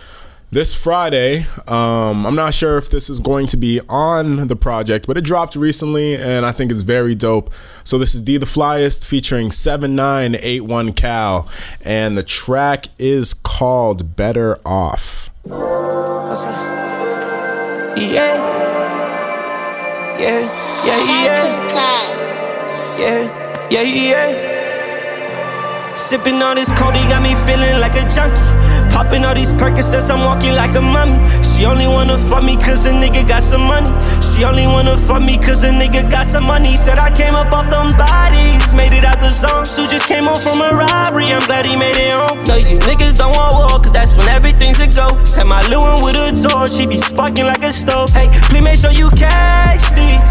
this Friday. Um, I'm not sure if this is going to be on the project, but it dropped recently and I think it's very dope. So, this is D the Flyest featuring 7981 Kal, and the track is called Better Off. What's up? Yeah. Yeah. Yeah, yeah. Yeah, yeah, yeah. Sipping on this cold, he got me feeling like a junkie. Popping all these Percocets, I'm walking like a mummy. She only wanna fuck me cause a nigga got some money. She only wanna fuck me cause a nigga got some money. Said I came up off them bodies, made it out the zone. Sue just came home from a robbery, I'm glad he made it home. No, you niggas don't want war, cause that's when everything's a go. Set my Lewin with a torch, she be sparking like a stove. Hey, please make sure you catch these,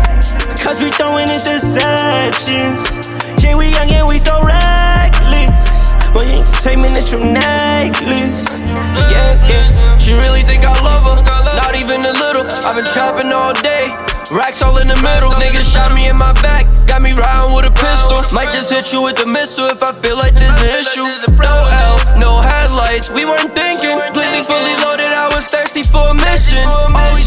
cause we throwing interceptions. Yeah, we young and we so reckless. Boy, you ain't take me at your necklace. Yeah, yeah. She really think I love her, not even a little. I've been trapping all day. Racks all in the middle. Niggas shot me in my back, got me riding with a pistol. Might just hit you with the missile if I feel like there's an issue. No L, no headlights, we weren't thinking. Glizzy fully loaded, I was thirsty for a mission. Always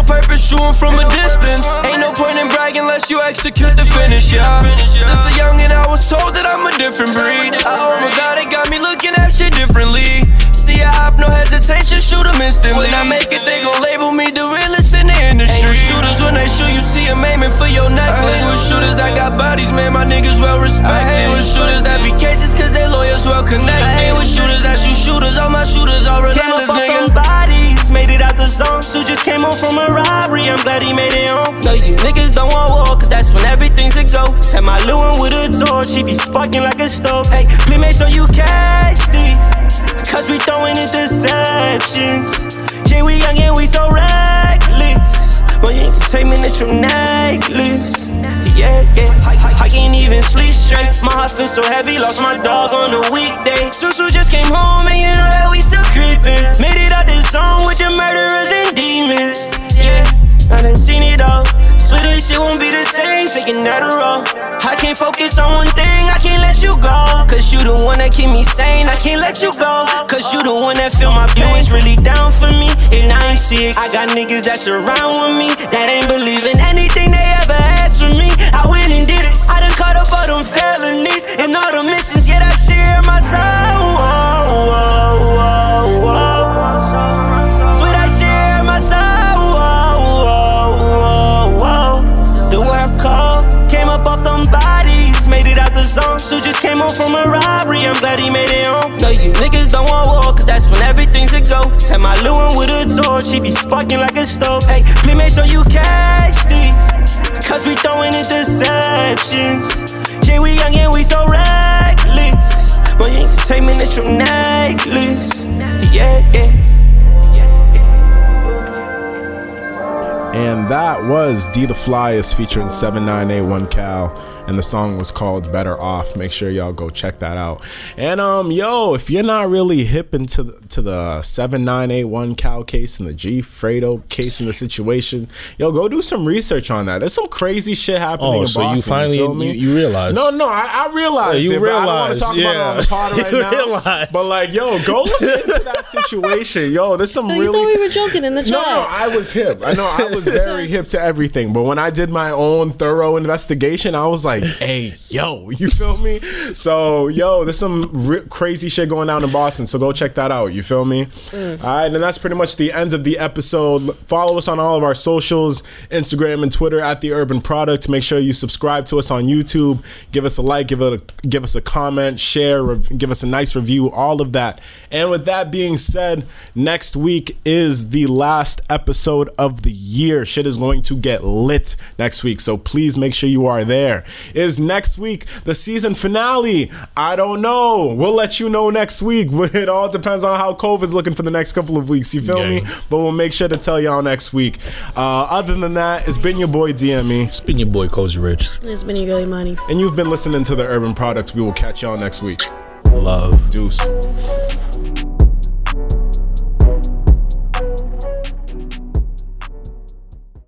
no purpose, shooting from a distance. Ain't no point in bragging unless you execute the finish, yeah. Since a youngin', I was told that I'm a different breed. I almost got it, got me looking at shit differently. See, I have no hesitation, shoot 'em instantly. When I make it, they gon' label me the realest in the industry. Ain't shooters when they shoot, you see 'em aiming for your necklace. I hate with shooters that got bodies, man, my niggas well respected. I hate with shooters that be cases, cause their lawyers well connected. I hate with shooters that shoot shooters, all my shooters came home from a robbery, I'm glad he made it home. No, you niggas don't want war, cause that's when everything's a go. Set my Lewin with a torch, she be sparking like a stove. Hey, please make sure you catch these, cause we throwing interceptions. Yeah, we young and we so reckless. Boy, you ain't me at your necklace. Yeah, yeah. I, I, can't even sleep straight. My heart feels so heavy, lost my dog on a weekday. Susu just came home and you know that we still creeping. Made it out the zone with the murderers and demons. Yeah, I done seen it all. This shit won't be the same, taking Adderall. I can't focus on one thing, can't let you go. Cause you the one that keep me sane, I can't let you go. Cause you the one that feel my pain. It's really down for me, and I ain't sick. I got niggas that surround with me, that ain't believing anything they ever asked from me. I went and did it, I done caught up all them felonies, and all the missions, yeah, that shit hurt my soul. Just came home from a robbery, I'm glad he made it home. No, you niggas don't want war, cause that's when everything's a go. Set my with a torch, be sparking like a stove. Hey, please make sure you catch these, cause we throwing interceptions. Yeah, we young and we so reckless. Boy, you ain't take me at your necklace. Yeah, yeah. And that was D the Flyest featuring 7981 Kal. And the song was called Better Off. Make sure y'all go check that out. And um, yo, if you're not really hip into the, to the 7981 Kal case and the G Fredo case in the situation, yo, go do some research on that. There's some crazy shit happening Oh, in so you finally- feel me? you- you realize. No, no, I, I realized. Yeah, you it, but I don't want realize, to talk yeah. about it on the pod right <laughs> You now. realize. But like, yo, go look into that situation. Yo, there's some Oh, you thought we were joking in the chat. No, no, I was hip. I know I was <laughs> very hip to everything. But when I did my own thorough investigation, I was like, hey, yo, you feel me? So, yo, there's some re- crazy shit going down in Boston. So go check that out. You feel me? Mm. All right, and that's pretty much the end of the episode. Follow us on all of our socials Instagram and Twitter at The Urban Product. Make sure you subscribe to us on YouTube. Give us a like, give, it a, give us a comment, share, rev- give us a nice review, all of that. And with that being said, next week is the last episode of the year. Shit is going to get lit next week. So please make sure you are there. Is next week the season finale? I don't know. We'll let you know next week. <laughs> It all depends on how COVID's looking for the next couple of weeks. You feel me? But we'll make sure to tell y'all next week. Uh, other than that, it's been your boy DME, It's been your boy Cozy Rich. It's been your girl Imani. and you've been listening to the Urban Products. We will catch y'all next week. Love. Deuce.